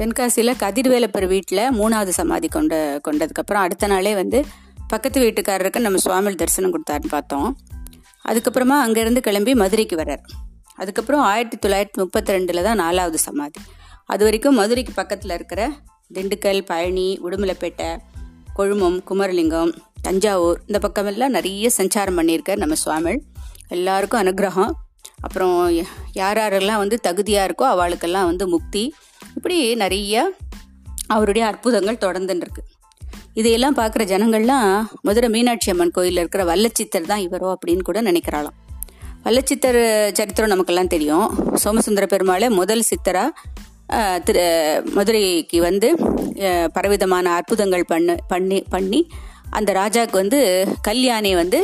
தென்காசியில் கதிர்வேலப்பர் வீட்டில் மூணாவது சமாதி கொண்ட கொண்டதுக்கப்புறம் அடுத்த நாளே வந்து பக்கத்து வீட்டுக்காரருக்கு நம்ம சுவாமி தரிசனம் கொடுத்தாருன்னு பார்த்தோம். அதுக்கப்புறமா அங்கேருந்து கிளம்பி மதுரைக்கு வர்றார். அதுக்கப்புறம் ஆயிரத்தி தொள்ளாயிரத்தி முப்பத்தி ரெண்டில் தான் நாலாவது சமாதி. அது வரைக்கும் மதுரைக்கு பக்கத்தில் இருக்கிற திண்டுக்கல் பழனி உடுமலைப்பேட்டை கொழுமம் குமரலிங்கம் தஞ்சாவூர் இந்த பக்கமெல்லாம் நிறைய சஞ்சாரம் பண்ணியிருக்கார் நம்ம சுவாமி எல்லாருக்கும் அனுகிரகம். அப்புறம் யார் யாரெல்லாம் வந்து தகுதியாக இருக்கோ அவளுக்கெல்லாம் வந்து முக்தி. இப்படி நிறைய அவருடைய அற்புதங்கள் தொடர்ந்துன்னு இருக்கு இதையெல்லாம் பார்க்குற ஜனங்கள்லாம் மதுரை மீனாட்சி அம்மன் கோயிலில் இருக்கிற வல்லச்சித்தர் தான் இவரோ அப்படின்னு கூட நினைக்கிறாளாம். வல்லச்சித்தர் சரித்திரம் நமக்கெல்லாம் தெரியும். சோமசுந்தர பெருமாளை முதல் சித்தரா திரு மதுரைக்கு வந்து பலவிதமான அற்புதங்கள் பண்ணு பண்ணி பண்ணி அந்த ராஜாவுக்கு வந்து கல்யாணி வந்து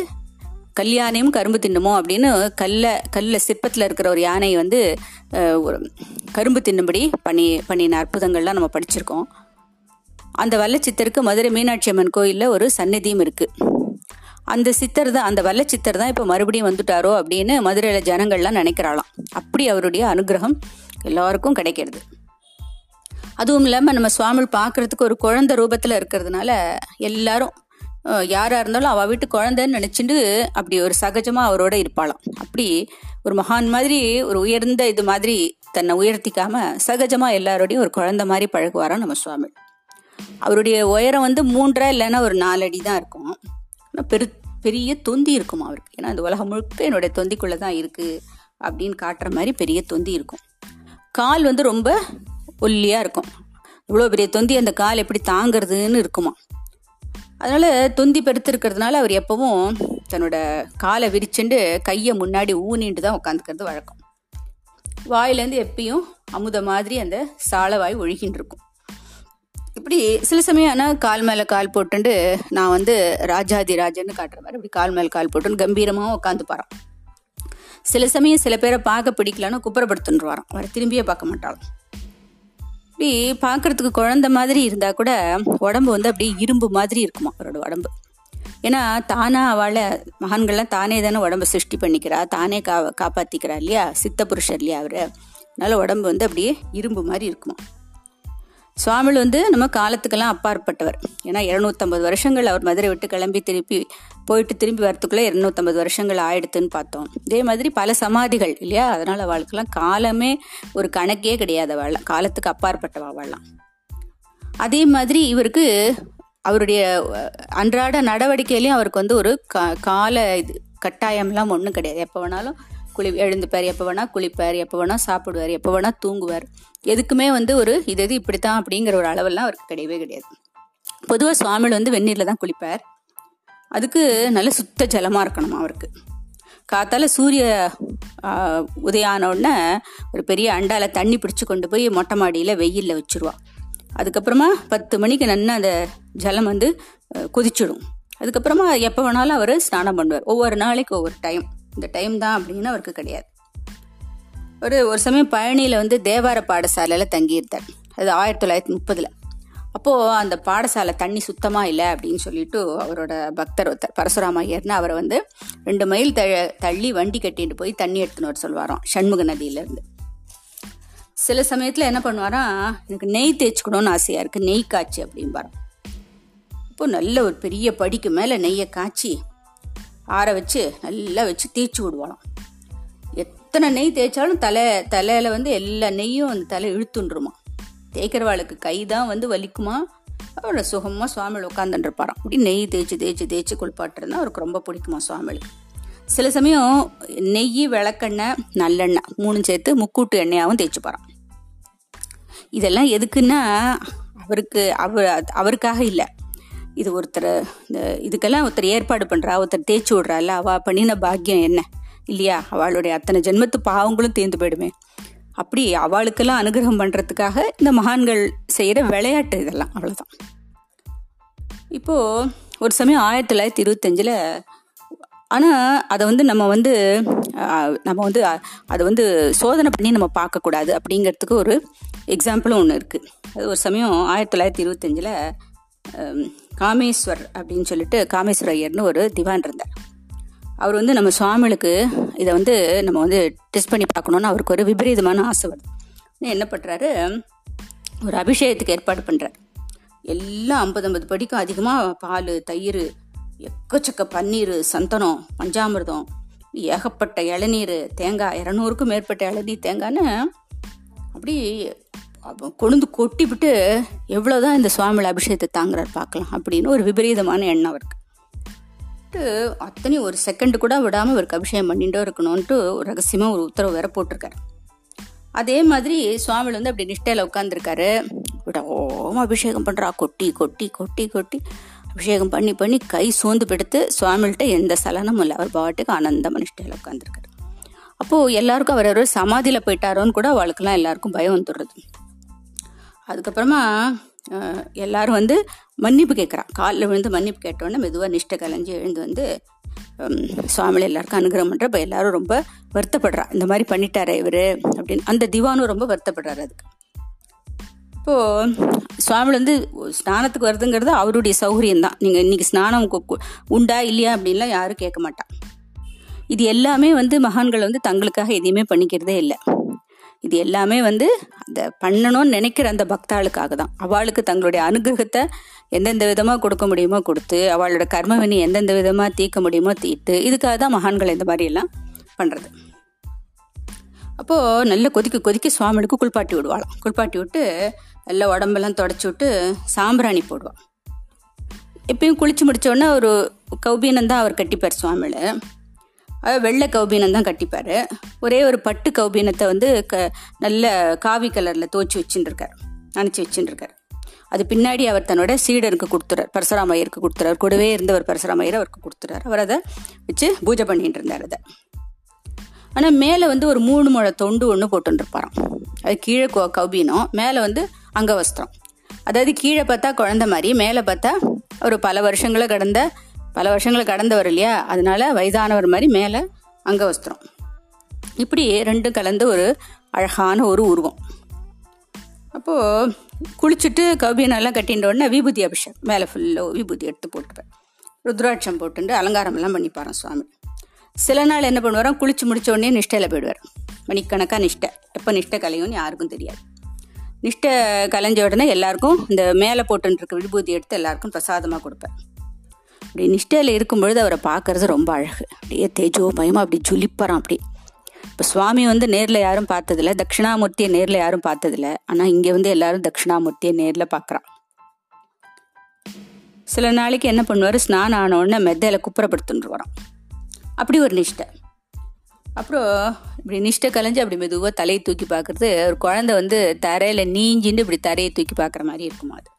கல்யாணையும் கரும்பு தின்னுமோ அப்படின்னு கல்ல கல்ல சிற்பத்தில் இருக்கிற ஒரு யானை வந்து ஒரு கரும்பு தின்னும்படி பண்ணி பண்ணின அற்புதங்கள்லாம் நம்ம படிச்சிருக்கோம். அந்த வல்லச்சித்தருக்கு மதுரை மீனாட்சி அம்மன் கோயிலில் ஒரு சந்நிதியும் இருக்குது அந்த சித்தர் தான் அந்த வல்லச்சித்தர் தான் இப்போ மறுபடியும் வந்துட்டாரோ அப்படின்னு மதுரையில் ஜனங்கள்லாம் நினைக்கிறாளாம். அப்படி அவருடைய அனுகிரகம் எல்லாருக்கும் கிடைக்கிறது. அதுவும் இல்லாமல் நம்ம சுவாமி பார்க்குறதுக்கு ஒரு குழந்தை ரூபத்தில் இருக்கிறதுனால எல்லாரும் யாராக யாரா இருந்தாலும் அவள் வீட்டு குழந்தைன்னு நினச்சிட்டு அப்படி ஒரு சகஜமாக அவரோட இருப்பாளாம். அப்படி ஒரு மகான் மாதிரி ஒரு உயர்ந்த இது மாதிரி தன்னை உயர்த்திக்காம சகஜமாக எல்லாரோடையும் ஒரு குழந்தை மாதிரி பழகுவாராம் நம்ம சுவாமி. அவருடைய உயரம் வந்து மூன்றரை இல்லைன்னா ஒரு நாலடி தான் இருக்கும். ஆனால் பெரு பெரிய தொந்தி இருக்கும் அவருக்கு. ஏன்னா இந்த உலகம் முழுக்க என்னுடைய தொந்திக்குள்ளே தான் இருக்குது அப்படின்னு காட்டுற மாதிரி பெரிய தொந்தி இருக்கும். கால் வந்து ரொம்ப ஒல்லியாக இருக்கும். இவ்வளோ பெரிய தொந்தி அந்த கால் எப்படி தாங்கிறதுன்னு இருக்குமா அதனால தொந்தி பெருத்திருக்கிறதுனால அவர் எப்பவும் தன்னோட காலை விரிச்சுண்டு கையை முன்னாடி ஊனிட்டு தான் உட்காந்துக்கிறது வழக்கம். வாயிலேருந்து எப்பயும் அமுத மாதிரி அந்த சாலவாய் ஒழுகின்னு இருக்கும் இப்படி சில சமயம் ஆனால் கால் மேலே கால் போட்டுண்டு நான் வந்து ராஜாதி ராஜன்னு காட்டுற மாதிரி இப்படி கால் மேலே கால் போட்டுன்னு கம்பீரமாக உட்காந்து பாரான். சில சமயம் சில பேரை பார்க்க பிடிக்கலன்னு குப்புறப்படுத்துன்னு வரான் அவரை திரும்பியே பார்க்க மாட்டாளாம். இப்படி பார்க்கறதுக்கு குழந்த மாதிரி இருந்தா கூட உடம்பு வந்து அப்படியே இரும்பு மாதிரி இருக்குமா அவரோட உடம்பு? ஏன்னா தானா அவளை மகான்கள்லாம் தானே தானே உடம்ப சிருஷ்டி பண்ணிக்கிறா தானே கா காப்பாத்திக்கிறா இல்லையா? சித்த புருஷர் இல்லையா அவரு? அதனால உடம்பு வந்து அப்படியே இரும்பு மாதிரி இருக்குமா? சுவாமிகள் வந்து நம்ம காலத்துக்கெல்லாம் அப்பாற்பட்டவர். ஏன்னா இருநூத்தம்பது வருஷங்கள் அவர் மதுரை விட்டு கிளம்பி திருப்பி போயிட்டு திரும்பி வரத்துக்குள்ளே இருநூத்தம்பது வருஷங்கள் ஆயிடுத்துன்னு பார்த்தோம். இதே மாதிரி பல சமாதிகள் இல்லையா? அதனால் அவளுக்கெல்லாம் காலமே ஒரு கணக்கே கிடையாது அவள். காலத்துக்கு அப்பாற்பட்டவ அவள்லாம். அதே மாதிரி இவருக்கு அவருடைய அன்றாட நடவடிக்கையிலையும் அவருக்கு வந்து ஒரு கால இது கட்டாயம்லாம் ஒன்றும் கிடையாது. எப்போ வேணாலும் குளி எழுந்துப்பார் எப்போ வேணால் குளிப்பார் எப்போ வேணால் சாப்பிடுவார் எப்போ வேணால் தூங்குவார். எதுக்குமே வந்து ஒரு இது இது இப்படித்தான் அப்படிங்கிற ஒரு அளவெல்லாம் அவருக்கு கிடையவே கிடையாது. பொதுவாக சுவாமியில் வந்து வெந்நீரில் தான் குளிப்பார். அதுக்கு நல்ல சுத்த ஜலமாக இருக்கணுமா அவருக்கு. காத்தால சூரிய உதயான உதயம் உடனே ஒரு பெரிய அண்டால தண்ணி பிடிச்சு கொண்டு போய் மொட்டை மாடியில் வெயிலில் வச்சுருவான் அதுக்கப்புறமா பத்து மணிக்கு நின்று அந்த ஜலம் வந்து கொதிச்சிடும். அதுக்கப்புறமா எப்போ வேணாலும் அவர் ஸ்நானம் பண்ணுவார். ஒவ்வொரு நாளைக்கு ஒவ்வொரு டைம் இந்த டைம் தான் அப்படின்னு அவருக்கு கிடையாது. ஒரு ஒரு சமயம் பழனியில் வந்து தேவார பாடசாலையில் தங்கியிருந்தார். அது ஆயிரத்தி தொள்ளாயிரத்தி முப்பதில். அப்போது அந்த பாடசாலை தண்ணி சுத்தமாக இல்லை அப்படின்னு சொல்லிட்டு அவரோட பக்தர் ஒருத்தர் பரசுராம ஐயர்னு அவரை வந்து ரெண்டு மைல் த தள்ளி வண்டி கட்டிட்டு போய் தண்ணி எடுத்துன்னு வர சொல்வாராம் சண்முக நதியிலேருந்து. சில சமயத்தில் என்ன பண்ணுவாராம் எனக்கு நெய் தேய்ச்சிக்கணும்னு ஆசையாக இருக்குது நெய் காய்ச்சி அப்படிம்பாராம். அப்போது நல்ல ஒரு பெரிய படிக்கு மேலே நெய்யை காய்ச்சி ஆற வச்சு நல்லா வச்சு தேய்ச்சி விடுவாளாம். எத்தனை நெய் தேய்ச்சாலும் தலை தலையில் வந்து எல்லா நெய்யும் அந்த தலை இழுத்துண்டுருமா தேய்க்கிறவாளுக்கு கை தான் வந்து வலிக்குமா? அவரோட சுகமாக சுவாமியில் உட்காந்துட்டுருப்பாராம் அப்படி நெய் தேய்ச்சி தேய்ச்சி தேய்ச்சி குளிப்பாட்டுறதுனா அவருக்கு ரொம்ப பிடிக்குமா சுவாமிகளுக்கு சில சமயம் நெய் விளக்கெண்ணெய் நல்லெண்ணெய் மூணும் சேர்த்து முக்கூட்டு எண்ணெயாகவும் தேய்ச்சிப்பாராம். இதெல்லாம் எதுக்குன்னா அவருக்கு அவர் அவருக்காக இல்லை. இது ஒருத்தர் இந்த இதுக்கெல்லாம் ஒருத்தர் ஏற்பாடு பண்ணுறா ஒருத்தர் தேய்ச்சி விட்றாள் அவள் பண்ணின பாக்கியம் என்ன? இல்லையா? அவளுடைய அத்தனை ஜென்மத்து பாவங்களும் தேர்ந்து போயிடுமே. அப்படி அவளுக்கெல்லாம் அனுகிரகம் பண்ணுறதுக்காக இந்த மகான்கள் செய்கிற விளையாட்டு இதெல்லாம் அவ்வளோதான் இப்போது ஒரு சமயம் ஆயிரத்தி தொள்ளாயிரத்தி இருபத்தஞ்சில் ஆனால் அதை வந்து நம்ம வந்து நம்ம வந்து அதை வந்து சோதனை பண்ணி நம்ம பார்க்கக்கூடாது அப்படிங்கிறதுக்கு ஒரு எக்ஸாம்பிளும் ஒன்று இருக்குது அது ஒரு சமயம் ஆயிரத்தி தொள்ளாயிரத்தி இருபத்தஞ்சில் காமேஸ்வர் அப்படின்னு சொல்லிட்டு காமேஸ்வர ஐயர்னு ஒரு திவான் இருந்தார். அவர் வந்து நம்ம சுவாமிகளுக்கு இதை வந்து நம்ம வந்து டெஸ்ட் பண்ணி பார்க்கணுன்னு அவருக்கு ஒரு விபரீதமான ஆசை வருது. என்ன பண்ணுறாரு ஒரு அபிஷேகத்துக்கு ஏற்பாடு பண்ணுறார் எல்லாம் ஐம்பது ஐம்பது படிக்கும் அதிகமாக பால் தயிர் எக்கச்சக்க பன்னீர் சந்தனம் பஞ்சாமிர்தம் ஏகப்பட்ட இளநீர் தேங்காய் இரநூறுக்கும் மேற்பட்ட இளநீர் தேங்காய்னு அப்படி கொழுந்து கொட்டி விட்டு எவ்வளோதான் இந்த சுவாமியில் அபிஷேகத்தை தாங்குறாரு பார்க்கலாம். அப்படின்னு ஒரு விபரீதமான எண்ணம் அவருக்கு. அத்தனை ஒரு செகண்ட் கூட விடாமல் அவருக்கு அபிஷேகம் பண்ணிட்டே இருக்கணும்ன்ட்டு ஒரு ரகசியமாக ஒரு உத்தரவு வேற போட்டிருக்காரு. அதே மாதிரி சுவாமியில் வந்து அப்படி நிஷ்டையில் உட்காந்துருக்காரு விடாம அபிஷேகம் பண்ணுறா கொட்டி கொட்டி கொட்டி கொட்டி அபிஷேகம் பண்ணி பண்ணி கை சோர்ந்து படுத்து சுவாமிகிட்ட எந்த சலனமும் இல்லை. அவர் பாட்டுக்கு ஆனந்தமாக நிஷ்டையில் உட்காந்துருக்காரு அப்போது எல்லாருக்கும் அவர் அவர் சமாதியில் போயிட்டாரோன்னு கூட அவளுக்கெல்லாம் எல்லாருக்கும் பயம் வந்துடுறது. அதுக்கப்புறமா எல்லாரும் வந்து மன்னிப்பு கேட்குறான் காலில் விழுந்து மன்னிப்பு கேட்டோன்னே மெதுவாக நிஷ்டை கலைஞ்சி எழுந்து வந்து சுவாமியில் எல்லாருக்கும் அனுகிரகம் பண்ணுற இப்போ எல்லாரும் ரொம்ப வருத்தப்படுறா. இந்த மாதிரி பண்ணிட்டாரே இவர் அப்படின்னு. அந்த திவானும் ரொம்ப வருத்தப்படுறாரு அதுக்கு. இப்போது சுவாமியில் வந்து ஸ்நானத்துக்கு வருதுங்கிறது அவருடைய சௌகரியம் தான் நீங்கள் இன்றைக்கி ஸ்நானம் உண்டா இல்லையா அப்படின்லாம் யாரும் கேட்க மாட்டான் இது எல்லாமே வந்து மகான்கள் வந்து தங்களுக்காக எதையுமே பண்ணிக்கிறதே இல்லை. இது எல்லாமே வந்து அந்த பண்ணணும்னு நினைக்கிற அந்த பக்தாளுக்காக தான் அவளுக்கு தங்களுடைய அனுகிரகத்தை எந்தெந்த விதமாக கொடுக்க முடியுமோ கொடுத்து அவளோட கர்மவினி எந்தெந்த விதமாக தீர்க்க முடியுமோ தீர்த்து இதுக்காக தான் மகான்கள் இந்த மாதிரியெல்லாம் பண்ணுறது அப்போது நல்ல கொதிக்க கொதிக்க சுவாமிகளுக்கு குளிப்பாட்டி விடுவாளாம். குளிப்பாட்டி விட்டு நல்லா உடம்பெல்லாம் தொடச்சி விட்டு சாம்பிராணி போடுவாள். எப்பயும் குளிச்சு முடித்தோடனே ஒரு கௌபீனம் தான் அவர் கட்டிப்பார் சுவாமியில் வெள்ளை கௌபீனம் தான் கட்டிப்பார். ஒரே ஒரு பட்டு கௌபீனத்தை வந்து க நல்ல காவி கலரில் தோச்சி வச்சுட்டுருக்கார் நினச்சி வச்சுட்டுருக்கார் அது பின்னாடி அவர் தன்னோட சீடருக்கு கொடுத்துறார் பரசுராமையருக்கு கொடுத்துறார் கூடவே இருந்தவர் பரசுராமையர் அவருக்கு கொடுத்துறார். அவர் அதை வச்சு பூஜை பண்ணிட்டு இருந்தார் அதை. ஆனால் மேலே வந்து ஒரு மூணு முழை தொண்டு ஒன்று போட்டுருப்பாராம் அது கீழே கௌபீனம் மேலே வந்து அங்கவஸ்திரம். அதாவது கீழே பார்த்தா குழந்த மாதிரி மேலே பார்த்தா ஒரு பல வருஷங்களை கடந்த பல வருஷங்களை கடந்தவர் இல்லையா? அதனால வயதானவர் மாதிரி மேலே அங்கவஸ்திரம். இப்படி ரெண்டும் கலந்த ஒரு அழகான ஒரு உருவம். அப்போது குளிச்சுட்டு கௌபியனெல்லாம் கட்டின்ற உடனே விபூதி அபிஷேகம். மேலே ஃபுல்லாக விபூதி எடுத்து போட்டுப்பேன் ருத்ராட்சம் போட்டுட்டு அலங்காரமெல்லாம் பண்ணிப்பாரு சுவாமி. சில நாள் என்ன பண்ணுவாராம்? குளிச்சு முடிச்ச உடனே நிஷ்டையில் போயிடுவார். மணிக்கணக்காக நிஷ்டை. எப்போ நிஷ்டை கலையும்னு யாருக்கும் தெரியாது. நிஷ்டை கலைஞ்ச உடனே எல்லாருக்கும் இந்த மேலே போட்டுருக்க விபூதி எடுத்து எல்லாருக்கும் பிரசாதமாக கொடுப்பேன். அப்படி நிஷ்டையில் இருக்கும் பொழுது அவரை பார்க்கறது ரொம்ப அழகு. அப்படியே தேஜோ பயமாக அப்படி ஜுலிப்பறான் அப்படி இப்போ சுவாமி வந்து நேரில் யாரும் பார்த்ததில்ல. தட்சிணாமூர்த்தியை நேரில் யாரும் பார்த்ததில்ல. ஆனால் இங்கே வந்து எல்லாரும் தட்சிணாமூர்த்தியை நேரில் பார்க்குறான். சில நாளைக்கு என்ன பண்ணுவார்? ஸ்நானம் ஆன மெத்தையில் குப்புறப்படுத்துன்னு வரோம் அப்படி ஒரு நிஷ்டை. அப்புறம் இப்படி நிஷ்டை கலைஞ்சு அப்படி மெதுவாக தலையை தூக்கி பார்க்குறது. ஒரு குழந்தை வந்து தரையில் நீஞ்சின்னு இப்படி தரையை தூக்கி பார்க்குற மாதிரி இருக்குமா அது.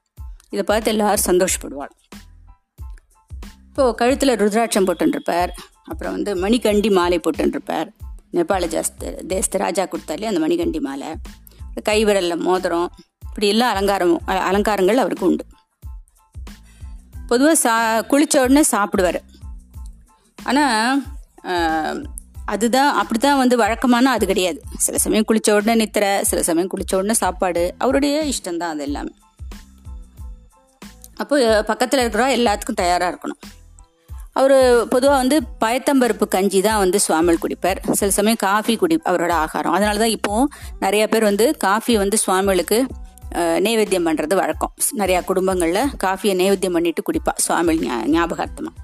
இதை பார்த்து எல்லாரும் சந்தோஷப்படுவாள் இப்போது கழுத்தில் ருத்ராட்சம் போட்டுருப்பார் அப்புறம் வந்து மணிகண்டி மாலை போட்டுருப்பார் நேபாள ஜாஸ்து தேசத்து ராஜா கொடுத்தாலே அந்த மணிகண்டி மாலை. கைவிரலில் மோதிரம் இப்படி எல்லாம் அலங்காரமும் அலங்காரங்கள் அவருக்கு உண்டு. பொதுவாக சா குளித்த உடனே சாப்பிடுவார். ஆனால் அதுதான் அப்படி தான் வந்து வழக்கமான அது கிடையாது. சில சமயம் குளித்த உடனே நித்திரை சில சமயம் குளித்த உடனே சாப்பாடு. அவருடைய இஷ்டம்தான் அது எல்லாமே அப்போ பக்கத்தில் இருக்கிறவா எல்லாத்துக்கும் தயாராக இருக்கணும். அவர் பொதுவாக வந்து பயத்தம்பருப்பு கஞ்சி தான் வந்து சுவாமிகள் குடிப்பார். சில சமயம் காஃபி குடி அவரோட ஆகாரம். அதனால தான் இப்போவும் நிறைய பேர் வந்து காஃபி வந்து சுவாமிகளுக்கு நைவேத்தியம் பண்ணுறது வழக்கம். நிறையா குடும்பங்களில் காஃபியை நைவேத்தியம் பண்ணிட்டு குடிப்பா சுவாமிகள் ஞாபகார்த்தமாக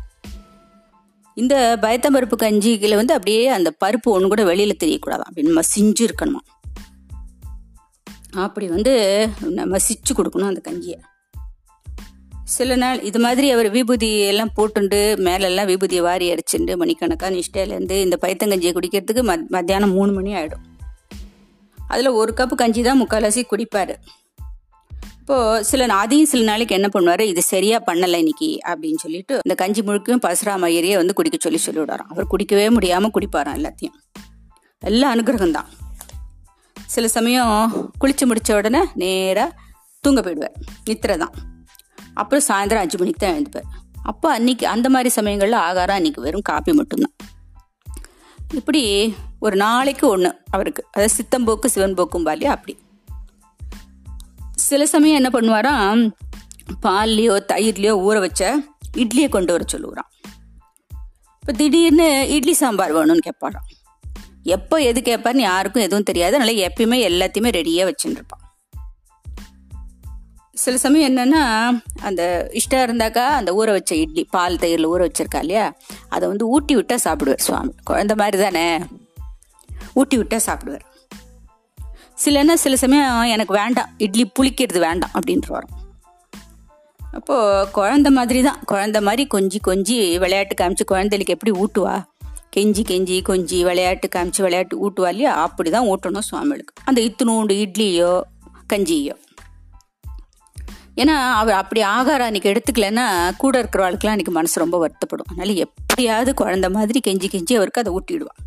இந்த பயத்தம்பருப்பு கஞ்சிகளை வந்து அப்படியே அந்த பருப்பு ஒன்று கூட வெளியில் தெரியக்கூடாதான். அப்படின்னு மசிஞ்சு இருக்கணுமா அப்படி வந்து மசிச்சு கொடுக்கணும் அந்த கஞ்சியை. சில நாள் இது மாதிரி அவர் விபூதி எல்லாம் போட்டுண்டு மேலெல்லாம் விபூதியை வாரி அடிச்சுண்டு மணிக்கணக்காக நிஷ்டையிலேருந்து இந்த பைத்தங்கஞ்சியை குடிக்கிறதுக்கு மத் மத்தியானம் மூணு மணி ஆகிடும் அதில் ஒரு கப்பு கஞ்சி தான் முக்கால்வாசி குடிப்பார். இப்போது சில அதையும் சில நாளைக்கு என்ன பண்ணுவார் இது சரியாக பண்ணலை இன்னைக்கு அப்படின்னு சொல்லிட்டு இந்த கஞ்சி முழுக்கையும் பசுராமயரியே வந்து குடிக்க சொல்லி சொல்லி விடாராம் அவர் குடிக்கவே முடியாமல் குடிப்பாராம் எல்லாத்தையும். எல்லாம் அனுகிரகம் தான். சில சமயம் குளிச்சு முடித்த உடனே நேராக தூங்க போயிடுவார். நித்திரை தான். அப்புறம் சாயந்தரம் அஞ்சு மணிக்கு தான் எழுந்துப்பார் அப்போ அன்னைக்கு அந்த மாதிரி சமயங்களில் ஆகாரம் அன்னைக்கு வெறும் காப்பி மட்டும்தான். இப்படி ஒரு நாளைக்கு ஒன்று அவருக்கு. அதாவது சித்தம்போக்கு சிவன் போக்கும் பாலியா அப்படி. சில சமயம் என்ன பண்ணுவாராம் பால்லையோ தயிர்லையோ ஊற வச்ச இட்லியை கொண்டு வர சொல்லுவாராம். இப்போ திடீர்னு இட்லி சாம்பார் வேணும்னு கேட்பாராம் எப்போ எது கேட்பார்னு யாருக்கும் எதுவும் தெரியாது. அதனால எப்பயுமே எல்லாத்தையுமே ரெடியாக வச்சுட்டு இருப்பான். சில சமயம் என்னென்னா அந்த இஷ்டம் இருந்தாக்கா அந்த ஊற வச்ச இட்லி பால் தயிரில் ஊற வச்சிருக்கா இல்லையா? அதை வந்து ஊட்டி விட்டால் சாப்பிடுவார் சுவாமி. குழந்த மாதிரி தானே? ஊட்டி விட்டால் சாப்பிடுவார். சிலன்னா சில சமயம் எனக்கு வேண்டாம் இட்லி புளிக்கிறது வேண்டாம் அப்படின்ட்டு வரும் அப்போது குழந்த மாதிரி தான். குழந்த மாதிரி கொஞ்சி கொஞ்சி விளையாட்டு காமிச்சு குழந்தைகளுக்கு எப்படி ஊட்டுவா? கெஞ்சி கெஞ்சி கொஞ்சி விளையாட்டு காமிச்சு விளையாட்டு ஊட்டுவா இல்லையா? அப்படி தான் ஊட்டணும் சுவாமிகளுக்கு. அந்த இத்துணூண்டு இட்லியோ கஞ்சியோ. ஏன்னா அவர் அப்படி ஆகாரம் அன்றைக்கி எடுத்துக்கலன்னா கூட இருக்கிறவாளுக்கெல்லாம் அன்றைக்கி மனசு ரொம்ப வருத்தப்படும். அதனால் எப்படியாவது குழந்த மாதிரி கெஞ்சி கெஞ்சி அவருக்கு அதை ஊட்டிடுவான்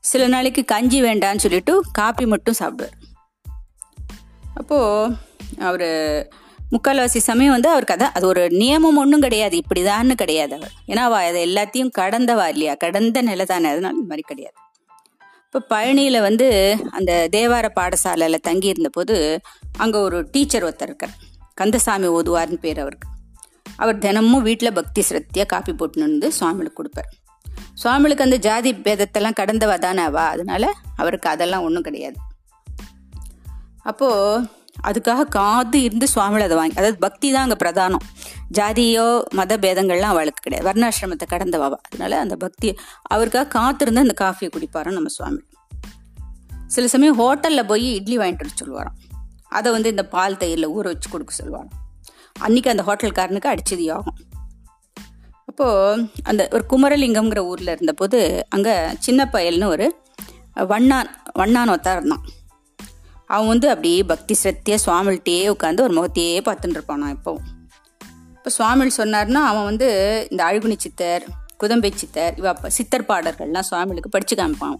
சில நாளைக்கு கஞ்சி வேண்டான்னு சொல்லிட்டு காப்பி மட்டும் சாப்பிடுவார். அப்போது அவர் முக்கால்வாசி சமயம் வந்து அவருக்கு அதான் அது ஒரு நியமம் ஒன்றும் கிடையாது இப்படிதான்னு கிடையாது அவர். ஏன்னா அவள் அதை எல்லாத்தையும் கடந்தவா இல்லையா? கடந்த நிலை தானே அதனால இந்த மாதிரி கிடையாது. இப்போ பழனியில் வந்து அந்த தேவார பாடசாலையில் தங்கியிருந்த போது அங்கே ஒரு டீச்சர் ஒருத்தர் இருக்கார். கந்தசாமி ஓதுவார்னு பேர் அவருக்கு. அவர் தினமும் வீட்டில் பக்தி சிரத்தியாக காப்பி போட்டுன்னு வந்து சுவாமிகளுக்கு கொடுப்பார். சுவாமிகளுக்கு அந்த ஜாதி பேதத்தெல்லாம் கடந்தவா தானேவா? அதனால அவருக்கு அதெல்லாம் ஒன்றும் கிடையாது. அப்போது அதுக்காக காத்து இருந்து சுவாமிகள் அதை வாங்கி அதாவது பக்தி தான் அங்கே பிரதானம். ஜாதியோ மத பேதங்கள்லாம் அவளுக்கு கிடையாது. வர்ணாசிரமத்தை கடந்தவா அதனால அந்த பக்தி அவருக்காக காத்திருந்து அந்த காஃபியை குடிப்பாரோ நம்ம சுவாமி சில சமயம் ஹோட்டலில் போய் இட்லி வாங்கிட்டு வர சொல்லுவாராம். அதை வந்து இந்த பால் தயிரில் ஊற வச்சு கொடுக்க சொல்லுவாங்க. அன்றைக்கி அந்த ஹோட்டல்காரனுக்கு அடிச்சது ஆகும் அப்போது அந்த ஒரு குமரலிங்கம்ங்கிற ஊரில் இருந்தபோது அங்கே சின்ன பயல்னு ஒரு வண்ணான் வண்ணான் ஒத்தா இருந்தான். அவன் வந்து அப்படியே பக்தி சத்தியாக சுவாமிகிட்டே உட்காந்து ஒரு முகத்தையே பார்த்துட்டு இருப்பான் இப்போ. சுவாமிகள் சொன்னார்னா அவன் வந்து இந்த அழுகுனி சித்தர் குதம்பை சித்தர் இவ சித்தர் பாடல்கள்லாம் சுவாமிகளுக்கு படித்து காமிப்பான்.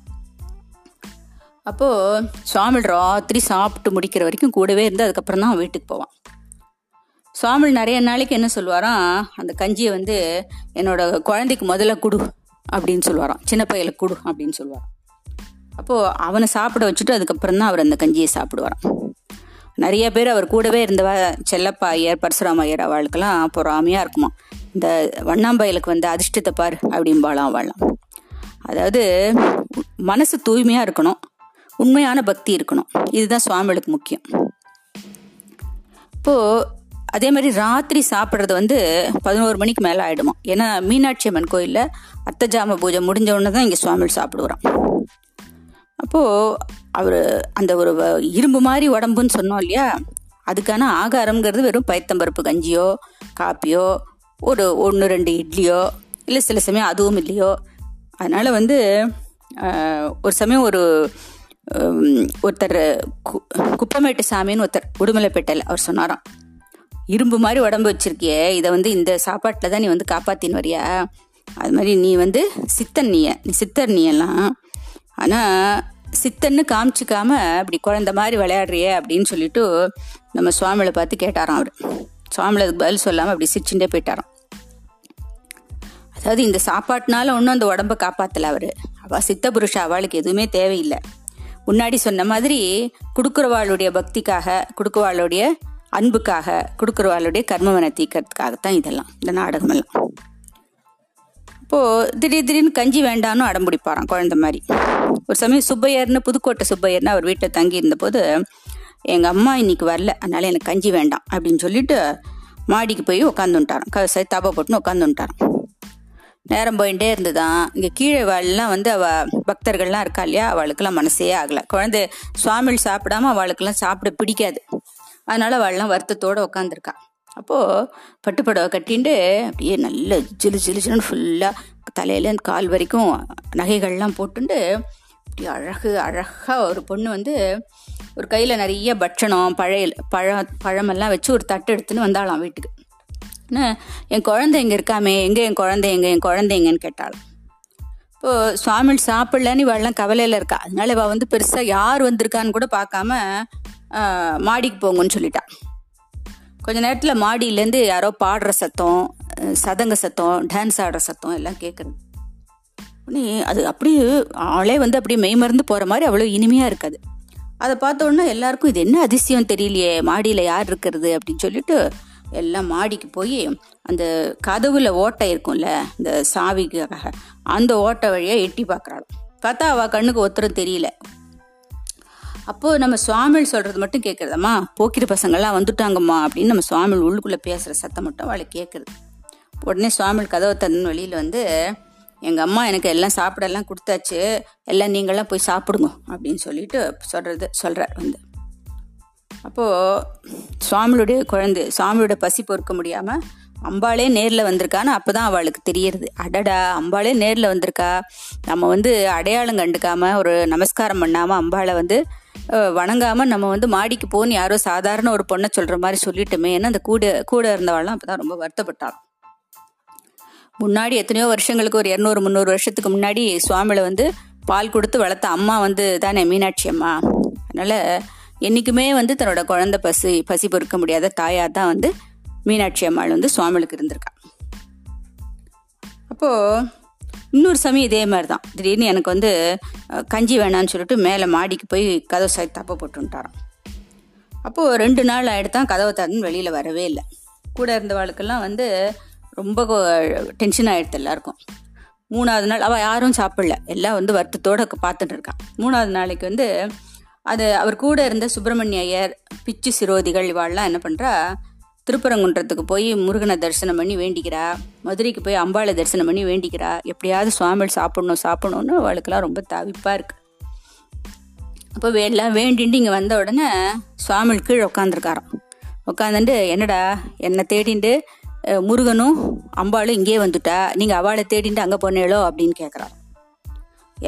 அப்போது சுவாமிகள் ராத்திரி சாப்பிட்டு முடிக்கிற வரைக்கும் கூடவே இருந்து அதுக்கப்புறம் தான் வீட்டுக்கு போவான். சுவாமிகள் நிறைய நாளைக்கு என்ன சொல்லுவாராம் அந்த கஞ்சியை வந்து என்னோட குழந்தைக்கு முதல்ல குடு அப்படின்னு சொல்லுவாராம். சின்ன பையலுக்கு குடு அப்படின்னு சொல்லுவார் அப்போது அவனை சாப்பிட வச்சுட்டு அதுக்கப்புறம் தான் அவர் அந்த கஞ்சியை சாப்பிடுவாராம். நிறைய பேர் அவர் கூடவே இருந்தவ செல்லப்பா ஐயர் பரசுராம ஐயர் அவளுக்கெல்லாம் பொறாமையாக இருக்குமா இந்த வண்ணாம்பயலுக்கு வந்து அதிர்ஷ்டத்தை பார் அப்படிம்பாலாம் வாழலாம் அதாவது மனசு தூய்மையாக இருக்கணும். உண்மையான பக்தி இருக்கணும். இதுதான் சுவாமிகளுக்கு முக்கியம். இப்போது அதே மாதிரி ராத்திரி சாப்பிட்றது வந்து பதினோரு மணிக்கு மேலே ஆகிடுமா ஏன்னா மீனாட்சி அம்மன் கோயிலில் அத்தஜாம பூஜை முடிஞ்ச உடனே தான் இங்கே சுவாமிகள் சாப்பிடுவோம் அப்போது அவர் அந்த ஒரு இரும்பு மாதிரி உடம்புன்னு சொன்னோம் இல்லையா? அதுக்கான ஆகாரம்ங்கிறது வெறும் பயத்தம்பருப்பு கஞ்சியோ காப்பியோ ஒரு ஒன்று ரெண்டு இட்லியோ இல்லை சில சமயம் அதுவும் இல்லையோ. அதனால் வந்து ஒரு சமயம் ஒரு ஒருத்தர் கு குப்பமேட்டு சாமின்னு ஒருத்தர் உடுமலைப்பேட்டையில் அவர் சொன்னாராம். இரும்பு மாதிரி உடம்பு வச்சிருக்கிய இதை வந்து இந்த சாப்பாட்டில் தான் நீ வந்து காப்பாத்தின்னு வரியா? அது மாதிரி நீ வந்து சித்தன் நீய நீ சித்தர் நீயெல்லாம் ஆனால் சித்தன்னு காமிச்சிக்காம அப்படி குழந்த மாதிரி விளையாடுறியே அப்படின்னு சொல்லிட்டு நம்ம சுவாமிகளை பார்த்து கேட்டாராம் அவர். சுவாமியில் அதுக்கு பதில் சொல்லாமல் அப்படி சிரிச்சுட்டே போயிட்டாராம். அதாவது இந்த சாப்பாட்டினால ஒன்றும் அந்த உடம்பை காப்பாற்றல அவர். அவள் சித்த புருஷ அவளுக்கு எதுவுமே தேவையில்லை. முன்னாடி சொன்ன மாதிரி கொடுக்குறவாளுடைய பக்திக்காக கொடுக்குறவாளுடைய அன்புக்காக கொடுக்குறவாளுடைய கர்மவனை தீக்கிறதுக்காகத்தான் இதெல்லாம் இந்த நாடகமெல்லாம். இப்போது திடீர் திடீர்னு கஞ்சி வேண்டான்னு அடம் பிடிப்பாராம் குழந்த மாதிரி. ஒரு சமயம் சுப்பையர்னு புதுக்கோட்டை சுப்பையர்னு அவர் வீட்டில் தங்கி இருந்தபோது எங்கள் அம்மா இன்னைக்கு வரல அதனால எனக்கு கஞ்சி வேண்டாம் அப்படின்னு சொல்லிட்டு மாடிக்கு போய் உட்காந்துட்டாராம் க தப்பை போட்டுன்னு உட்காந்துட்டாராம் நேரம் போயிட்டே இருந்துதான். இங்கே கீழே வாழெலாம் வந்து அவள் பக்தர்கள்லாம் இருக்கா இல்லையா? அவளுக்கெல்லாம் மனசே ஆகலை. குழந்தை சுவாமிகள் சாப்பிடாம அவளுக்கெல்லாம் சாப்பிட பிடிக்காது. அதனால அவள்லாம் வருத்தத்தோடு உட்காந்துருக்கா அப்போது பட்டுப்படவை கட்டின்ட்டு அப்படியே நல்ல ஜிலு ஜிலு ஜிலுன்னு ஃபுல்லாக தலையிலேருந்து கால் வரைக்கும் நகைகள்லாம் போட்டுண்டு இப்படி அழகு அழகாக ஒரு பொண்ணு வந்து ஒரு கையில் நிறைய பட்சணம் பழைய பழம் பழமெல்லாம் வச்சு ஒரு தட்டு எடுத்துன்னு வந்தாளாம் வீட்டுக்கு. என்ன என் குழந்தை எங்கே இருக்காமே எங்கே என் குழந்தை எங்கே என் குழந்தை எங்கேன்னு இப்போது சுவாமி சாப்பிடலன்னு இவெல்லாம் கவலையில் இருக்கா. அதனால இவள் வந்து பெருசாக யார் வந்திருக்கான்னு கூட பார்க்காம மாடிக்கு போங்கன்னு சொல்லிட்டான் கொஞ்ச நேரத்தில் மாடியிலேருந்து யாரோ பாடுற சத்தம் சதங்க சத்தம் டான்ஸ் ஆடுற சத்தம் எல்லாம் கேட்குறது நீ அது அப்படியே அவளே வந்து அப்படியே மெய்மறந்து போகிற மாதிரி அவ்வளோ இனிமையாக இருக்காது. அதை பார்த்த உடனே எல்லாருக்கும் இது என்ன அதிசயம் தெரியலையே மாடியில் யார் இருக்கிறது? அப்படின்னு சொல்லிட்டு எல்லாம் மாடிக்கு போய் அந்த கதவுல ஓட்டை இருக்கும்ல இந்த சாவிக்காக அந்த ஓட்டை வழியாக எட்டி பார்க்குறாள் பார்த்தா அவள் கண்ணுக்கு ஒத்துரும் தெரியல. அப்போது நம்ம சுவாமிகள் சொல்கிறது மட்டும் கேட்குறதம்மா போக்கிற பசங்கள்லாம் வந்துட்டாங்கம்மா அப்படின்னு நம்ம சுவாமிகள் உள்ளுக்குள்ளே பேசுகிற சத்தம் மட்டும் அவளை கேட்குறது உடனே சுவாமிகள் கதவை தந்து வழியில் வந்து எங்கள் அம்மா எனக்கு எல்லாம் சாப்பிடலாம் கொடுத்தாச்சு. எல்லாம் நீங்களாம் போய் சாப்பிடுங்க அப்படின்னு சொல்லிட்டு சொல்கிறது சொல்கிறார் வந்து. அப்போது சுவாமியுடைய குழந்தை சுவாமியோட பசி பொறுக்க முடியாமல் அம்பாளே நேரில் வந்திருக்கான்னு அப்போ தான் அவளுக்கு தெரியறது. அடடா அம்பாளே நேரில் வந்திருக்கா? நம்ம வந்து அடையாளம் கண்டுக்காமல் ஒரு நமஸ்காரம் பண்ணாமல் அம்பாளை வந்து வணங்காமல் நம்ம வந்து மாடிக்கு போன்னு யாரோ சாதாரண ஒரு பொண்ணை சொல்கிற மாதிரி சொல்லிட்டோமே ஏன்னா அந்த கூட கூட இருந்தவாள்லாம் அப்போ தான் ரொம்ப வருத்தப்பட்டாள் முன்னாடி எத்தனையோ வருஷங்களுக்கு ஒரு இரநூறு முந்நூறு வருஷத்துக்கு முன்னாடி சுவாமியில் வந்து பால் கொடுத்து வளர்த்த அம்மா வந்து தானே மீனாட்சி அம்மா. அதனால் என்றைக்குமே வந்து தன்னோட குழந்த பசி பசி பொறுக்க முடியாத தாயாக தான் வந்து மீனாட்சி அம்மாள் வந்து சுவாமிகளுக்கு இருந்திருக்கா. அப்போது இன்னொரு சமயம் இதே மாதிரி தான் திடீர்னு எனக்கு வந்து கஞ்சி வேணான்னு சொல்லிட்டு மேலே மாடிக்கு போய் கதவை சாய் தப்ப போட்டுட்டாராம் அப்போது ரெண்டு நாள் ஆகிடுதான் கதவை திறந்து வெளியில் வரவே இல்லை. கூட இருந்தவாளுக்கெல்லாம் வந்து ரொம்ப டென்ஷன் ஆகிடுது எல்லாருக்கும். மூணாவது நாள் அவள் யாரும் சாப்பிடல. எல்லாம் வந்து வருத்தத்தோடு பார்த்துட்டு இருக்கான் மூணாவது நாளைக்கு வந்து அது அவர் கூட இருந்த சுப்பிரமணிய ஐயர் பிச்சு சிரோதிகள் இவாள்லாம் என்ன பண்ணுறா திருப்பரங்குன்றத்துக்கு போய் முருகனை தரிசனம் பண்ணி வேண்டிக்கிறா. மதுரைக்கு போய் அம்பாளை தரிசனம் பண்ணி வேண்டிக்கிறா. எப்படியாவது சுவாமிகள் சாப்பிடணும் சாப்பிடணும்னு அவளுக்கெல்லாம் ரொம்ப தவிப்பாக இருக்குது அப்போ எல்லாம் வேண்டிட்டு இங்கே வந்த உடனே சுவாமிகள் கீழே உட்காந்துருக்காராம் உட்காந்துட்டு என்னடா என்னை தேடிண்டு முருகனும் அம்பாளும் இங்கே வந்துட்டா. நீங்கள் அவளை தேடிட்டு அங்கே போனேளோ? அப்படின்னு கேட்குறாரு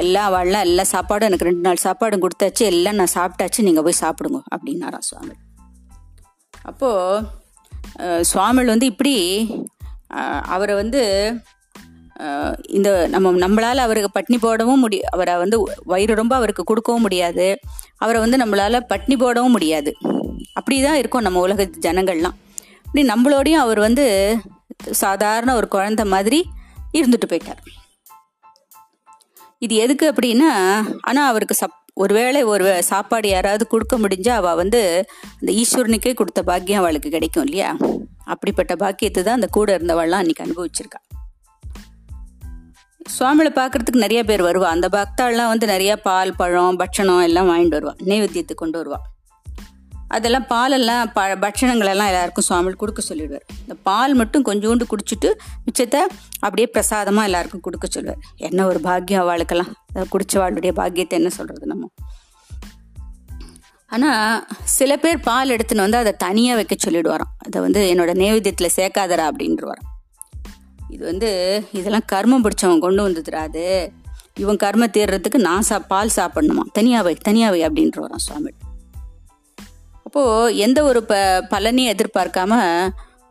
எல்லா வாழலாம் எல்லா சாப்பாடும் எனக்கு ரெண்டு நாள் சாப்பாடும் கொடுத்தாச்சு எல்லாம் நான் சாப்பிட்டாச்சு நீங்கள் போய் சாப்பிடுங்க அப்படின்னாராம் சுவாமி. அப்போது சுவாமிகள் வந்து இப்படி அவரை வந்து இந்த நம்ம நம்மளால் அவருக்கு பட்னி போடவும் முடியும் அவரை வந்து வயிறு ரொம்ப அவருக்கு கொடுக்கவும் முடியாது. அவரை வந்து நம்மளால் பட்னி போடவும் முடியாது. அப்படி தான் இருக்கும் நம்ம உலக ஜனங்கள்லாம். இப்படி நம்மளோடையும் அவர் வந்து சாதாரண ஒரு குழந்த மாதிரி இருந்துட்டு போயிட்டார். இது எதுக்கு அப்படின்னா ஆனால் அவருக்கு சப் ஒருவேளை ஒரு சாப்பாடு யாராவது கொடுக்க முடிஞ்சா அவள் வந்து அந்த ஈஸ்வரனுக்கே கொடுத்த பாக்கியம் அவளுக்கு கிடைக்கும் இல்லையா? அப்படிப்பட்ட பாக்கியத்தை தான் அந்த கூட இருந்தவள்லாம் அன்னைக்கு அனுபவிச்சிருக்கா. சுவாமிகளை பார்க்கறதுக்கு நிறைய பேர் வருவா. அந்த பக்தாள்லாம் வந்து நிறைய பால் பழம் பட்சணம் எல்லாம் வாங்கிட்டு வருவா. நைவேத்தியத்துக்கு கொண்டு வருவா. அதெல்லாம் பாலெல்லாம் ப பட்சணங்களெல்லாம் எல்லாருக்கும் சுவாமிகள் கொடுக்க சொல்லிடுவார். இந்த பால் மட்டும் கொஞ்சோண்டு குடிச்சிட்டு மிச்சத்தை அப்படியே பிரசாதமாக எல்லாருக்கும் கொடுக்க சொல்லுவார். என்ன ஒரு பாக்கியம் அவளுக்கெல்லாம். குடிச்சவாளுடைய பாக்கியத்தை என்ன சொல்கிறது நம்ம? ஆனால் சில பேர் பால் எடுத்துன்னு வந்து அதை தனியாக வைக்க சொல்லிடுவாராம். அதை வந்து என்னோட நேவேத்தியத்தில் சேர்க்காதரா அப்படின்றவாராம். இது வந்து இதெல்லாம் கர்மம் பிடிச்சவன் கொண்டு வந்துடுறாது இவன் கர்ம தேர்றதுக்கு நான் சா பால் சாப்பிடணுமா? தனியாவை தனியாவை அப்படின்ட்டு வரான் சுவாமி அப்போது எந்த ஒரு ப பலனையும் எதிர்பார்க்காம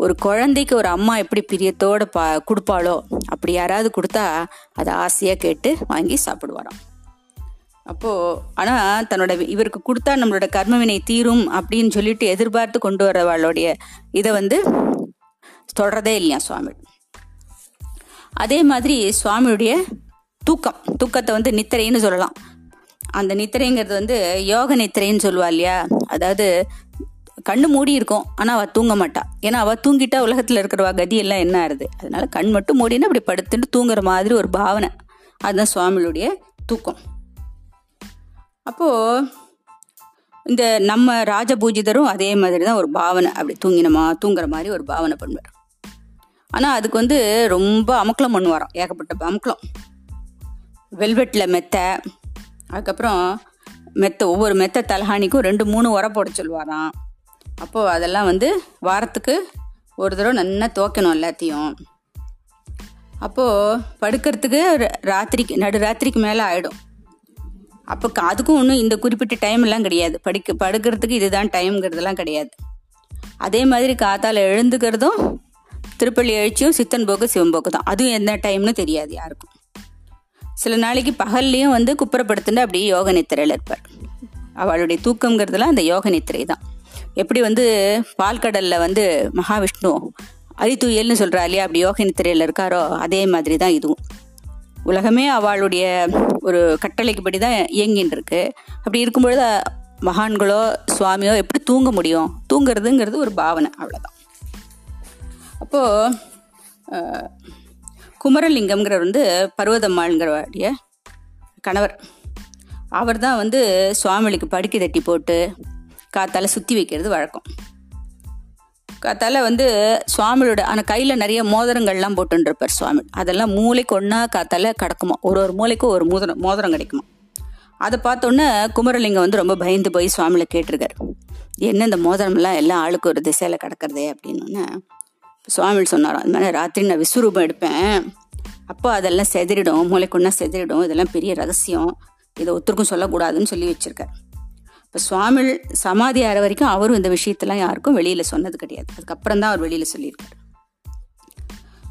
ஒரு குழந்தைக்கு ஒரு அம்மா எப்படி பிரியத்தோடு பா கொடுப்பாளோ அப்படி யாராவது கொடுத்தா அதை ஆசையாக கேட்டு வாங்கி சாப்பிடுவாராம். அப்போது ஆனால் தன்னோட இவருக்கு கொடுத்தா நம்மளோட கர்மவினை தீரும் அப்படின்னு சொல்லிட்டு எதிர்பார்த்து கொண்டு வரவாளுடைய இதை வந்து தொடரதே இல்லையா சுவாமி? அதே மாதிரி சுவாமியுடைய தூக்கம் தூக்கத்தை வந்து நித்திரைன்னு சொல்லலாம். அந்த நித்திரைங்கிறது வந்து யோக நித்திரைன்னு சொல்லுவா இல்லையா? அதாவது கண்ணு மூடி இருக்கும் ஆனால் அவள் தூங்க மாட்டா. ஏன்னா அவள் தூங்கிட்டா உலகத்தில் இருக்கிறவா கதி எல்லாம் என்ன ஆறுது? அதனால கண் மட்டும் மூடினா அப்படி படுத்துட்டு தூங்குற மாதிரி ஒரு பாவனை. அதுதான் சுவாமியுடைய தூக்கம். அப்போது இந்த நம்ம ராஜபூஜிதரும் அதே மாதிரி தான் ஒரு பாவனை. அப்படி தூங்கினமா தூங்குற மாதிரி ஒரு பாவனை பண்ணுவார். ஆனால் அதுக்கு வந்து ரொம்ப அமுக்கலம் பண்ணுவாராம் ஏகப்பட்ட அமுக்கலம். வெல்வெட்டில் மெத்தை அதுக்கப்புறம் மெத்த ஒவ்வொரு மெத்த தலஹானிக்கும் ரெண்டு மூணு உரம் போட சொல்லுவாராம். அப்போது அதெல்லாம் வந்து வாரத்துக்கு ஒரு தடவை நல்லா துவைக்கணும் எல்லாத்தையும். அப்போது படுக்கிறதுக்கு ராத்திரிக்கு நடு ராத்திரிக்கு மேலே ஆகிடும் அப்போ அதுக்கும் ஒன்றும் இந்த குறிப்பிட்ட டைம் எல்லாம் கிடையாது. படிக்க படுக்கிறதுக்கு இதுதான் டைம்ங்கிறதுலாம் கிடையாது. அதே மாதிரி காத்தால் எழுந்துக்கிறதும் திருப்பள்ளி எழுச்சியும் சித்தன் போக்கு சிவம்போக்கு தான் அதுவும் எந்த டைம்னு தெரியாது யாருக்கும். சில நாளைக்கு பகல்லையும் வந்து குப்புறப்படுத்துட்டு அப்படியே யோக நித்திரையில் இருப்பார். அவளுடைய தூக்கங்கிறதுலாம் அந்த யோக நித்திரை தான். எப்படி வந்து பால்கடலில் வந்து மகாவிஷ்ணு அரித்துயல்னு சொல்கிறா இல்லையா அப்படி யோக நித்திரையில் இருக்காரோ அதே மாதிரி தான் இதுவும். உலகமே அவளுடைய ஒரு கட்டளைக்குப்படி தான் இயங்கின்னு இருக்கு அப்படி இருக்கும்பொழுது மகான்களோ சுவாமியோ எப்படி தூங்க முடியும்? தூங்குறதுங்கிறது ஒரு பாவனை அவ்வளோதான் அப்போது குமரலிங்கம்ங்கிறவர் வந்து பர்வதம்மாளுங்கிறவருடைய கணவர். அவர் தான் வந்து சுவாமிகளுக்கு படுக்கை தட்டி போட்டு காத்தால சுற்றி வைக்கிறது வழக்கம். காத்தால வந்து சுவாமியோட ஆனால் கையில் நிறைய மோதிரங்கள்லாம் போட்டுருப்பார் சுவாமி. அதெல்லாம் மூளைக்கு ஒன்றா காத்தால கிடக்குமா? ஒரு ஒரு மூளைக்கும் ஒரு மோதிரம் மோதிரம் கிடைக்குமா? அதை பார்த்தோன்னே குமரலிங்கம் வந்து ரொம்ப பயந்து போய் சுவாமியில் கேட்டிருக்காரு. என்ன இந்த மோதிரம்லாம் எல்லாம் ஆளுக்கு ஒரு திசையில் கிடக்கிறதே? அப்படின்னு சுவாமி சொன்னாராம் அந்த மாதிரி ராத்திரி நான் விஸ்வரூபம் எடுப்பேன். அப்போ அதெல்லாம் செதறிடும் மூளைக்கொன்னா செதறிடும். இதெல்லாம் பெரிய ரகசியம். இதை ஒருத்தருக்கும் சொல்லக்கூடாதுன்னு சொல்லி வச்சிருக்காரு. இப்போ சுவாமி சமாதி ஆற வரைக்கும் அவரும் இந்த விஷயத்தெல்லாம் யாருக்கும் வெளியில் சொன்னது கிடையாது. அதுக்கப்புறம் தான் அவர் வெளியில் சொல்லியிருக்காரு.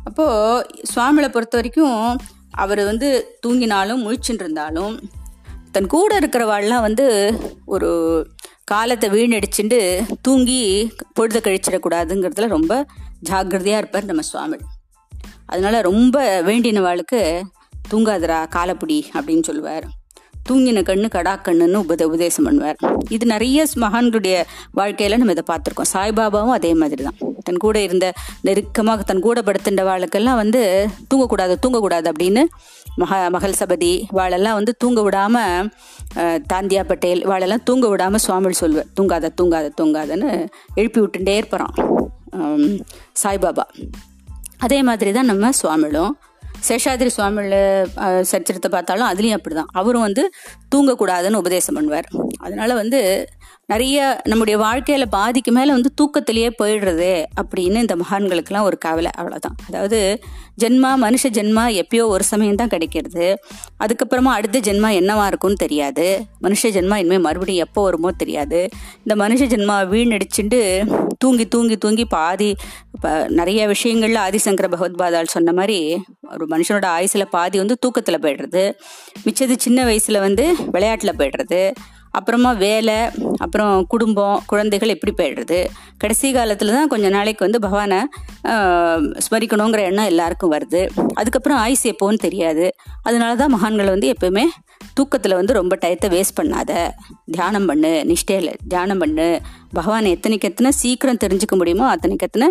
அப்போது சுவாமிகளை பொறுத்த வரைக்கும் அவர் வந்து தூங்கினாலும் முழிச்சுட்டு இருந்தாலும் தன் கூட இருக்கிறவாள்லாம் வந்து ஒரு காலத்தை வீணடிச்சுட்டு தூங்கி பொழுத கழிச்சிடக்கூடாதுங்கிறதுல ரொம்ப ஜாக்கிரதையாக இருப்பார் நம்ம சுவாமி. அதனால் ரொம்ப வேண்டினவாளுக்கு தூங்காதரா காலப்பிடி அப்படின்னு சொல்லுவார். தூங்கின கண்ணு கடா கண்ணுன்னு உபத உபதேசம் பண்ணுவார். இது நிறைய மகான்களுடைய வாழ்க்கையில் நம்ம இதை பார்த்துருக்கோம். சாய்பாபாவும் அதே மாதிரி தான் தன் கூட இருந்த நெருக்கமாக தன் கூட படுத்துட்ட வாழ்க்கெல்லாம் வந்து தூங்கக்கூடாது தூங்கக்கூடாது அப்படின்னு மகா மகள் சபதி வாழெல்லாம் வந்து தூங்க விடாமல் தாந்தியா பட்டேல் வாழெல்லாம் தூங்க விடாமல் சுவாமி சொல்லுவார். தூங்காத தூங்காத தூங்காதன்னு எழுப்பி விட்டுட்டே இருப்பாராம். சாய்பாபா. அதே மாதிரி தான் நம்ம சுவாமிகளும் சேஷாதிரி சுவாமியில் சரித்திரத்தை பார்த்தாலும் அதுலேயும் அப்படி தான் அவரும் வந்து தூங்கக்கூடாதுன்னு உபதேசம் பண்ணுவார். அதனால் வந்து நிறைய நம்முடைய வாழ்க்கையில பாதிக்கு மேலே வந்து தூக்கத்திலேயே போயிடுறது அப்படின்னு இந்த மகான்களுக்கெல்லாம் ஒரு கவலை அவ்வளோதான் அதாவது ஜென்மா மனுஷ ஜென்மா எப்பயோ ஒரு சமயம் தான் கிடைக்கிறது. அதுக்கப்புறமா அடுத்த ஜென்மா என்னவா இருக்கும்னு தெரியாது. மனுஷ ஜென்மா இனிமேல் மறுபடியும் எப்போ வருமோ தெரியாது. இந்த மனுஷ ஜென்மா வீணடிச்சுட்டு தூங்கி தூங்கி தூங்கி பாதி இப்போ நிறைய விஷயங்கள்ல ஆதிசங்கர பகவத்பாதால் சொன்ன மாதிரி ஒரு மனுஷனோட ஆயுசில் பாதி வந்து தூக்கத்தில் போயிடுறது. மிச்சது சின்ன வயசில் வந்து விளையாட்டில் போயிடுறது. அப்புறமா வேலை அப்புறம் குடும்பம் குழந்தைகள் எப்படி போயிடுறது? கடைசி காலத்தில் தான் கொஞ்ச நாளைக்கு வந்து பகவானை ஸ்மரிக்கணுங்கிற எண்ணம் எல்லாருக்கும் வருது. அதுக்கப்புறம் ஆயுசு எப்போன்னு தெரியாது. அதனால தான் மகான்களை வந்து எப்பவுமே தூக்கத்தில் வந்து ரொம்ப டயத்தை வேஸ்ட் பண்ணாத. தியானம் பண்ணு நிஷ்டையில் தியானம் பண்ணு. பகவானை எத்தனைக்கு எத்தனை சீக்கிரம் தெரிஞ்சுக்க முடியுமோ அத்தனைக்கு எத்தனை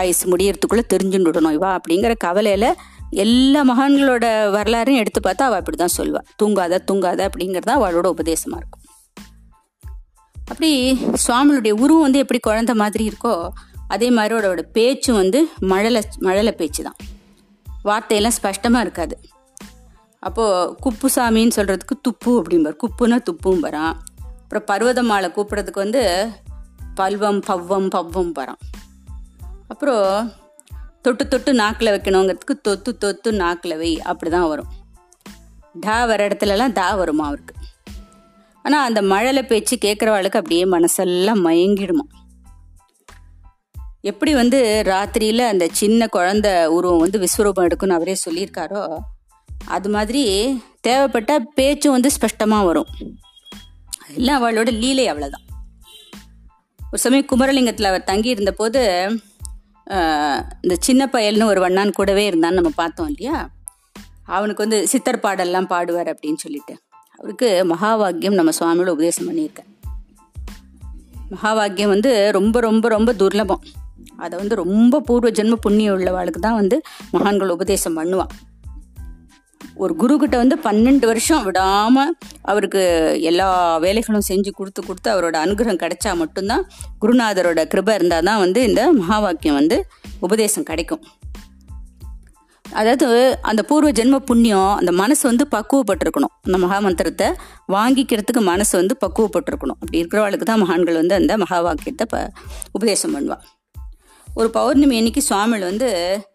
ஆயுசு முடியறதுக்குள்ளே தெரிஞ்சுன்னு விடணும். இவா அப்படிங்கிற கவலையில் எல்லா மகான்களோட வரலாறையும் எடுத்து பார்த்தா அவள் அப்படி தான் சொல்லுவாள் தூங்காத தூங்காத அப்படிங்கிறது அவளோட உபதேசமாக இருக்கும். அப்படி சுவாமியுடைய உருவம் வந்து எப்படி குழந்த மாதிரி இருக்கோ அதே மாதிரி அவரோட பேச்சும் வந்து மழலை மழலை பேச்சு தான் வார்த்தையெல்லாம் ஸ்பஷ்டமாக இருக்காது. அப்போது குப்புசாமின்னு சொல்கிறதுக்கு துப்பு அப்படிம்பார். குப்புன்னா துப்பும் வரான் அப்புறம் பர்வதமாலை கூப்பிட்றதுக்கு வந்து பல்வம் பவ்வம் பவ்வம் வரான் அப்புறம் தொட்டு தொட்டு நாக்கில் வைக்கணுங்கிறதுக்கு தொத்து தொத்து நாக்கில் வை அப்படி தான் வரும். டா வர இடத்துலலாம் தா வருமா அவருக்கு ஆனால் அந்த மழலை பேச்சு கேட்குறவாளுக்கு அப்படியே மனசெல்லாம் மயங்கிடுமா. எப்படி வந்து ராத்திரியில் அந்த சின்ன குழந்த உருவம் வந்து விஸ்வரூபம் எடுக்குன்னு அவரே சொல்லியிருக்காரோ அது மாதிரி தேவைப்பட்ட பேச்சும் வந்து ஸ்பஷ்டமாக வரும். எல்லாம் அவளோட லீலை அவ்வளோதான் ஒரு சமயம் குமரலிங்கத்தில் அவர் தங்கி இருந்த போது இந்த சின்ன பயல்னு ஒரு வண்ணான் கூடவே இருந்தான்னு நம்ம பார்த்தோம் இல்லையா? அவனுக்கு வந்து சித்தர் பாடல்லாம் பாடுவார் அப்படின்னு சொல்லிட்டு. அவருக்கு மகாவாக்கியம் நம்ம சுவாமியோட உபதேசம் பண்ணியிருக்கேன் மகாவாக்கியம் வந்து ரொம்ப ரொம்ப ரொம்ப துர்லபம். அதை வந்து ரொம்ப பூர்வ ஜென்ம புண்ணியம் உள்ளவாளுக்கு தான் வந்து மகான்கள் உபதேசம் பண்ணுவான். ஒரு குரு கிட்ட வந்து பன்னெண்டு வருஷம் விடாம அவருக்கு எல்லா வேலைகளும் செஞ்சு கொடுத்து கொடுத்து அவரோட அனுகிரகம் கிடைச்சா மட்டும்தான் குருநாதரோட கிருபை இருந்தால் தான் வந்து இந்த மகா வாக்கியம் வந்து உபதேசம் கிடைக்கும். அதாவது அந்த பூர்வ ஜென்ம புண்ணியம் அந்த மனசு வந்து பக்குவப்பட்டிருக்கணும். அந்த மகா மந்திரத்தை வாங்கிக்கிறதுக்கு மனசு வந்து பக்குவப்பட்டிருக்கணும். அப்படி இருக்கிறவளுக்கு தான் மகான்கள் வந்து அந்த மகா வாக்கியத்தை ப உபதேசம் பண்ணுவாள் ஒரு பௌர்ணமி அன்னைக்கு சுவாமிகள் வந்து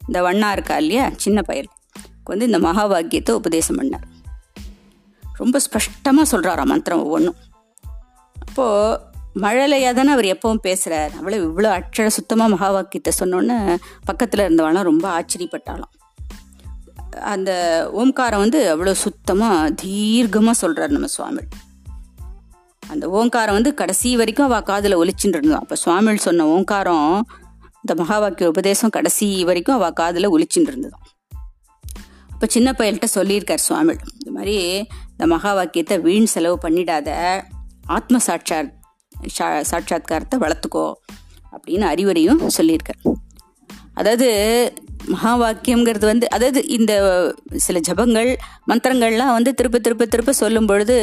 இந்த வண்ணா இருக்கா இல்லையா? சின்ன பயல் வந்து இந்த மகா வாக்கியத்தை உபதேசம் பண்ணார். ரொம்ப ஸ்பஷ்டமாக சொல்கிறாராம் மந்திரம் ஒவ்வொன்றும். அப்போது மழலையாக தானே அவர் எப்பவும் பேசுகிறார் அவ்வளோ இவ்வளோ அச்சழ சுத்தமாக மகா வாக்கியத்தை சொன்னோன்னே பக்கத்தில் இருந்தவளாம் ரொம்ப ஆச்சரியப்பட்டாலும். அந்த ஓம்காரம் வந்து அவ்வளோ சுத்தமாக தீர்க்கமாக சொல்கிறார் நம்ம சுவாமி அந்த ஓங்காரம் வந்து கடைசி வரைக்கும் அவள் காதில் ஒலிச்சுட்டு இருந்தோம் அப்போ சுவாமிகள் சொன்ன ஓங்காரம் இந்த மகா வாக்கிய உபதேசம் கடைசி வரைக்கும் அவள் காதில் ஒலிச்சுட்டு இருந்ததான் இப்போ சின்ன பையல்கிட்ட சொல்லியிருக்கார் சுவாமி இந்த மாதிரி இந்த மகா வாக்கியத்தை வீண் செலவு பண்ணிடாத ஆத்ம சாட்சாத் சாட்சாத்காரத்தை வளர்த்துக்கோ அப்படின்னு அறிவுரையும் சொல்லியிருக்கார். அதாவது மகா வாக்கியம்ங்கிறது வந்து அதாவது இந்த சில ஜபங்கள் மந்திரங்கள்லாம் வந்து திருப்ப திருப்ப திருப்ப சொல்லும் பொழுது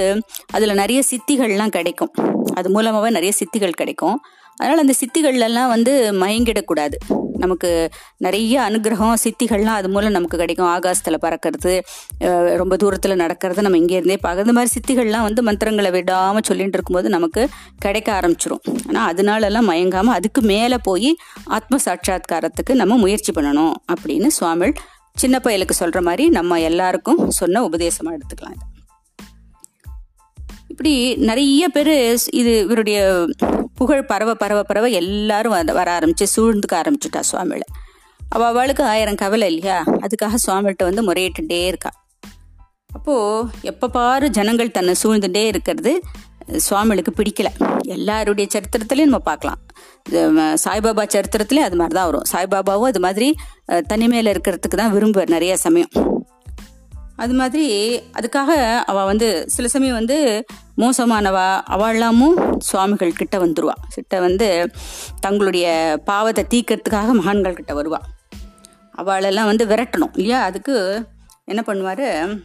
அதில் நிறைய சித்திகள்லாம் கிடைக்கும். அது மூலமாகவே நிறைய சித்திகள் கிடைக்கும். அதனால் அந்த சித்திகள்லாம் வந்து மயங்கிடக்கூடாது. நமக்கு நிறைய அனுகிரகம் சித்திகள்லாம் அது மூலம் நமக்கு கிடைக்கும். ஆகாசத்தில் பறக்கிறது ரொம்ப தூரத்தில் நடக்கிறது நம்ம இங்கேருந்தே பார்க்குறது இந்த மாதிரி சித்திகள்லாம் வந்து மந்திரங்களை விடாமல் சொல்லிட்டு இருக்கும்போது நமக்கு கிடைக்க ஆரம்பிச்சிரும். ஆனால் அதனாலலாம் மயங்காமல் அதுக்கு மேலே போய் ஆத்ம சாட்சாத்காரத்துக்கு நம்ம முயற்சி பண்ணணும் அப்படின்னு சுவாமிகள் சின்ன பயலுக்கு சொல்கிற மாதிரி நம்ம எல்லாருக்கும் சொன்ன உபதேசமாக எடுத்துக்கலாம் இப்படி நிறைய பேர் இது இவருடைய புகழ் பரவ பரவ பரவ எல்லாரும் வர வர ஆரம்பிச்சு சூழ்ந்துக்க ஆரம்பிச்சுட்டா சுவாமியில அவள் அவளுக்கு ஆயிரம் கவலை இல்லையா? அதுக்காக சுவாமிகிட்ட வந்து முறையிட்டுட்டே இருக்கா. அப்போது எப்போ பாரு ஜனங்கள் தன்னை சூழ்ந்துட்டே இருக்கிறது. சுவாமிகளுக்கு பிடிக்கல. எல்லாருடைய சரித்திரத்துலையும் நம்ம பார்க்கலாம். சாய்பாபா சரித்திரத்துலேயும் அது மாதிரி தான் வரும். சாய்பாபாவும் அது மாதிரி தனிமையில் இருக்கிறதுக்கு தான் விரும்புவார் நிறைய சமயம். அது மாதிரி அதுக்காக அவள் வந்து சில சமயம் வந்து மோசமானவா அவளாமும் சுவாமிகள் கிட்ட வந்துருவா. கிட்ட வந்து தங்களுடைய பாவத்தை தீக்கிறதுக்காக மகான்கள் கிட்ட வருவா. அவளெல்லாம் வந்து விரட்டணும் இல்லையா? அதுக்கு என்ன பண்ணுவார்?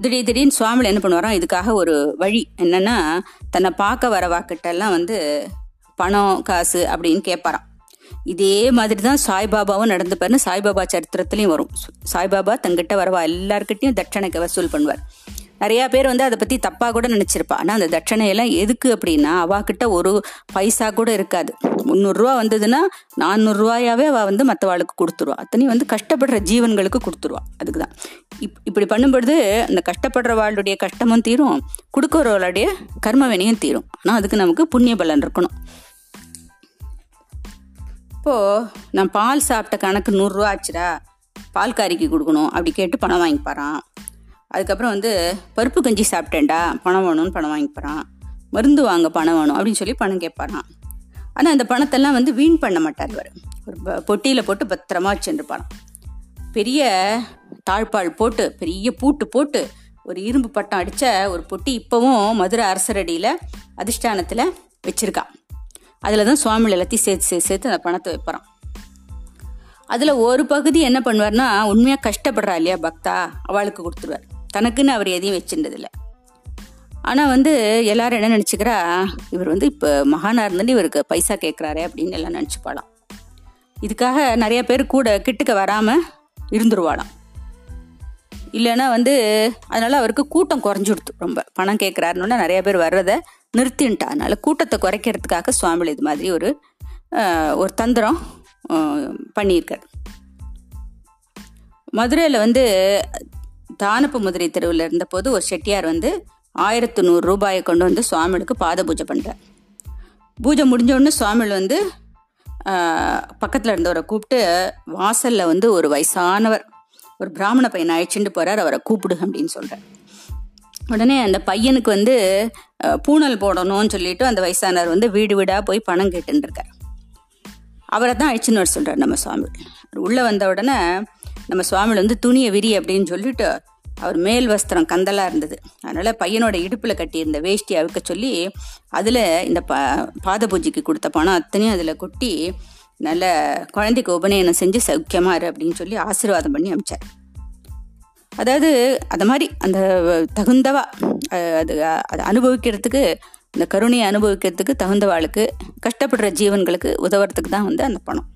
திடீர் திடீர்னு சுவாமியில் என்ன பண்ணுவாராம்? இதுக்காக ஒரு வழி என்னென்னா தன்னை பார்க்க வரவா கிட்டெல்லாம் வந்து பணம் காசு அப்படின்னு கேட்பாராம். இதே மாதிரி தான் சாய்பாபாவும் நடந்துப்பார்னு சாய்பாபா சரித்திரத்துலையும் வரும். சாய்பாபா தங்கிட்ட வரவா எல்லாருக்கிட்டையும் தட்சணைக்கு வசூல் பண்ணுவார். நிறையா பேர் வந்து அதை பற்றி தப்பாக கூட நினச்சிருப்பா. ஆனால் அந்த தட்சணையெல்லாம் எதுக்கு அப்படின்னா அவாக்கிட்ட ஒரு பைசா கூட இருக்காது. முந்நூறுரூவா வந்ததுன்னா நானூறுரூவாயாவே அவள் வந்து மற்றவாளுக்கு கொடுத்துருவா. அத்தனையும் வந்து கஷ்டப்படுற ஜீவன்களுக்கு கொடுத்துருவா. அதுக்கு தான் இப் இப்படி பண்ணும்பொழுது அந்த கஷ்டப்படுறவாளுடைய கஷ்டமும் தீரும். கொடுக்குறவளுடைய கர்ம வினையும் தீரும். ஆனால் அதுக்கு நமக்கு புண்ணிய பலன் இருக்கணும். அப்போது நான் பால் சாப்பிட்ட கணக்கு நூறுரூவா ஆச்சுடா. பால்காரிக்கு கொடுக்கணும். அப்படி கேட்டு பணம் வாங்கிப்பாரான் அதுக்கப்புறம் வந்து பருப்பு கஞ்சி சாப்பிட்டேன்டா. பணம் வேணும்னு பணம் வாங்கிப்பாரான் மருந்து வாங்க பணம் வேணும் அப்படின்னு சொல்லி பணம் கேட்பாரான் ஆனால் அந்த பணத்தெல்லாம் வந்து வீண் பண்ண மாட்டார் இவர். ஒரு ப- பொட்டியில் போட்டு பத்திரமா வச்சுருப்பாராம் பெரிய தாழ்பால் போட்டு பெரிய பூட்டு போட்டு ஒரு இரும்பு பட்டம் அடித்த ஒரு பொட்டி இப்போவும் மதுரை அரசரடியில் அதிஷ்டானத்தில் வச்சுருக்கான் அதில் தான் சுவாமிகள் எல்லாத்தையும் சேர்த்து சேர்த்து சேர்த்து அந்த பணத்தை வைப்பறான் அதில் ஒரு பகுதி என்ன பண்ணுவார்னா உண்மையாக கஷ்டப்படுறா இல்லையா பக்தா அவளுக்கு கொடுத்துருவார். தனக்குன்னு அவர் எதையும் வச்சுட்டதில்ல ஆனால் வந்து எல்லாரும் என்ன நினச்சிக்கிறா இவர் வந்து இப்போ மகானாக இருந்தாலும் இவருக்கு பைசா கேட்குறாரே அப்படின்னு எல்லாம் நினச்சிப்பாளாம். இதுக்காக நிறைய பேர் கூட கிட்டுக்க வராமல் இருந்துருவாளாம். இல்லைன்னா வந்து அதனால் அவருக்கு கூட்டம் குறைஞ்சுடுத்து ரொம்ப. பணம் கேட்குறாருன்னு நிறைய பேர் வர்றதை நிறுத்தின்ட்டா அதனால் கூட்டத்தை குறைக்கிறதுக்காக சுவாமிகள் இது மாதிரி ஒரு ஒரு தந்திரம் பண்ணியிருக்கார். மதுரையில் வந்து தானப்பு மதுரை தெருவில் இருந்தபோது ஒரு செட்டியார் வந்து ஆயிரத்து நூறு ரூபாயை கொண்டு வந்து சுவாமிகளுக்கு பாத பூஜை பண்ணுறார் பூஜை முடிஞ்சோடனே சுவாமிகள் வந்து பக்கத்தில் இருந்தவரை கூப்பிட்டு வாசலில் வந்து ஒரு வயசானவர் ஒரு பிராமண பையனை அழைச்சிட்டு போகிறார் அவரை கூப்பிடு அப்படின்னு சொல்கிறார் உடனே அந்த பையனுக்கு வந்து பூனல் பூணல் போடணும்னு சொல்லிட்டு அந்த வயசானவர் வந்து வீடு வீடாக போய் பணம் கேட்டுன்னு இருக்கார் அவரை தான் அழிச்சுன்னு வர சொல்கிறார் நம்ம சுவாமி. உள்ளே வந்த உடனே நம்ம சுவாமி வந்து துணியை விரி அப்படின்னு சொல்லிட்டு அவர் மேல் வஸ்திரம் கந்தலாக இருந்தது. அதனால் பையனோட இடுப்பில் கட்டியிருந்த வேஷ்டி அவுக்க சொல்லி அதில் இந்த ப பாத பூஜைக்கு கொடுத்த பணம் அத்தனையும் அதில் கொட்டி நல்ல குழந்தைக்கு உபநயனம் செஞ்சு சௌக்கியமாக இரு அப்படின்னு சொல்லி ஆசீர்வாதம் பண்ணி அமிச்சார். அதாவது அந்த மாதிரி அந்த தகுந்தவா அது அதை அனுபவிக்கிறதுக்கு இந்த கருணையை அனுபவிக்கிறதுக்கு தகுந்தவாளுக்கு கஷ்டப்படுற ஜீவன்களுக்கு உதவுறதுக்கு தான் வந்து அந்த பணம்.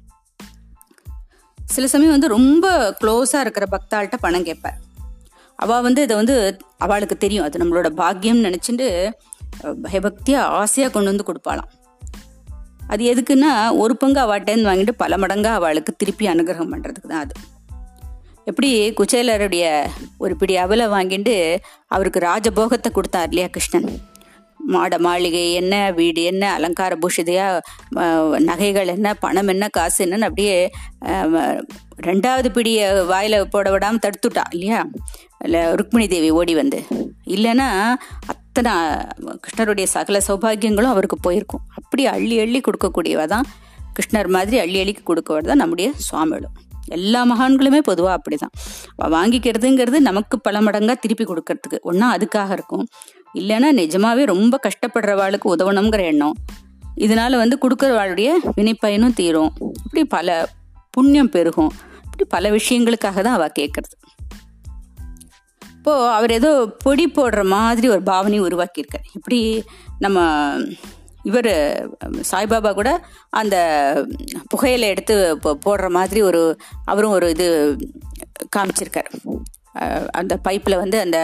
சில சமயம் வந்து ரொம்ப க்ளோஸாக இருக்கிற பக்தாள்கிட்ட பணம் கேட்பார். அவள் வந்து இதை வந்து அவளுக்கு தெரியும். அது நம்மளோட பாக்கியம்னு நினச்சிட்டு பயபக்தியாக ஆசையாக கொண்டு வந்து கொடுப்பாளாம். அது எதுக்குன்னா ஒரு பங்கு அவாட்டேன்னு வாங்கிட்டு பல மடங்காக அவளுக்கு திருப்பி அனுகிரகம் பண்ணுறதுக்கு தான் அது. எப்படி குச்சேலருடைய ஒரு பிடி அவலை வாங்கிட்டு அவருக்கு ராஜபோகத்தை கொடுத்தார் இல்லையா கிருஷ்ணன்? மாட மாளிகை என்ன வீடு என்ன அலங்கார பூஷிதையா நகைகள் என்ன பணம் என்ன காசு என்னன்னு அப்படியே ரெண்டாவது பிடியை வாயில் போட விடாமல் தடுத்துட்டா இல்லையா? இல்லை ருக்மிணி தேவி ஓடி வந்து. இல்லைன்னா அத்தனை கிருஷ்ணருடைய சகல சௌபாகியங்களும் அவருக்கு போயிருக்கும். அப்படி அள்ளி அள்ளி கொடுக்கக்கூடியவ தான் கிருஷ்ணர் மாதிரி அள்ளி அள்ளி கொடுக்கவர் தான் நம்முடைய சுவாமிகளும். எல்லா மகான்களுமே பொதுவாக அப்படி தான் வாங்கிக்கிறதுங்கிறது நமக்கு பல மடங்காக திருப்பி கொடுக்கறதுக்கு. ஒன்றா அதுக்காக இருக்கும். இல்லைன்னா நிஜமாவே ரொம்ப கஷ்டப்படுறவாளுக்கு உதவணுங்கிற எண்ணம். இதனால வந்து கொடுக்குறவாளுடைய வினைப்பயனும் தீரும். இப்படி பல புண்ணியம் பெருகும். இப்படி பல விஷயங்களுக்காக தான் அவள் கேட்கறது இப்போது அவர் ஏதோ பொடி போடுற மாதிரி ஒரு பாவனை உருவாக்கியிருக்கார். இப்படி நம்ம இவர் சாய்பாபா கூட அந்த புகையில எடுத்து போடுற மாதிரி ஒரு அவரும் ஒரு இது காமிச்சிருக்கார். அந்த பைப்பில் வந்து அந்த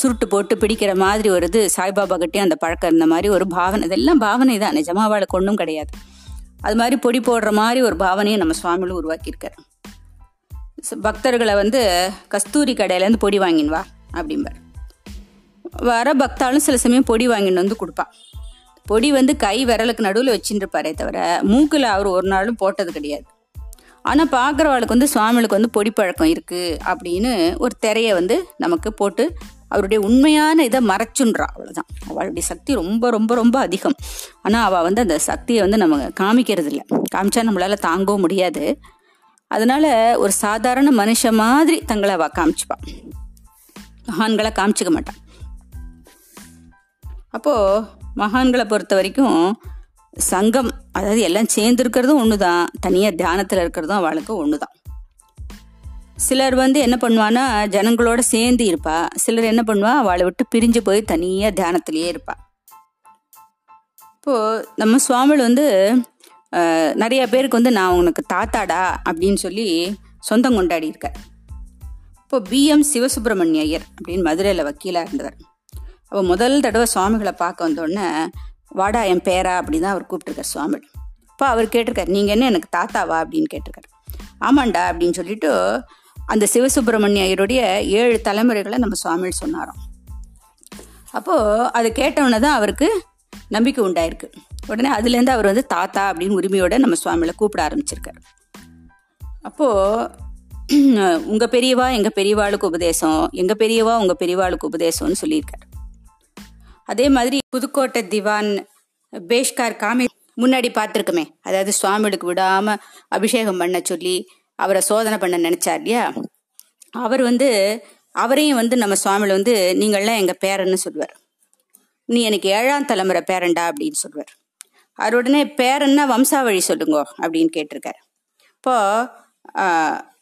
சுருட்டு போட்டு பிடிக்கிற மாதிரி ஒரு இது சாய்பாபா கிட்டே அந்த பழக்கம் இருந்த மாதிரி ஒரு பாவனை. இதெல்லாம் பாவனை தான். நிஜமாவாளுக்கு ஒன்றும் கிடையாது. அது மாதிரி பொடி போடுற மாதிரி ஒரு பாவனையை நம்ம சுவாமிகளும் உருவாக்கியிருக்கார். பக்தர்களை வந்து கஸ்தூரி கடையிலேருந்து பொடி வாங்கின்னு வா அப்படிம்பார். வர பக்தாலும் சில சமயம் பொடி வாங்கின்னு வந்து கொடுப்பான். பொடி வந்து கை விரலுக்கு நடுவில் வச்சுட்டு தவிர மூக்கில் அவர் ஒரு நாளும் போட்டது கிடையாது. ஆனால் பார்க்குறவாளுக்கு வந்து சுவாமிகளுக்கு வந்து பொடி பழக்கம் இருக்குது அப்படின்னு ஒரு திரையை வந்து நமக்கு போட்டு அவருடைய உண்மையான இதை மறைச்சுன்றா அவ்வளோதான் அவளுடைய சக்தி ரொம்ப ரொம்ப ரொம்ப அதிகம். ஆனால் அவள் வந்து அந்த சக்தியை வந்து நம்ம காமிக்கிறது இல்லை காமிச்சா நம்மளால் தாங்கவும் முடியாது. அதனால் ஒரு சாதாரண மனுஷ மாதிரி தங்களை அவள் காமிச்சுப்பாள் மகான்களை காமிச்சிக்க மாட்டான் அப்போது மகான்களை பொறுத்த வரைக்கும் சங்கம் அதாவது எல்லாம் சேர்ந்துருக்கிறதும் ஒன்று தான் தனியாக தியானத்தில் இருக்கிறதும் அவளுக்கு ஒன்று தான் சிலர் வந்து என்ன பண்ணுவான்னா ஜனங்களோட சேர்ந்து இருப்பா. சிலர் என்ன பண்ணுவா அவளை விட்டு பிரிஞ்சு போய் தனியாக தியானத்திலேயே இருப்பா. இப்போது நம்ம சுவாமிகள் வந்து நிறைய பேருக்கு வந்து நான் உனக்கு தாத்தாடா அப்படின்னு சொல்லி சொந்தம் கொண்டாடி இருக்க இப்போ பிஎம் சிவசுப்பிரமணிய ஐயர் அப்படின்னு மதுரையில் வக்கீலாக இருந்தவர். அப்போ முதல் தடவை சுவாமிகளை பார்க்க வந்தோடனே வாடா என் பேரா? அப்படின்னு தான் அவர் கூப்பிட்டுருக்கார் சுவாமி அப்போ அவர் கேட்டிருக்காரு நீங்கள் என்ன எனக்கு தாத்தாவா? அப்படின்னு கேட்டிருக்காரு. ஆமாண்டா அப்படின்னு சொல்லிட்டு அந்த சிவசுப்பிரமணிய ஐயருடைய ஏழு தலைமுறைகளை நம்ம சுவாமிகள் சொன்னாரோம். அப்போது அதை கேட்டவொன்னே தான் அவருக்கு நம்பிக்கை உண்டாயிருக்கு. உடனே அதுலேருந்து அவர் வந்து தாத்தா அப்படின்னு உரிமையோடு நம்ம சுவாமிகளை கூப்பிட ஆரம்பிச்சிருக்காரு. அப்போது உங்கள் பெரியவா எங்கள் பெரியவாளுக்கு உபதேசம் எங்கள் பெரியவா உங்கள் பெரியவாளுக்கு உபதேசம்னு சொல்லியிருக்காரு. அதே மாதிரி புதுக்கோட்டை திவான் பேஷ்கார் காமி முன்னாடி பார்த்துருக்குமே. அதாவது சுவாமிகளுக்கு விடாமல் அபிஷேகம் பண்ண சொல்லி அவரை சோதனை பண்ண நினைச்சார் இல்லையா? அவர் வந்து அவரையும் வந்து நம்ம சுவாமியில் வந்து நீங்கள்லாம் எங்கள் பேரன்னு சொல்லுவார் நீ எனக்கு ஏழாம் தலைமுறை பேரண்டா அப்படின்னு சொல்லுவார் அவர் உடனே பேரன்னா வம்சாவழி சொல்லுங்கோ அப்படின்னு கேட்டிருக்காரு. இப்போ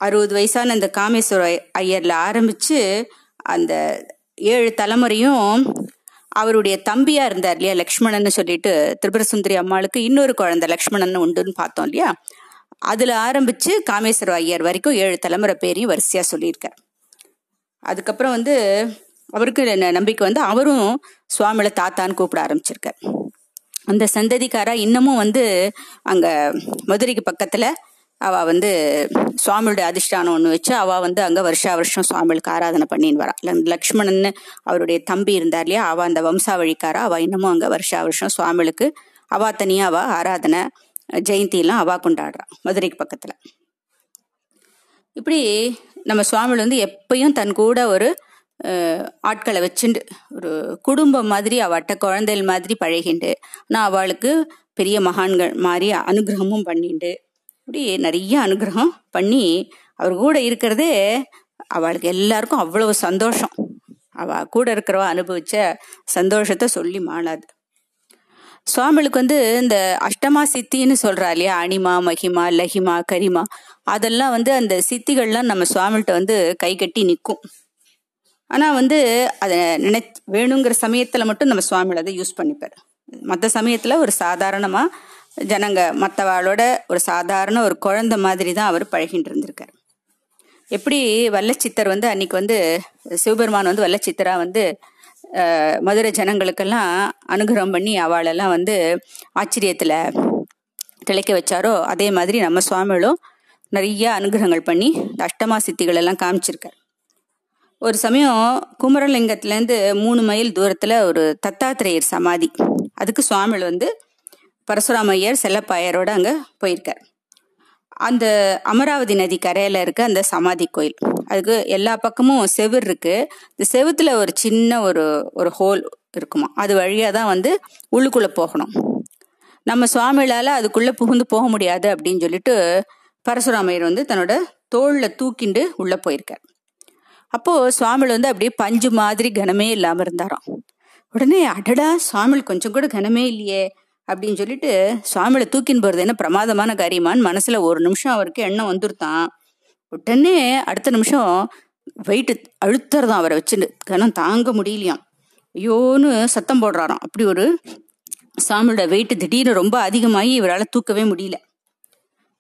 அறுபது வயசான அந்த காமேஸ்வர ஐயரில் ஆரம்பித்து அந்த ஏழு தலைமுறையும் அவருடைய தம்பியா இருந்தார் இல்லையா லக்ஷ்மணன் சொல்லிட்டு திரிபுர சுந்தரி அம்மாளுக்கு இன்னொரு குழந்தை லக்ஷ்மணன் உண்டுன்னு பார்த்தோம் இல்லையா? அதுல ஆரம்பிச்சு காமேஸ்வர ஐயர் வரைக்கும் ஏழு தலைமுறை பேரையும் வரிசையா சொல்லியிருக்கார். அதுக்கப்புறம் வந்து அவருக்கு நம்பிக்கை வந்து அவரும் சுவாமியில தாத்தான்னு கூப்பிட ஆரம்பிச்சிருக்கார். அந்த சந்ததிக்காரா இன்னமும் வந்து அங்க மதுரைக்கு பக்கத்துல அவ வந்து சுவாமியோட அதிஷ்டானம் ஒன்று வச்சு அவ வந்து அங்கே வருஷா வருஷம் சுவாமிகளுக்கு ஆராதனை பண்ணின்னு வரா. லக்ஷ்மணன் அவருடைய தம்பி இருந்தார் இல்லையா? அவ அந்த வம்சாவழிக்காரா? அவ இன்னமும் அங்கே வருஷா வருஷம் சுவாமிகளுக்கு அவா தனியாக அவ ஆராதனை ஜெயந்திலாம் அவா கொண்டாடுறான் மதுரைக்கு பக்கத்தில். இப்படி நம்ம சுவாமிகள் வந்து எப்பயும் தன் கூட ஒரு ஆட்களை வச்சுண்டு ஒரு குடும்பம் மாதிரி அவட்ட குழந்தைகள் மாதிரி பழகிண்டு ஆனால் அவளுக்கு பெரிய மகான்கள் மாதிரி அனுகிரகமும் பண்ணிண்டு இப்படி நிறைய அனுகிரகம் பண்ணி அவர் கூட இருக்கிறதே அவளுக்கு எல்லாருக்கும் அவ்வளவு சந்தோஷம். அவ கூட இருக்கிறவ அனுபவிச்ச சந்தோஷத்தை சொல்லி மாளாது. சுவாமிகளுக்கு வந்து இந்த அஷ்டமா சித்தின்னு சொல்றா இல்லையா? அனிமா மகிமா லஹிமா கரிமா. அதெல்லாம் வந்து அந்த சித்திகள்லாம் நம்ம சுவாமிகிட்ட வந்து கை கட்டி நிற்கும். ஆனால் வந்து அதை நினை வேணுங்கிற சமயத்தில் மட்டும் நம்ம சுவாமிகள் அதை யூஸ் பண்ணிப்பார். மற்ற சமயத்தில் ஒரு சாதாரணமாக ஜனங்க மற்றவாளோட ஒரு சாதாரண ஒரு குழந்தை மாதிரி தான் அவர் பழகிட்டு இருந்திருக்கார். எப்படி வல்லச்சித்தர் வந்து அன்னைக்கு வந்து சிவபெருமான் வந்து வல்லச்சித்தரா வந்து மதுரை ஜனங்களுக்கெல்லாம் அனுகிரகம் பண்ணி அவளெல்லாம் வந்து ஆச்சரியத்தில் திளைக்க வச்சாரோ அதே மாதிரி நம்ம சுவாமிகளும் நிறைய அனுகிரகங்கள் பண்ணி இந்த அஷ்டமா சித்திகள் எல்லாம் காமிச்சிருக்கார். ஒரு சமயம் குமரலிங்கத்துலேருந்து மூணு மைல் தூரத்தில் ஒரு தத்தாத்திரேயர் சமாதி அதுக்கு சுவாமிகள் வந்து பரசுராமையர் செல்லப்பாயரோட அங்கே போயிருக்கார். அந்த அமராவதி நதி கரையில் இருக்க அந்த சமாதி கோயில் அதுக்கு எல்லா பக்கமும் செவுர் இருக்கு. இந்த செவுத்துல ஒரு சின்ன ஒரு ஒரு ஹோல் இருக்குமா? அது வழியாக தான் வந்து உள்ளுக்குள்ளே போகணும். நம்ம சுவாமிகளால் அதுக்குள்ளே புகுந்து போக முடியாது அப்படின்னு சொல்லிட்டு பரசுராமையர் வந்து தன்னோட தோளில் தூக்கிண்டு உள்ளே போயிருக்கார். அப்போது சுவாமிகள் வந்து அப்படியே பஞ்சு மாதிரி கனமே இல்லாமல் இருந்தாராம். உடனே அடடா சுவாமிகள் கொஞ்சம் கூட கனமே இல்லையே. அப்படின்னு சொல்லிட்டு சுவாமியில தூக்கின்னு போகிறது என்ன பிரமாதமான காரியமான்னு மனசில் ஒரு நிமிஷம் அவருக்கு எண்ணம் வந்துருத்தான். உடனே அடுத்த நிமிஷம் வெயிட்டு அழுத்துறதான் அவரை வச்சுட்டு கணம் தாங்க முடியலையாம். ஐயோன்னு சத்தம் போடுறாராம். அப்படி ஒரு சாமியோட வெயிட்டு திடீர்னு ரொம்ப அதிகமாகி இவரால் தூக்கவே முடியல.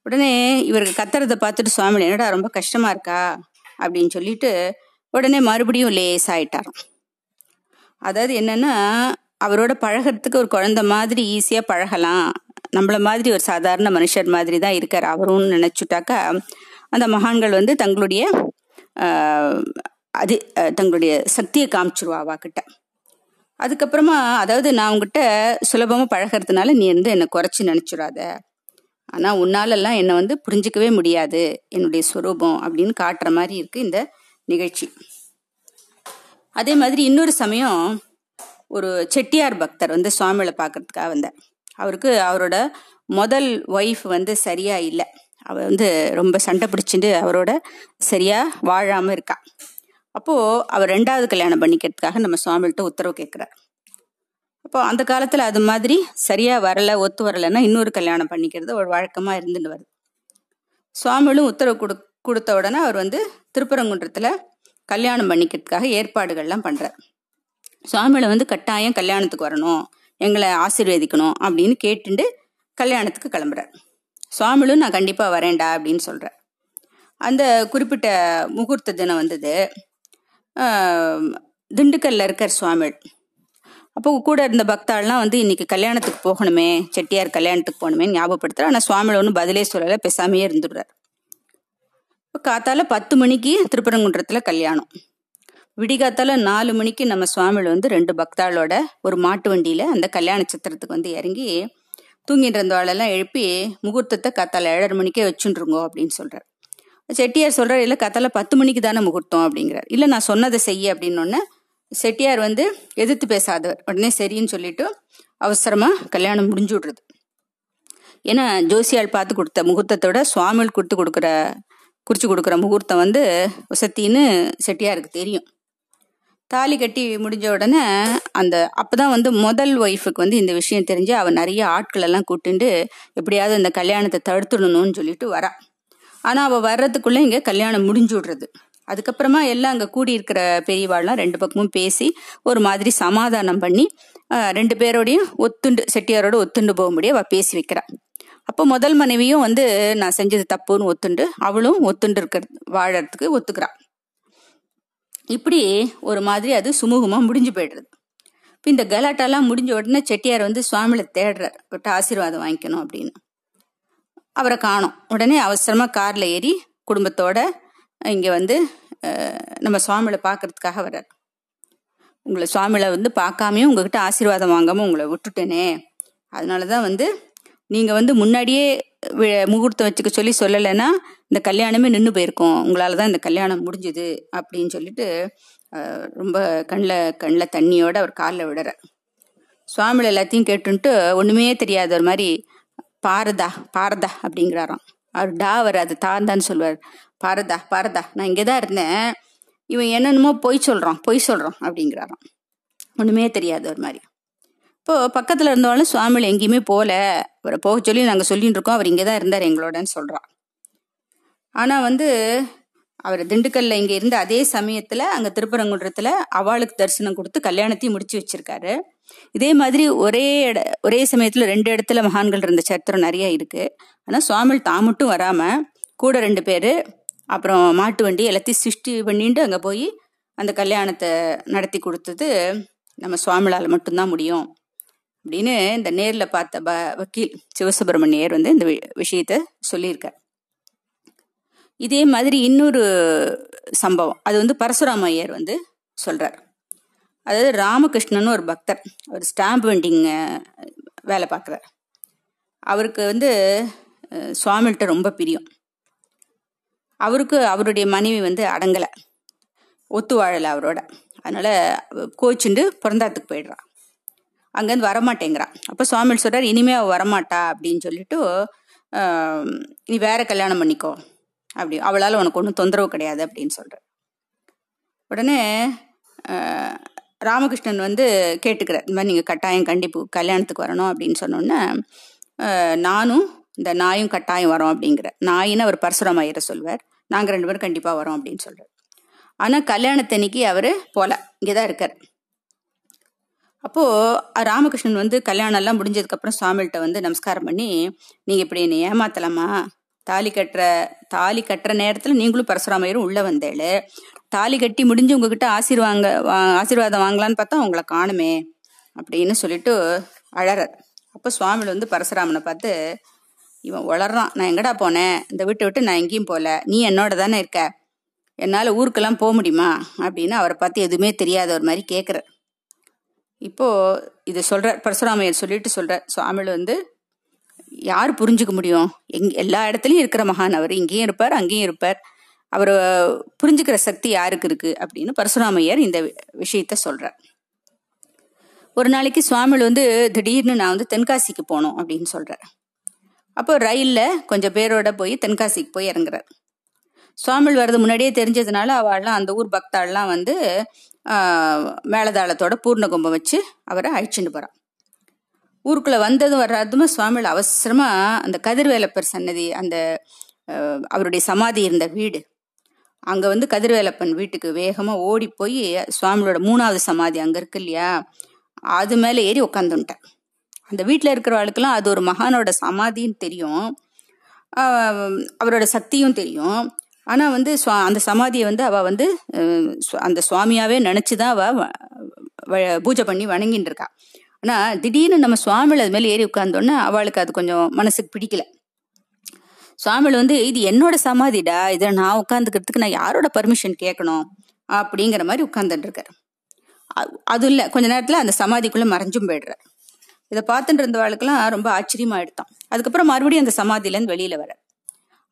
உடனே இவருக்கு கத்துறதை பார்த்துட்டு சுவாமி என்னடா ரொம்ப கஷ்டமா இருக்கா? அப்படின்னு சொல்லிட்டு உடனே மறுபடியும் லேசாயிட்டாராம். அதாவது என்னன்னா அவரோட பழகிறதுக்கு ஒரு குழந்த மாதிரி ஈஸியாக பழகலாம். நம்மள மாதிரி ஒரு சாதாரண மனுஷர் மாதிரி தான் இருக்கார் அவரும் நினச்சிட்டாக்கா அந்த மகான்கள் வந்து தங்களுடைய அது தங்களுடைய சக்தியை காமிச்சிருவா அவாக்கிட்ட அதுக்கப்புறமா அதாவது நான் உங்ககிட்ட சுலபமாக பழகிறதுனால நீ வந்து என்னை குறைச்சி நினச்சிடாத. ஆனால் உன்னாலெல்லாம் என்னை வந்து புரிஞ்சிக்கவே முடியாது. என்னுடைய சுரூபம் அப்படின்னு காட்டுற மாதிரி இருக்குது இந்த நிகழ்ச்சி. அதே மாதிரி இன்னொரு சமயம் ஒரு செட்டியார் பக்தர் வந்து சுவாமிகளை பார்க்கறதுக்காக வந்தார். அவருக்கு அவரோட முதல் ஒய்ஃப் வந்து சரியா இல்லை. அவ வந்து ரொம்ப சண்டை பிடிச்சிட்டு அவரோட சரியா வாழாம இருக்கா. அப்போ அவர் ரெண்டாவது கல்யாணம் பண்ணிக்கிறதுக்காக நம்ம சுவாமிகிட்ட உத்தரவு கேட்கிறார். அப்போ அந்த காலத்துல அது மாதிரி சரியா வரல ஒத்து வரலைன்னா இன்னொரு கல்யாணம் பண்ணிக்கிறது ஒரு வழக்கமா இருந்துட்டு வருது. சுவாமிகளும் உத்தரவு கொடு கொடுத்த உடனே அவர் வந்து திருப்பரங்குன்றத்துல கல்யாணம் பண்ணிக்கிறதுக்காக ஏற்பாடுகள்லாம் பண்றார். சுவாமிகளை வந்து கட்டாயம் கல்யாணத்துக்கு வரணும் எங்களை ஆசீர்வதிக்கணும் அப்படின்னு கேட்டுண்டு கல்யாணத்துக்கு கிளம்புறார். சுவாமிகளும் நான் கண்டிப்பாக வரேன்டா அப்படின்னு சொல்கிறேன் அந்த குறிப்பிட்ட முகூர்த்த தினம் வந்தது. திண்டுக்கல்ல இருக்கார் சுவாமிகள். அப்போ கூட இருந்த பக்தாள்லாம் வந்து இன்னைக்கு கல்யாணத்துக்கு போகணுமே செட்டியார் கல்யாணத்துக்கு போகணுமே ஞாபகப்படுத்துற ஆனால் சுவாமியில் ஒன்றும் பதிலே சொல்லலை பேசாமையே இருந்துடுறார். இப்போ காத்தால பத்து மணிக்கு திருப்பரங்குன்றத்தில் கல்யாணம். விடிகாத்தால நாலு மணிக்கு நம்ம சுவாமிகள் வந்து ரெண்டு பக்தாளோட ஒரு மாட்டு வண்டியில அந்த கல்யாண சித்திரத்துக்கு வந்து இறங்கி தூங்கிட்டு இருந்தவாளெல்லாம் எழுப்பி முகூர்த்தத்தை கத்தால ஏழரை மணிக்கே வச்சுருங்கோ அப்படின்னு சொல்றாரு. செட்டியார் சொல்றாரு இல்லை கத்தால பத்து மணிக்கு தானே முகூர்த்தம்? அப்படிங்கிறார். இல்லை நான் சொன்னதை செய்ய அப்படின்னு செட்டியார் வந்து எதிர்த்து பேசாதவர். உடனே சரின்னு சொல்லிட்டு அவசரமா கல்யாணம் முடிஞ்சு விடுறது ஏன்னா ஜோசியால் பார்த்து கொடுத்த முகூர்த்தத்தோட சுவாமிகள் கொடுத்து கொடுக்குற குறிச்சு கொடுக்குற முகூர்த்தம் வந்து சத்தின்னு செட்டியாருக்கு தெரியும். தாலி கட்டி முடிஞ்ச உடனே அந்த அப்போதான் வந்து முதல் ஒய்ஃபுக்கு வந்து இந்த விஷயம் தெரிஞ்சு அவன் நிறைய ஆட்களெல்லாம் கூட்டுண்டு எப்படியாவது இந்த கல்யாணத்தை தடுத்துடணும்னு சொல்லிட்டு வரா. ஆனால் அவள் வர்றதுக்குள்ளே இங்கே கல்யாணம் முடிஞ்சு விடுறது. அதுக்கப்புறமா எல்லாம் அங்கே கூடி இருக்கிற பெரியவாள்லாம் ரெண்டு பக்கமும் பேசி ஒரு மாதிரி சமாதானம் பண்ணி ரெண்டு பேரோடையும் ஒத்துண்டு செட்டியாரோட ஒத்துண்டு போக முடிய அவள் பேசி வைக்கிறாள் அப்போ முதல் மனைவியும் வந்து நான் செஞ்சது தப்புன்னு ஒத்துண்டு அவளும் ஒத்துண்டு இருக்கிற வாழறதுக்கு ஒத்துக்கிறாள் இப்படி ஒரு மாதிரி அது சுமூகமாக முடிஞ்சு போயிடுறது. இப்போ இந்த கலாட்டெல்லாம் முடிஞ்ச உடனே செட்டியார் வந்து சுவாமியில தேடுறார். விட்டு ஆசீர்வாதம் வாங்கிக்கணும் அப்படின்னு. அவரை காணும். உடனே அவசரமாக காரில் ஏறி குடும்பத்தோட இங்கே வந்து நம்ம சுவாமியில் பார்க்கறதுக்காக வர்றார். உங்களை சுவாமியில் வந்து பார்க்காமையும் உங்ககிட்ட ஆசீர்வாதம் வாங்காமல் உங்களை விட்டுட்டேனே. அதனால தான் வந்து நீங்கள் வந்து முன்னாடியே முகூர்த்தம் வச்சுக்க சொல்லி சொல்லலைன்னா இந்த கல்யாணமே நின்று போயிருக்கோம். உங்களால தான் இந்த கல்யாணம் முடிஞ்சுது அப்படின்னு சொல்லிட்டு ரொம்ப கண்ணில் கண்ணில் தண்ணியோட அவர் காலில் விடுற. சுவாமியில் எல்லாத்தையும் கேட்டுன்ட்டு ஒன்றுமே தெரியாத ஒரு மாதிரி பாரதா பாரதா அப்படிங்கிறாராம். அவர் டா வராது தாந்தான்னு சொல்லுவார் பாரதா பாரதா நான் இங்கே தான் இருந்தேன். இவன் என்னென்னமோ பொய் சொல்கிறான் பொய் சொல்கிறான் அப்படிங்கிறாராம். ஒன்றுமே தெரியாது ஒரு மாதிரி. இப்போ பக்கத்தில் இருந்தாலும் சுவாமிகள் எங்கேயுமே போகல அவரை போக சொல்லி நாங்கள் சொல்லிட்டு இருக்கோம். அவர் இங்கே தான் இருந்தார் எங்களோடன்னு சொல்கிறான் ஆனால் வந்து அவர் திண்டுக்கல்ல இங்கே இருந்த அதே சமயத்தில் அங்கே திருப்பரங்குன்றத்தில் அவளுக்கு தரிசனம் கொடுத்து கல்யாணத்தையும் முடிச்சு வச்சிருக்காரு. இதே மாதிரி ஒரே இட ஒரே சமயத்தில் ரெண்டு இடத்துல மகான்கள் இருந்த சரித்திரம் நிறைய இருக்கு. ஆனால் சுவாமிகள் தான் மட்டும் வராமல் கூட ரெண்டு பேர் அப்புறம் மாட்டு வண்டி எல்லாத்தையும் சிருஷ்டி பண்ணிட்டு அங்கே போய் அந்த கல்யாணத்தை நடத்தி கொடுத்தது நம்ம சுவாமிகளால் மட்டும்தான் முடியும். அப்படின்னு இந்த நேரில் பார்த்த ப வக்கீல் சிவசுப்பிரமணியர் வந்து இந்த விஷயத்த சொல்லியிருக்கார். இதே மாதிரி இன்னொரு சம்பவம். அது வந்து பரசுராம ஐயர் வந்து சொல்கிறார் அதாவது ராமகிருஷ்ணன் ஒரு பக்தர் ஒரு ஸ்டாம்ப் வெண்டிங் வேலை பார்க்குறார். அவருக்கு வந்து சுவாமிகிட்ட ரொம்ப பிரியம். அவருக்கு அவருடைய மனைவி வந்து அடங்கலை. ஒத்து வாழலை அவரோட. அதனால் கோச்சுண்டு பிறந்தாத்துக்கு போயிடுறான் அங்கேருந்து வரமாட்டேங்கிறான். அப்போ சுவாமிகள் சொல்கிறார் இனிமே அவள் வரமாட்டா அப்படின்னு சொல்லிட்டு நீ வேற கல்யாணம் பண்ணிக்கோ அப்படி. அவளால் உனக்கு ஒன்றும் தொந்தரவு கிடையாது அப்படின்னு சொல்கிற உடனே ராமகிருஷ்ணன் வந்து கேட்டுக்கிறார் இந்த மாதிரி நீங்கள் கட்டாயம் கண்டிப்பு கல்யாணத்துக்கு வரணும் அப்படின்னு சொன்னோன்னே நானும் இந்த நாயும் கட்டாயம் வரோம் அப்படிங்கிற நாயின்னு அவர் பரசுரம் ஐயரை சொல்வார். நாங்கள் ரெண்டு பேரும் கண்டிப்பாக வரோம் அப்படின்னு சொல்கிறார் ஆனால் கல்யாணத்தன்னைக்கு அவர் போல இங்கே தான் இருக்கார். அப்போது ராமகிருஷ்ணன் வந்து கல்யாணம் எல்லாம் முடிஞ்சதுக்கப்புறம் சுவாமிகிட்ட வந்து நமஸ்காரம் பண்ணி நீங்கள் இப்படி என்னை ஏமாத்தலாமா? தாலி கட்டுற தாலி கட்டுற நேரத்தில் நீங்களும் பரசுராமையரும் உள்ளே வந்தேளு. தாலி கட்டி முடிஞ்சு உங்ககிட்ட ஆசீர்வாங்க ஆசீர்வாதம் வாங்கலான்னு பார்த்தா உங்களை காணுமே அப்படின்னு சொல்லிட்டு அழறார். அப்போ சுவாமியில் வந்து பரசுராமனை பார்த்து இவன் வளர்றான் நான் எங்கடா போனேன்? இந்த வீட்டை விட்டு நான் எங்கேயும் போகல நீ என்னோட தானே இருக்க? என்னால் ஊருக்கெல்லாம் போக முடியுமா? அப்படின்னு அவரை பார்த்து எதுவுமே தெரியாத ஒரு மாதிரி கேட்குறார் இப்போ இதை சொல்கிறார் பரசுராமையர் சொல்லிட்டு சொல்கிறார் சுவாமிகள் வந்து யார் புரிஞ்சுக்க முடியும்? எங் எல்லா இடத்துலையும் இருக்கிற மகான் அவர் இங்கேயும் இருப்பார் அங்கேயும் இருப்பார். அவர் புரிஞ்சுக்கிற சக்தி யாருக்கு இருக்கு? அப்படின்னு பரசுராமையர் இந்த விஷயத்த சொல்றார். ஒரு நாளைக்கு சுவாமிகள் வந்து திடீர்னு நான் வந்து தென்காசிக்கு போகணும் அப்படின்னு சொல்றார். அப்போ ரயிலில் கொஞ்சம் பேரோட போய் தென்காசிக்கு போய் இறங்குறார். சுவாமிகள் வர்றது முன்னாடியே தெரிஞ்சதுனால அவள்லாம் அந்த ஊர் பக்தாள்லாம் வந்து மேலதாளத்தோட பூர்ண கும்பம் வச்சு அவரை அழிச்சுட்டு போகிறான் ஊருக்குள்ளே வந்ததும் வர்றதுமே சுவாமிகள் அவசரமாக அந்த கதிர்வேலப்பர் சன்னதி அந்த அவருடைய சமாதி இருந்த வீடு அங்கே வந்து கதிர்வேலப்பன் வீட்டுக்கு வேகமாக ஓடி போய் சுவாமியோட மூணாவது சமாதி அங்கே இருக்கு இல்லையா? அது மேலே ஏறி உட்காந்துட்டேன் அந்த வீட்டில் இருக்கிறவளுக்கெல்லாம் அது ஒரு மகானோட சமாதின்னு தெரியும். அவரோட சக்தியும் தெரியும். ஆனால் வந்து அந்த சமாதியை வந்து அவள் வந்து அந்த சுவாமியாவே நினச்சி தான் அவள் பூஜை பண்ணி வணங்கின்னு இருக்கா ஆனால் திடீர்னு நம்ம சுவாமியில் அது மேலே ஏறி உட்காந்தோன்னே அவளுக்கு அது கொஞ்சம் மனசுக்கு பிடிக்கல. சுவாமியில் வந்து இது என்னோட சமாதிடா இதை நான் உட்காந்துக்கிறதுக்கு நான் யாரோட பர்மிஷன் கேட்கணும்? அப்படிங்கிற மாதிரி உட்காந்துட்டு இருக்காரு அது இல்லை கொஞ்ச நேரத்தில் அந்த சமாதிக்குள்ளே மறைஞ்சும் போயிடுறார். இதை பார்த்துட்டு இருந்தவாளுக்கெல்லாம் ரொம்ப ஆச்சரியமா எடுத்தான் அதுக்கப்புறம் மறுபடியும் அந்த சமாதியிலேருந்து வெளியில் வர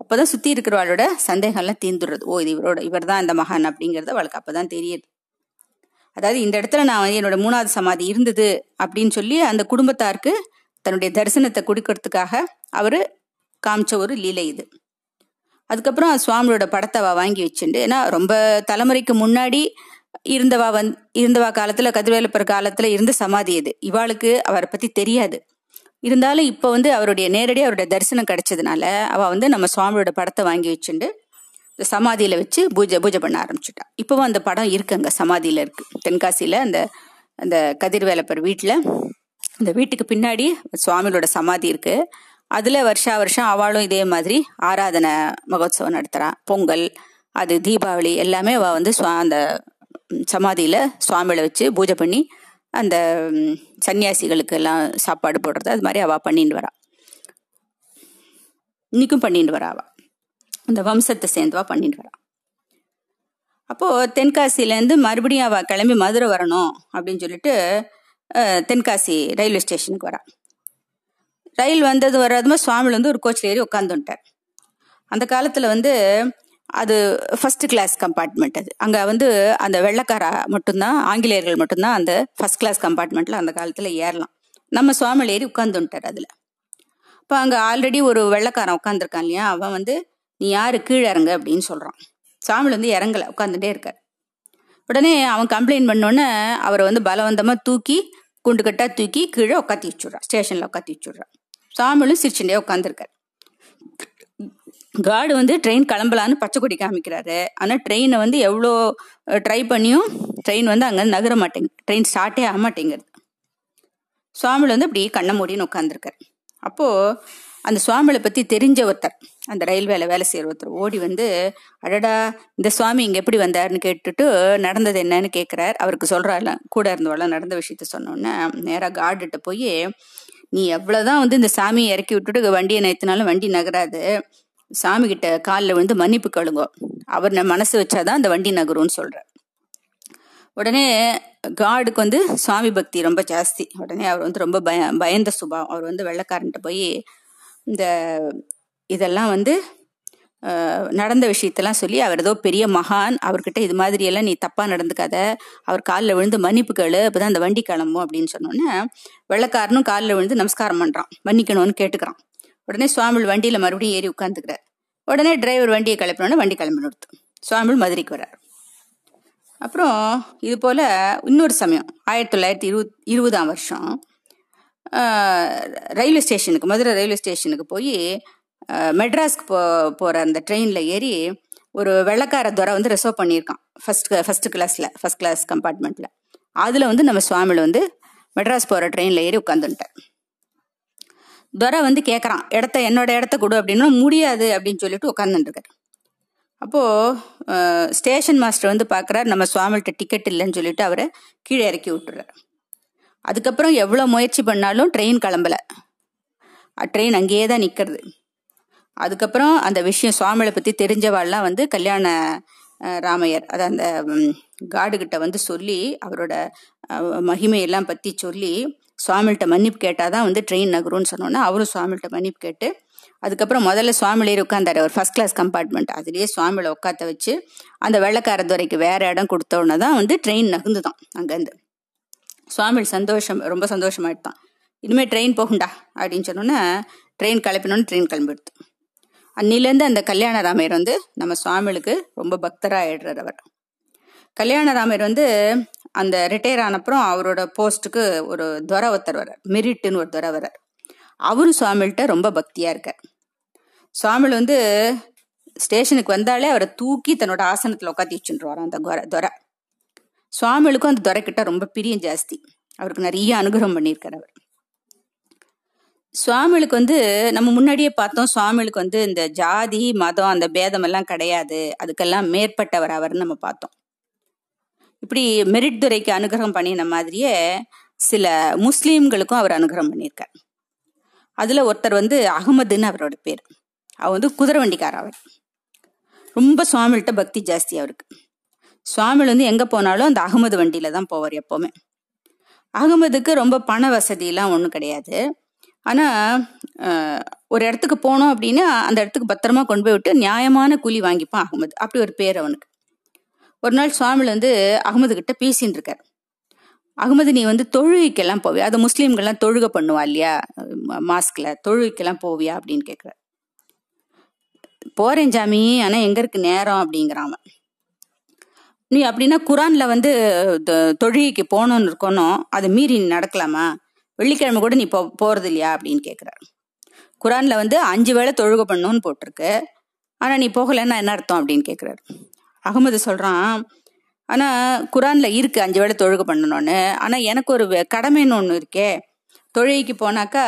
அப்போதான் சுற்றி இருக்கிறவாளோட சந்தேகம்லாம் தீர்ந்துடுறது. ஓ இது இவரோட இவர் தான் இந்த மகான் அப்படிங்கிறது அவளுக்கு அப்போதான் தெரியுது. அதாவது இந்த இடத்துல நான் வந்து என்னோட மூணாவது சமாதி இருந்தது அப்படின்னு சொல்லி அந்த குடும்பத்தாருக்கு தன்னுடைய தரிசனத்தை கொடுக்கறதுக்காக அவர் காமிச்ச ஒரு லீலை இது. அதுக்கப்புறம் சுவாமியோட படத்தை அவள் வாங்கி வச்சுண்டு ஏன்னா ரொம்ப தலைமுறைக்கு முன்னாடி இருந்தவா வந் இருந்தவா காலத்துல கதிர்வேலப்பர் காலத்துல இருந்த சமாதி இது. இவாளுக்கு அவரை பத்தி தெரியாது. இருந்தாலும் இப்போ வந்து அவருடைய நேரடியாக அவருடைய தரிசனம் கிடைச்சதுனால அவள் வந்து நம்ம சுவாமியோட படத்தை வாங்கி வச்சுட்டு இந்த சமாதியில் வச்சு பூஜை பூஜை பண்ண ஆரம்பிச்சுட்டா. இப்போவும் அந்த படம் இருக்கு அங்கே சமாதியில் இருக்குது தென்காசியில் அந்த அந்த கதிர்வேலப்பர் வீட்டில் அந்த வீட்டுக்கு பின்னாடி சுவாமியோட சமாதி இருக்குது அதில் வருஷா வருஷம் அவளும் இதே மாதிரி ஆராதனை மகோத்சவம் நடத்துகிறான் பொங்கல் அது தீபாவளி எல்லாமே அவள் வந்து அந்த சமாதியில் சுவாமியில் வச்சு பூஜை பண்ணி அந்த சன்னியாசிகளுக்கு எல்லாம் சாப்பாடு போடுறது அது மாதிரி அவள் பண்ணிட்டு வரா. இன்னைக்கும் பண்ணிட்டு வரா அவள் அந்த வம்சத்தை சேர்ந்துவா பண்ணிட்டு வரா. அப்போது தென்காசிலேருந்து மறுபடியும் அவள் கிளம்பி மதுரை வரணும் அப்படின்னு சொல்லிட்டு தென்காசி ரயில்வே ஸ்டேஷனுக்கு வரா. ரயில் வந்தது வராதுமா சுவாமியில் வந்து ஒரு கோச்சில் ஏறி உட்காந்துட்டார் அந்த காலத்தில் வந்து அது ஃபர்ஸ்ட் கிளாஸ் கம்பார்ட்மெண்ட் அது. அங்கே வந்து அந்த வெள்ளக்காரா மட்டும்தான் ஆங்கிலேயர்கள் மட்டும்தான் அந்த ஃபர்ஸ்ட் கிளாஸ் கம்பார்ட்மெண்ட்டில் அந்த காலத்தில் ஏறலாம். நம்ம சுவாமியில் ஏறி உட்காந்துட்டார் அதில். இப்போ அங்கே ஆல்ரெடி ஒரு வெள்ளக்காரன் உட்காந்துருக்கான் இல்லையா? அவன் வந்து நீ யார்? கீழே இறங்க அப்படின்னு சொல்கிறான் சுவாமியில் வந்து இறங்கலை உட்காந்துட்டே இருக்கார். உடனே அவன் கம்ப்ளைண்ட் பண்ணோன்னே அவரை வந்து பலவந்தமாக தூக்கி குண்டு கட்டாக தூக்கி கீழே உட்காத்தி வச்சுட்றான் ஸ்டேஷனில் உட்காத்தி வச்சுட்றான் சாமியும் சிரிச்சுட்டே உட்காந்துருக்கார் கார்டு வந்து ட்ரெயின் கிளம்பலான்னு பச்சை கொடி காமிக்கிறாரு. ஆனால் ட்ரெயினை வந்து எவ்வளோ ட்ரை பண்ணியும் ட்ரெயின் வந்து அங்கே நகர மாட்டேங்குது ட்ரெயின் ஸ்டார்ட்டே ஆக மாட்டேங்குது சுவாமியில் வந்து அப்படி கண்ணை மூடின்னு உட்காந்துருக்காரு அப்போது அந்த சுவாமியை பற்றி தெரிஞ்ச ஒருத்தர் அந்த ரயில்வேல வேலை செய்கிற ஒருத்தர் ஓடி வந்து அடடா இந்த சுவாமி இங்கே எப்படி வந்தாருன்னு கேட்டுட்டு நடந்தது என்னன்னு கேட்குறாரு அவருக்கு சொல்கிறாள் கூட இருந்தவள நடந்த விஷயத்த சொன்னோன்னே நேராக கார்டுகிட்ட போய் நீ எவ்வளோதான் வந்து இந்த சாமியை இறக்கி விட்டுட்டு வண்டியை நேத்தினாலும் வண்டி நகராது. சாமி கிட்ட காலில் விழுந்து மன்னிப்பு கழுங்கோ அவர் நம்ம மனசு வச்சாதான் அந்த வண்டி நகரும்னு சொல்ற உடனே காடுக்கு வந்து சுவாமி பக்தி ரொம்ப ஜாஸ்தி. உடனே அவர் வந்து ரொம்ப பய பயந்த சுபாவம். அவர் வந்து வெள்ளக்காரன்ட்டு போய் இந்த இதெல்லாம் வந்து நடந்த விஷயத்தெல்லாம் சொல்லி அவர் ஏதோ பெரிய மகான் அவர்கிட்ட இது மாதிரி எல்லாம் நீ தப்பா நடந்துக்காத. அவர் காலில் விழுந்து மன்னிப்பு கேளு அப்பதான் அந்த வண்டி கிளம்பும் அப்படின்னு சொன்னோன்னே வெள்ளக்காரனும் காலில் விழுந்து நமஸ்காரம் பண்றான். மன்னிக்கணும்னு கேட்டுக்கிறான். உடனே சுவாமிகள் வண்டியில மறுபடியும் ஏறி உட்காந்துக்கிறார் உடனே டிரைவர் வண்டியை கிளப்பினோடனே வண்டி கிளம்பி நிறுத்தும் சுவாமிகள் மதுரைக்கு வர்றார். அப்புறம் இது போல் இன்னொரு சமயம் ஆயிரத்தி தொள்ளாயிரத்தி இருபத் இருபதாம் வருஷம் ரயில்வே ஸ்டேஷனுக்கு மதுரை ரயில்வே ஸ்டேஷனுக்கு போய் மெட்ராஸ்க்கு போ போகிற அந்த ட்ரெயினில் ஏறி ஒரு வெள்ளக்கார துறை வந்து ரிசர்வ் பண்ணியிருக்கான் ஃபஸ்ட் ஃபஸ்ட்டு கிளாஸில் ஃபஸ்ட் கிளாஸ் கம்பார்ட்மெண்ட்டில் அதில் வந்து நம்ம சுவாமியில் வந்து மெட்ராஸ் போகிற ட்ரெயினில் ஏறி உட்காந்துட்டார் துரை வந்து கேட்குறான் இடத்த என்னோட இடத்த கொடு அப்படின்னா. முடியாது அப்படின்னு சொல்லிட்டு உட்காந்துட்டுருக்காரு அப்போது ஸ்டேஷன் மாஸ்டர் வந்து பார்க்குறாரு நம்ம சுவாமிகிட்ட டிக்கெட் இல்லைன்னு சொல்லிட்டு அவரை கீழே இறக்கி விட்டுறாரு. அதுக்கப்புறம் எவ்வளோ முயற்சி பண்ணாலும் ட்ரெயின் கிளம்பலை. ட்ரெயின் அங்கேயே தான் நிற்கிறது அதுக்கப்புறம் அந்த விஷயம் சுவாமிகளை பற்றி தெரிஞ்சவாள்லாம் வந்து கல்யாண ராமையர் அதை அந்த காடுகிட்ட வந்து சொல்லி அவரோட மகிமையெல்லாம் பற்றி சொல்லி சுவாமிகிட்ட மன்னிப்பு கேட்டால் தான் வந்து ட்ரெயின் நகரும்னு சொன்னோன்னே அவரும் சுவாமிகிட்ட மன்னிப்பு கேட்டு அதுக்கப்புறம் முதல்ல சுவாமிலேயே உட்காந்தாரு ஒரு ஃபஸ்ட் கிளாஸ் கம்பார்ட்மெண்ட் அதுலேயே சுவாமியில் உட்காத்த வச்சு அந்த வெள்ளக்காரத்துறைக்கு வேறு வேற இடம் கொடுத்தோன்னே தான் வந்து ட்ரெயின் நகுந்துதான் அங்கேருந்து. சுவாமி சந்தோஷம் ரொம்ப சந்தோஷமாயிட்டான். இனிமேல் ட்ரெயின் போகுண்டா அப்படின்னு சொன்னோன்னே ட்ரெயின் கிளப்பினோன்னு ட்ரெயின் கிளம்பிடுது. அன்னிலேருந்து அந்த கல்யாண ராமையர் வந்து நம்ம சுவாமிகளுக்கு ரொம்ப பக்தராக ஆயிடுறார் அவர். கல்யாண ராமையர் வந்து அந்த ரிட்டையர் ஆனப்புறம் அவரோட போஸ்ட்டுக்கு ஒரு துறை ஒருத்தர் வர்றார். மெரிட்டுன்னு ஒரு துறை வர்றார். அவரும் சுவாமிகிட்ட ரொம்ப பக்தியாக இருக்கார். சுவாமிகள் வந்து ஸ்டேஷனுக்கு வந்தாலே அவரை தூக்கி தன்னோட ஆசனத்தில் உட்காந்து வச்சுருவார் அந்த துறை துறை சுவாமிகளுக்கும் அந்த துறைக்கிட்ட ரொம்ப பிரியம் ஜாஸ்தி. அவருக்கு நிறைய அனுகிரகம் பண்ணியிருக்கார் அவர். சுவாமிகளுக்கு வந்து நம்ம முன்னாடியே பார்த்தோம் சுவாமிகளுக்கு வந்து இந்த ஜாதி மதம் அந்த பேதமெல்லாம் கிடையாது. அதுக்கெல்லாம் மேற்பட்டவர் அவர்னு நம்ம பார்த்தோம். இப்படி மெரிட் துறைக்கு அனுகிரகம் பண்ணின மாதிரியே சில முஸ்லீம்களுக்கும் அவர் அனுகிரகம் பண்ணியிருக்கார். அதில் ஒருத்தர் வந்து அகமதுன்னு அவரோட பேர். அவர் வந்து குதிரை வண்டிக்கார அவர். ரொம்ப சுவாமிகிட்ட பக்தி ஜாஸ்தி அவருக்கு. சுவாமிகள் வந்து எங்கே போனாலும் அந்த அகமது வண்டியில் தான் போவார் எப்போவுமே. அகமதுக்கு ரொம்ப பண வசதியெல்லாம் ஒன்றும் கிடையாது. ஆனால் ஒரு இடத்துக்கு போனோம் அப்படின்னா அந்த இடத்துக்கு பத்திரமா கொண்டு போய் விட்டு நியாயமான கூலி வாங்கிப்பான் அகமது. அப்படி ஒரு பேர் அவனுக்கு. ஒரு நாள் சுவாமியில் வந்து அகமது கிட்ட பேசின்னு இருக்கார். அகமது நீ வந்து தொழுகைக்கெல்லாம் போவியா? அது முஸ்லீம்கள்லாம் தொழுகை பண்ணுவா இல்லையா? மாஸ்கில். தொழுகைக்கெல்லாம் போவியா? அப்படின்னு கேட்குறாரு போறேன் ஜாமி ஆனால் எங்கே இருக்கு நேரம்? அப்படிங்கிறான் நீ அப்படின்னா குரானில் வந்து தொழுகைக்கு போகணும்னு இருக்கணும். அதை மீறி நீ நடக்கலாமா? வெள்ளிக்கிழமை கூட நீ போ போகிறது இல்லையா? அப்படின்னு கேட்குறாரு குரானில் வந்து அஞ்சு வேளை தொழுகை பண்ணணும்னு போட்டிருக்கு. ஆனால் நீ போகலைன்னா என்ன அர்த்தம்? அப்படின்னு கேட்குறாரு அகமது சொல்கிறான் ஆனால் குரானில் இருக்குது அஞ்சு வேளை தொழுகை பண்ணணும்னு. ஆனால் எனக்கு ஒரு கடமைன்னு ஒன்று இருக்கே. தொழுகைக்கு போனாக்கா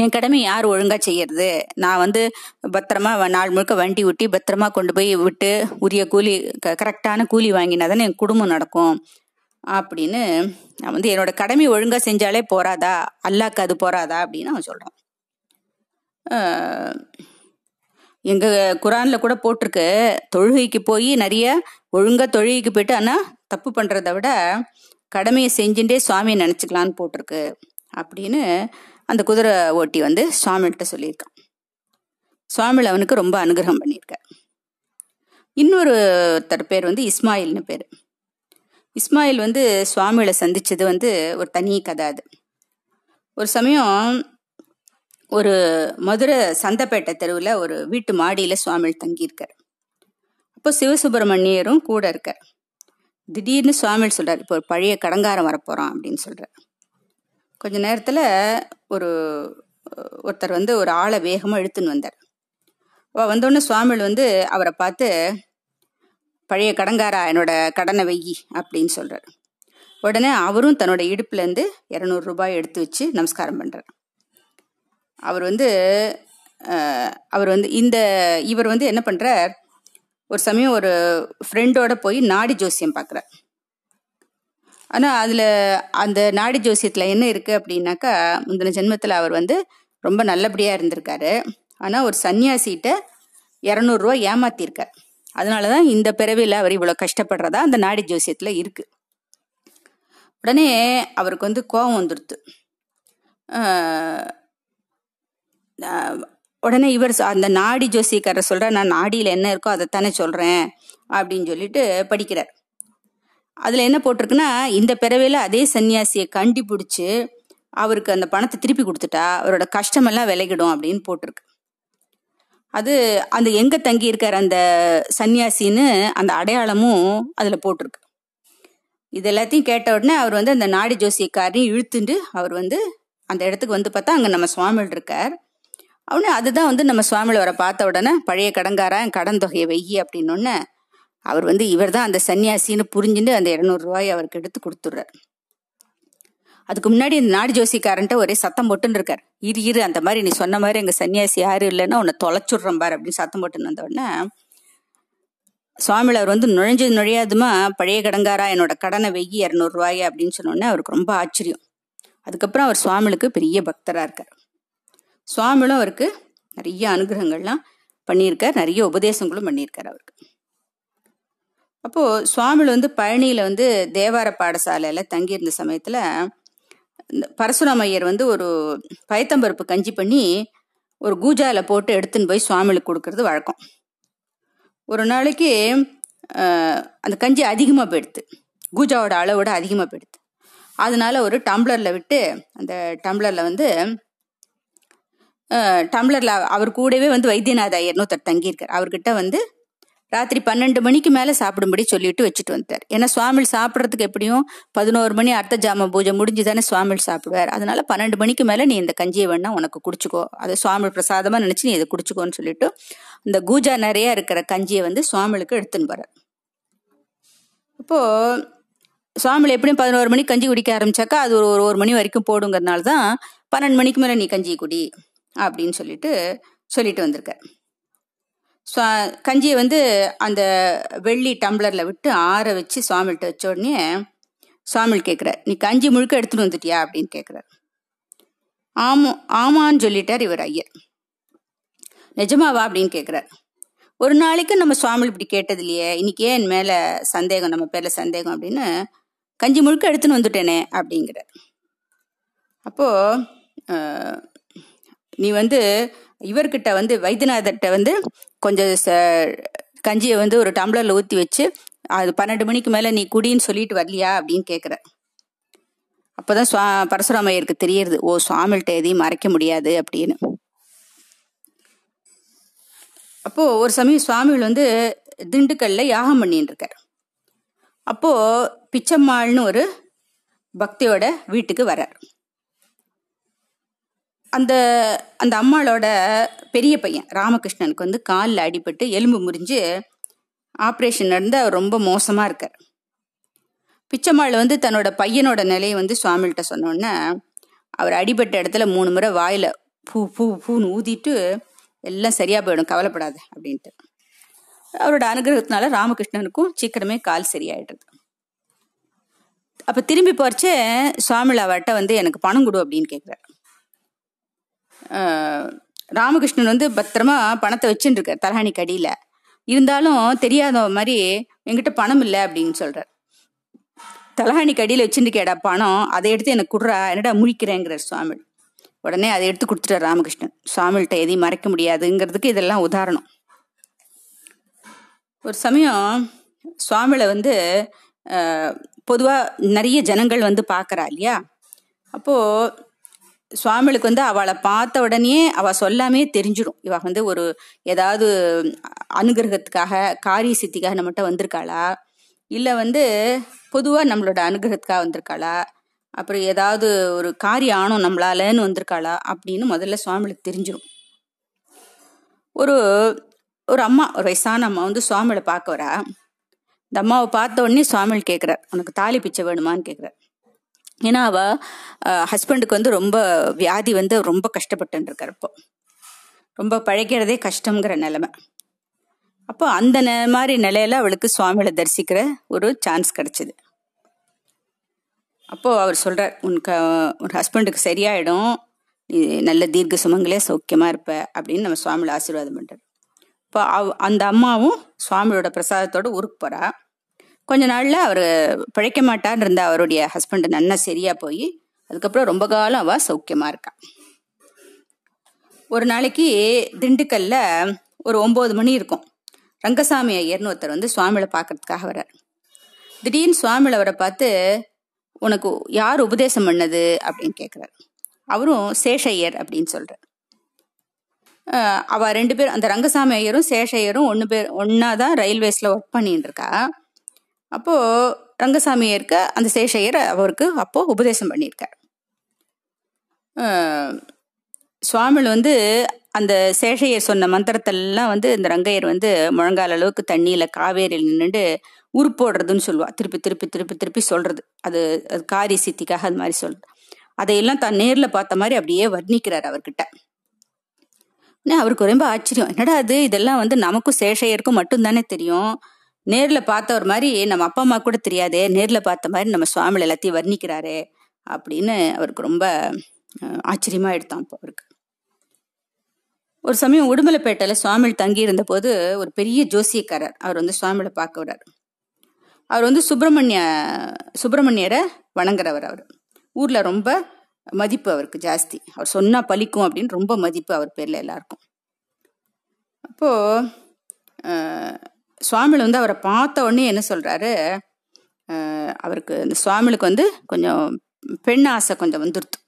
என் கடமை யார் ஒழுங்காக செய்யறது? நான் வந்து பத்திரமா நாள் முழுக்க வண்டி விட்டி பத்திரமா கொண்டு போய் விட்டு உரிய கூலி க கரெக்டான கூலி வாங்கினா தானே என் குடும்பம் நடக்கும்? அப்படின்னு நான் வந்து என்னோட கடமை ஒழுங்காக செஞ்சாலே போறாதா அல்லாக்கு அது போறாதா அப்படின்னு அவன் சொல்றான். எங்கள் குரானில் கூட போட்டிருக்கு. தொழுகைக்கு போய் நிறைய ஒழுங்காக தொழுகைக்கு போயிட்டு ஆனால் தப்பு பண்ணுறத விட கடமையை செஞ்சுட்டே சுவாமியை நினச்சிக்கலான்னு போட்டிருக்கு அப்படின்னு அந்த குதிரை ஓட்டி வந்து சுவாமிகிட்ட சொல்லியிருக்கான். சுவாமியில் அவனுக்கு ரொம்ப அனுகிரகம் பண்ணியிருக்கார். இன்னொருத்தர் பேர் வந்து இஸ்மாயில்னு பேர். இஸ்மாயில் வந்து சுவாமியில சந்திச்சது வந்து ஒரு தனி கதை அது. ஒரு சமயம் ஒரு மதுரை சந்தப்பேட்டை தெருவில் ஒரு வீட்டு மாடியில் சுவாமிகள் தங்கியிருக்கார். அப்போ சிவசுப்பிரமணியரும் கூட இருக்கார். திடீர்னு சுவாமிகள் சொல்கிறார் இப்போ ஒரு பழைய கடங்காரம் வரப்போகிறான் அப்படின்னு சொல்கிறார் கொஞ்ச நேரத்தில் ஒரு ஒருத்தர் வந்து ஒரு ஆளை வேகமாக இழுத்துன்னு வந்தார். வந்தோடனே சுவாமிகள் வந்து அவரை பார்த்து பழைய கடங்காரா என்னோட கடனை வெய்யி அப்படின்னு சொல்கிறார் உடனே அவரும் தன்னோட இடுப்புலேருந்து இரநூறு ரூபாய் எடுத்து வச்சு நமஸ்காரம் பண்ணுறார் அவர் வந்து அவர் வந்து இந்த இவர் வந்து என்ன பண்ணுறார் ஒரு சமயம் ஒரு ஃப்ரெண்டோட போய் நாடி ஜோசியம் பார்க்குறார் ஆனால் அதில் அந்த நாடி ஜோசியத்தில் என்ன இருக்குது அப்படின்னாக்கா முந்தின ஜென்மத்தில் அவர் வந்து ரொம்ப நல்லபடியாக இருந்திருக்காரு. ஆனால் ஒரு சன்னியாசிகிட்ட இரநூறுவா ஏமாத்தியிருக்கார் அதனால தான் இந்த பிறவியில் அவர் இவ்வளோ கஷ்டப்படுறதா அந்த நாடி ஜோசியத்தில் இருக்குது உடனே அவருக்கு வந்து கோபம் வந்துடுது உடனே இவர் அந்த நாடி ஜோசியக்காரர் சொல்கிற நான் நாடியில் என்ன இருக்கோ அதைத்தானே சொல்கிறேன் அப்படின்னு சொல்லிட்டு படிக்கிறார். அதில் என்ன போட்டிருக்குன்னா இந்த பிறவையில் அதே சன்னியாசியை கண்டுபிடிச்சி அவருக்கு அந்த பணத்தை திருப்பி கொடுத்துட்டா அவரோட கஷ்டமெல்லாம் விலகிடும் அப்படின்னு போட்டிருக்கு. அது அந்த எங்கே தங்கி இருக்கார் அந்த சன்னியாசின்னு அந்த அடையாளமும் அதில் போட்டிருக்கு. இது எல்லாத்தையும் கேட்ட உடனே அவர் வந்து அந்த நாடி ஜோசியக்காரையும் இழுத்துண்டு அவர் வந்து அந்த இடத்துக்கு வந்து பார்த்தா அங்கே நம்ம சுவாமிகள் இருக்கார். அவனு அதுதான் வந்து நம்ம சுவாமியில் வர பார்த்த உடனே பழைய கடங்காரன் கடன் தொகையை வெய்யி அப்படின்னு அவர் வந்து இவர் தான் அந்த சன்னியாசின்னு புரிஞ்சுட்டு அந்த இரநூறுவாயை ரூபாய் அவருக்கு எடுத்து கொடுத்துட்றார். அதுக்கு முன்னாடி இந்த நாடி ஜோசிக்காரன்ட்ட ஒரே சத்தம் போட்டுன்னு இருக்கார். இரு இரு அந்த மாதிரி நீ சொன்ன மாதிரி எங்கள் சன்னியாசி யாரும் இல்லைன்னா உன்னை தொலைச்சுடுறேன் பாரு அப்படின்னு சத்தம் போட்டுன்னு வந்தோடனே சுவாமியில் அவர் வந்து நுழைஞ்சு நுழையாதுமா பழைய கடங்காரா என்னோட கடனை வெய்யி இரநூறுவாயா அப்படின்னு சொன்னோடனே அவருக்கு ரொம்ப ஆச்சரியம். அதுக்கப்புறம் அவர் சுவாமிகளுக்கு பெரிய பக்தராக இருக்கார். சுவாமிகளும் அவருக்கு நிறைய அனுகிரகங்கள்லாம் பண்ணியிருக்கார். நிறைய உபதேசங்களும் பண்ணியிருக்கார் அவருக்கு. அப்போது சுவாமிகள் வந்து பழனியில் வந்து தேவார பாடசாலையில் தங்கியிருந்த சமயத்தில் இந்த பரசுராம ஐயர் வந்து ஒரு பயத்தம்பருப்பு கஞ்சி பண்ணி ஒரு கூஜாவில் போட்டு எடுத்துன்னு போய் சுவாமிகளுக்கு கொடுக்கறது வழக்கம். ஒரு நாளைக்கு அந்த கஞ்சி அதிகமாக போயிடுது. கூஜாவோட அளவோட அதிகமாக போயிடுது. அதனால ஒரு டம்ளரில் விட்டு அந்த டம்ளரில் வந்து டம்ளரில் அவர் கூடவே வந்து வைத்தியநாத ஐயர்னு ஒருத்தர் தங்கியிருக்கார். அவர்கிட்ட வந்து ராத்திரி பன்னெண்டு மணிக்கு மேலே சாப்பிடும்படி சொல்லிட்டு வச்சுட்டு வந்தார் ஏன்னா சுவாமிகள் சாப்பிட்றதுக்கு எப்படியும் பதினோரு மணி அர்த்த ஜாம பூஜை முடிஞ்சு தானே சுவாமிகள் சாப்பிடுவார். அதனால பன்னெண்டு மணிக்கு மேலே நீ இந்த கஞ்சியை வேணா உனக்கு குடிச்சுக்கோ. அதை சுவாமி பிரசாதமாக நினச்சி நீ இதை குடிச்சுக்கோன்னு சொல்லிட்டு இந்த கூஜா நிறைய இருக்கிற கஞ்சியை வந்து சுவாமிகளுக்கு எடுத்துன்னு போறார். இப்போது சுவாமிகள் எப்படியும் பதினோரு மணிக்கு கஞ்சி குடிக்க ஆரம்பிச்சாக்கா அது ஒரு ஒரு மணி வரைக்கும் போடுங்கிறதுனால தான் பன்னெண்டு மணிக்கு மேலே நீ கஞ்சி குடி. அப்படின்னு சொல்லிட்டு சொல்லிட்டு வந்திருக்கார் கஞ்சியை வந்து அந்த வெள்ளி டம்ளரில் விட்டு ஆற வச்சு சுவாமிகிட்ட வச்ச உடனே சுவாமிகள் கேட்குறார் நீ கஞ்சி முழுக்க எடுத்துகிட்டு வந்துட்டியா? அப்படின்னு கேட்குறாரு ஆமா ஆமான்னு சொல்லிட்டார் இவர் ஐயர். நிஜமாவா? அப்படின்னு கேட்குறார் ஒரு நாளைக்கு நம்ம சுவாமி இப்படி கேட்டது இல்லையே இன்னைக்கு ஏன் என் மேலே சந்தேகம் நம்ம பேரில் சந்தேகம்? அப்படின்னு கஞ்சி முழுக்க எடுத்துன்னு வந்துட்டேனே அப்படிங்கிறார். அப்போது நீ வந்து இவர்கிட்ட வந்து வைத்தியநாதர்கிட்ட வந்து கொஞ்சம் கஞ்சியை வந்து ஒரு டம்ளரில் ஊற்றி வச்சு அது பன்னெண்டு மணிக்கு மேலே நீ குடின்னு சொல்லிட்டு வரலையா அப்படின்னு கேட்குற அப்போதான் சுவா பரசுராமையருக்கு தெரியறது ஓ சுவாமிகிட்ட எதையும் மறைக்க முடியாது அப்படின்னு. அப்போது ஒரு சமயம் சுவாமிகள் வந்து திண்டுக்கல்ல யாகம் பண்ணின்னு இருக்கார். அப்போது பிச்சம்மாள்னு ஒரு பக்தியோட வீட்டுக்கு வர்றார். அந்த அந்த அம்மாளோட பெரிய பையன் ராமகிருஷ்ணனுக்கு வந்து காலில் அடிபட்டு எலும்பு முறிஞ்சு ஆப்ரேஷன் நடந்து அவர் ரொம்ப மோசமாக இருக்கார். பிச்சம்மாள் வந்து தன்னோட பையனோட நிலையை வந்து சுவாமிகிட்ட சொன்னோடனே அவர் அடிபட்ட இடத்துல மூணு முறை வாயில் பூ பூ பூன்னு ஊதிட்டு எல்லாம் சரியாக போயிடும் கவலைப்படாத அப்படின்ட்டு. அவரோட அனுகிரகத்தினால ராமகிருஷ்ணனுக்கும் சீக்கிரமே கால் சரியாயிடுறது அப்போ திரும்பி போறச்சே சுவாமியில் அவர்கிட்ட வந்து எனக்கு பணம் கொடு அப்படின்னு கேட்குறாரு ராமகிருஷ்ணன் வந்து பத்திரமா பணத்தை வச்சுட்டு இருக்கார் தலகாணி இருந்தாலும் தெரியாத மாதிரி என்கிட்ட பணம் இல்லை அப்படின்னு சொல்றார். தலகாணி கடியில் வச்சுருக்கேடா பணம் அதை எடுத்து எனக்கு குடுறா என்னடா முழிக்கிறேங்கிறார் சுவாமி உடனே அதை எடுத்து கொடுத்துட்டார் ராமகிருஷ்ணன். சுவாமிகிட்ட எதையும் மறைக்க முடியாதுங்கிறதுக்கு இதெல்லாம் உதாரணம். ஒரு சமயம் சுவாமியில வந்து பொதுவாக நிறைய ஜனங்கள் வந்து பார்க்குறா இல்லையா? அப்போது சுவாமிகளுக்கு வந்து அவளை பார்த்த உடனே அவள் சொல்லாமே தெரிஞ்சிடும். இவ வந்து ஒரு ஏதாவது அனுகிரகத்துக்காக காரிய சித்திக்காக நம்மகிட்ட வந்திருக்காளா? இல்லை வந்து பொதுவாக நம்மளோட அனுகிரகத்துக்காக வந்திருக்காளா? அப்புறம் ஏதாவது ஒரு காரியம் ஆணும் நம்மளாலன்னு வந்திருக்காளா? அப்படின்னு முதல்ல சுவாமிகளுக்கு தெரிஞ்சிடும். ஒரு ஒரு அம்மா ஒரு வயசான அம்மா வந்து சுவாமிகளை பார்க்க வரா. இந்த அம்மாவை பார்த்த உடனே சுவாமிகள் கேட்குறார் உனக்கு தாலி பிச்சை வேணுமான்னு? கேட்குறார். ஏன்னா அவ ஹஸ்பண்டுக்கு வந்து ரொம்ப வியாதி வந்து ரொம்ப கஷ்டப்பட்டு இருக்கார் இப்போ. ரொம்ப பழைக்கிறதே கஷ்டங்கிற நிலைமை. அப்போ அந்த மாதிரி நிலையில அவளுக்கு சுவாமிகளை தரிசிக்கிற ஒரு சான்ஸ் கிடைச்சிது. அப்போ அவர் சொல்றார் உனக்கு உன் ஹஸ்பண்டுக்கு சரியாயிடும். நீ நல்ல தீர்க்க சுமங்களே சௌக்கியமா இருப்ப அப்படின்னு நம்ம சுவாமிகளை ஆசீர்வாதம் பண்ணுறார் இப்போ அவ் அந்த அம்மாவும் சுவாமியோட பிரசாதத்தோட ஊருக்கு போறா. கொஞ்ச நாள்ல அவர் பிழைக்க மாட்டான்னு இருந்த அவருடைய ஹஸ்பண்ட் நன்னா சரியா போய் அதுக்கப்புறம் ரொம்ப காலம் அவ சௌக்கியமா இருக்கா. ஒரு நாளைக்கு திண்டுக்கல்ல ஒரு ஒன்பது மணி இருக்கும். ரங்கசாமி ஐயர்னு ஒருத்தர் வந்து சுவாமிகளை பார்க்கறதுக்காக வர்றார். திடீர்னு சுவாமியில அவரை பார்த்து உனக்கு யார் உபதேசம் பண்ணது? அப்படின்னு கேட்குறாரு அவரும் சேஷையர் அப்படின்னு சொல்றார். அவள் ரெண்டு பேரும் அந்த ரங்கசாமி ஐயரும் சேஷ ஐயரும் ஒன்று பேர் ஒன்றா தான் ரயில்வேஸில் ஒர்க் பண்ணிட்டு இருக்கா. அப்போது ரங்கசாமியருக்க அந்த சேஷையர் அவருக்கு அப்போது உபதேசம் பண்ணியிருக்கார். சுவாமிகள் வந்து அந்த சேஷையர் சொன்ன மந்திரத்தெல்லாம் வந்து இந்த ரங்கையர் வந்து முழங்கால அளவுக்கு தண்ணியில் காவேரியில் நின்றுட்டு உருப்போடுறதுன்னு சொல்லுவா. திருப்பி திருப்பி திருப்பி திருப்பி சொல்கிறது அது அது காரி சித்திக்காக அது மாதிரி சொல்றது. அதையெல்லாம் தான் நேரில் பார்த்த மாதிரி அப்படியே வர்ணிக்கிறார் அவர்கிட்ட. அவருக்கு ரொம்ப ஆச்சரியம். என்னடா அது இதெல்லாம் வந்து நமக்கும் சேஷையருக்கும் மட்டும்தானே தெரியும். நேரில் பார்த்தவர் மாதிரி நம்ம அப்பா அம்மா கூட தெரியாதே நேரில் பார்த்த மாதிரி நம்ம சுவாமியில் எல்லாத்தையும் வர்ணிக்கிறாரு அப்படின்னு அவருக்கு ரொம்ப ஆச்சரியமாக எடுத்தான் இப்போ அவருக்கு. ஒரு சமயம் உடுமலைப்பேட்டையில் சுவாமியில் தங்கியிருந்த போது ஒரு பெரிய ஜோசியக்காரர் அவர் வந்து சுவாமியில் பார்க்க வர்றார். அவர் வந்து சுப்பிரமணிய சுப்பிரமணியரை வணங்குறவர் அவர். ஊரில் ரொம்ப மதிப்பு அவருக்கு ஜாஸ்தி. அவர் சொன்னால் பலிக்கும் அப்படின்னு ரொம்ப மதிப்பு அவர் பேரில் எல்லாருக்கும். அப்போது சுவாமிகள் வந்து அவரை பார்த்த உடனே என்ன சொல்கிறாரு அவருக்கு இந்த சுவாமிகளுக்கு வந்து கொஞ்சம் பெண் ஆசை கொஞ்சம் வந்துருத்து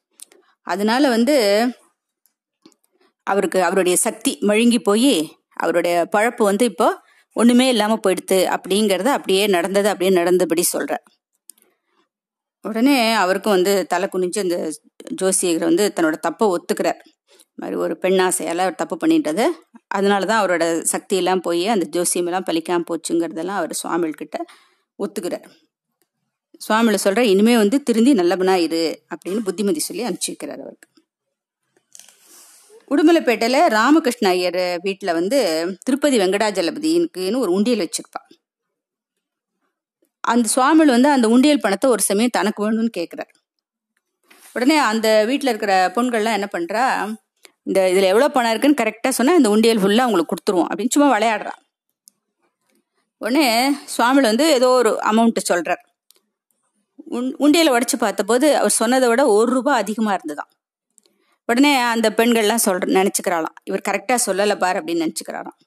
அதனால வந்து அவருக்கு அவருடைய சக்தி மழுங்கி போய் அவருடைய பழப்பு வந்து இப்போ ஒன்றுமே இல்லாமல் போயிடுது அப்படிங்கிறத அப்படியே நடந்தது அப்படியே நடந்தபடி சொல்கிறார் உடனே அவருக்கும் வந்து தலை குனிஞ்சு அந்த ஜோசியர் வந்து தன்னோட தப்பை ஒத்துக்கிறார். மாதிரி ஒரு பெண் அவர் தப்பு பண்ணிட்டது. அதனால தான் அவரோட சக்தியெல்லாம் போய் அந்த ஜோசியமெல்லாம் பழிக்காமல் போச்சுங்கிறதெல்லாம் அவர் சுவாமிகிட்ட ஒத்துக்கிறார். சுவாமியில் சொல்கிற இனிமே வந்து திருந்தி நல்லபனாக இரு அப்படின்னு புத்திமதி சொல்லி அனுப்பிச்சிருக்கிறார் அவருக்கு. உடுமலைப்பேட்டையில் ராமகிருஷ்ண ஐயர் வீட்டில் வந்து திருப்பதி வெங்கடாஜலபதிக்குன்னு ஒரு உண்டியல் வச்சுருப்பா அந்த சுவாமிகள் வந்து அந்த உண்டியல் பணத்தை ஒரு சமயம் தனக்கு வேணும்னு கேட்குறாரு உடனே அந்த வீட்டில் இருக்கிற பொண்கள்லாம் என்ன பண்ணுறா இந்த இதில் எவ்வளோ பணம் இருக்குன்னு கரெக்டாக சொன்னால் இந்த உண்டியல் ஃபுல்லாக அவங்களுக்கு கொடுத்துருவோம் அப்படின்னு சும்மா விளையாடுறான். உடனே சுவாமியில் வந்து ஏதோ ஒரு அமௌண்ட்டு சொல்கிறார் உண் உண்டியலை உடச்சி பார்த்தபோது அவர் சொன்னதை விட ஒரு ரூபாய் அதிகமாக இருந்ததாம். உடனே அந்த பெண்கள்லாம் சொல்ற நினச்சிக்கிறாளாம். இவர் கரெக்டாக சொல்லலை பார் அப்படின்னு நினச்சிக்கிறாராம்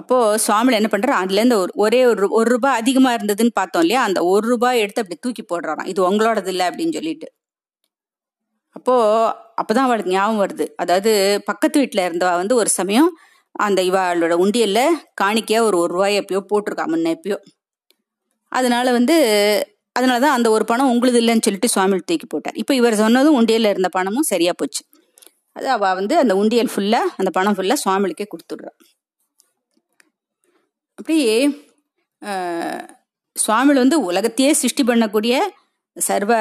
அப்போது சுவாமியில் என்ன பண்ணுறாரு அதுலேருந்து ஒரு ஒரே ஒரு ஒரு ரூபாய் அதிகமாக இருந்ததுன்னு பார்த்தோம் இல்லையா? அந்த ஒரு ரூபாய் எடுத்து அப்படி தூக்கி போடுறாராம். இது உங்களோடது இல்லை அப்படின்னு சொல்லிட்டு. அப்போது அப்பதான் அவளுக்கு ஞாபகம் வருது. அதாவது பக்கத்து வீட்டுல இருந்தவா வந்து ஒரு சமயம் அந்த இவாளோட உண்டியல்ல காணிக்கையா ஒரு ஒரு ரூபாய் எப்பயோ போட்டிருக்கா முன்ன எப்பயோ. அதனால வந்து அதனாலதான் அந்த ஒரு பணம் உங்களுது இல்லைன்னு சொல்லிட்டு சுவாமிகள் தூக்கி போட்டார். இப்போ இவர் சொன்னதும் உண்டியல்ல இருந்த பணமும் சரியா போச்சு. அது அவ வந்து அந்த உண்டியல் ஃபுல்லா அந்த பணம் ஃபுல்லா சுவாமிகளுக்கே கொடுத்துடுறா. அப்படி சுவாமிகள் வந்து உலகத்தையே சிருஷ்டி பண்ணக்கூடிய சர்வ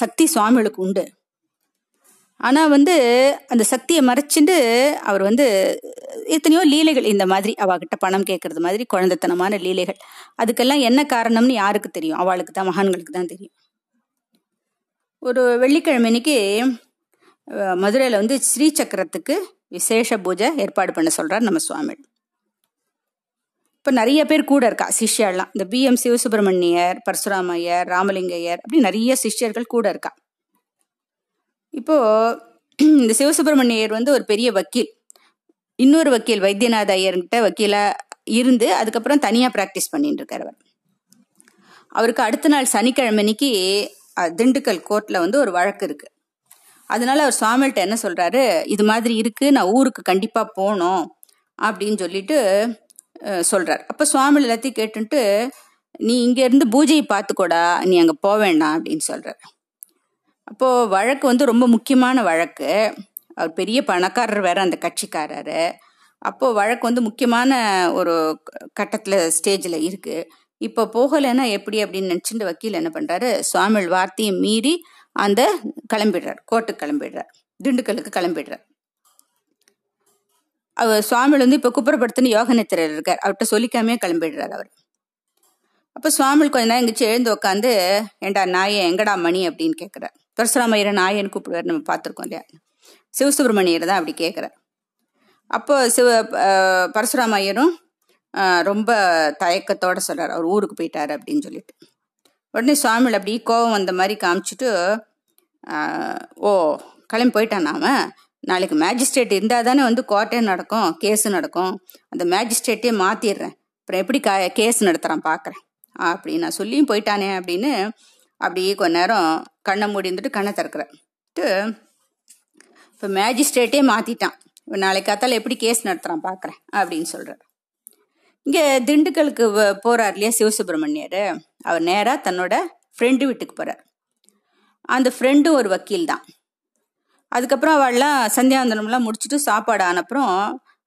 சக்தி சுவாமிகளுக்கு உண்டு. ஆனால் வந்து அந்த சக்தியை மறைச்சிட்டு அவர் வந்து எத்தனையோ லீலைகள் இந்த மாதிரி அவகிட்ட பணம் கேட்கறது மாதிரி குழந்தைத்தனமான லீலைகள். அதுக்கெல்லாம் என்ன காரணம்னு யாருக்கு தெரியும்? அவளுக்கு தான் மகான்களுக்கு தான் தெரியும். ஒரு வெள்ளிக்கிழமை இன்னைக்கு மதுரையில் வந்து ஸ்ரீ சக்கரத்துக்கு விசேஷ பூஜை ஏற்பாடு பண்ண சொல்கிறார் நம்ம சுவாமி இப்போ நிறைய பேர் கூட இருக்கா சிஷ்யாலாம் இந்த பி எம் சிவசுப்பிரமணியர் பரசுராமையர் ராமலிங்கையர் அப்படி நிறைய சிஷ்யர்கள் கூட இருக்கா. இப்போ இந்த சிவசுப்பிரமணியர் வந்து ஒரு பெரிய வக்கீல். இன்னொரு வக்கீல் வைத்தியநாத ஐயர்கிட்ட வக்கீலா இருந்து அதுக்கப்புறம் தனியா பிராக்டிஸ் பண்ணிட்டு இருக்கார் அவர். அவருக்கு அடுத்த நாள் சனிக்கிழமைக்கு திண்டுக்கல் கோர்ட்ல வந்து ஒரு வழக்கு இருக்கு. அதனால அவர் சுவாமிகிட்ட என்ன சொல்றாரு? இது மாதிரி இருக்கு நான் ஊருக்கு கண்டிப்பா போகணும் அப்படின்னு சொல்லிட்டு சொல்றார். அப்ப சுவாமி எல்லாத்தையும் கேட்டுட்டு நீ இங்க இருந்து பூஜையை பார்த்துக்கோடா நீ அங்க போவேண்டாம் அப்படின்னு சொல்றாரு. அப்போது வழக்கு வந்து ரொம்ப முக்கியமான வழக்கு. அவர் பெரிய பணக்காரர் வேற அந்த கட்சிக்காரர். அப்போது வழக்கு வந்து முக்கியமான ஒரு கட்டத்தில் ஸ்டேஜில் இருக்குது இப்போ போகலைன்னா எப்படி அப்படின்னு நினச்சிட்டு வக்கீல் என்ன பண்ணுறாரு சுவாமிகள் வார்த்தையை மீறி அந்த கிளம்பிடுறார். கோர்ட்டுக்கு கிளம்பிடுறார். திண்டுக்கலுக்கு கிளம்பிடுறார். அவர் சுவாமிகள் வந்து இப்போ குப்புறப்படுத்துன்னு யோக நித்திரர் இருக்கார். அவர்கிட்ட சொல்லிக்காமே கிளம்பிடுறார் அவர். அப்போ சுவாமிகள் கொஞ்ச நேரம் எங்கேச்சு எழுந்து உட்காந்து ஏண்டா நாயே எங்கடா மணி? அப்படின்னு கேட்குறார் பரசுராமையரை நாயன்னு கூப்பிடுவார் நம்ம பார்த்துருக்கோம் இல்லையா? சிவசுப்பிரமணியர் தான் அப்படி கேட்குறார். அப்போ சிவ பரசுராம ஐயரும் ரொம்ப தயக்கத்தோட சொல்கிறார் அவர் ஊருக்கு போயிட்டாரு அப்படின்னு சொல்லிட்டு. உடனே சுவாமிகள் அப்படி கோவம் வந்த மாதிரி காமிச்சிட்டு ஓ கிளம்பி போயிட்டான் நாம. நாளைக்கு மேஜிஸ்ட்ரேட் இருந்தால் தானே வந்து கோர்ட்டே நடக்கும் கேஸு நடக்கும். அந்த மேஜிஸ்ட்ரேட்டே மாற்றிடுறேன் அப்புறம் எப்படி கா கேஸ் நடத்துகிறான் பார்க்குறேன் அப்படின்னு நான் சொல்லியும் போயிட்டானே அப்படின்னு அப்படியே கொஞ்ச நேரம் கண்ணை மூடி இருந்துட்டு கண்ணை திறக்கிறேன் இப்போ மேஜிஸ்ட்ரேட்டே மாற்றிட்டான் இப்போ நாளைக்கு காத்தால எப்படி கேஸ் நடத்துகிறான் பார்க்குறேன் அப்படின்னு சொல்கிறார் இங்கே திண்டுக்கலுக்கு போகிறார் இல்லையா சிவசுப்பிரமணியர். அவர் நேராக தன்னோட ஃப்ரெண்டு வீட்டுக்கு போகிறார் அந்த ஃப்ரெண்டும் ஒரு வக்கீல் தான். அதுக்கப்புறம் அவள்லாம் சந்தியாந்தனம்லாம் முடிச்சுட்டு சாப்பாடு ஆனப்புறம்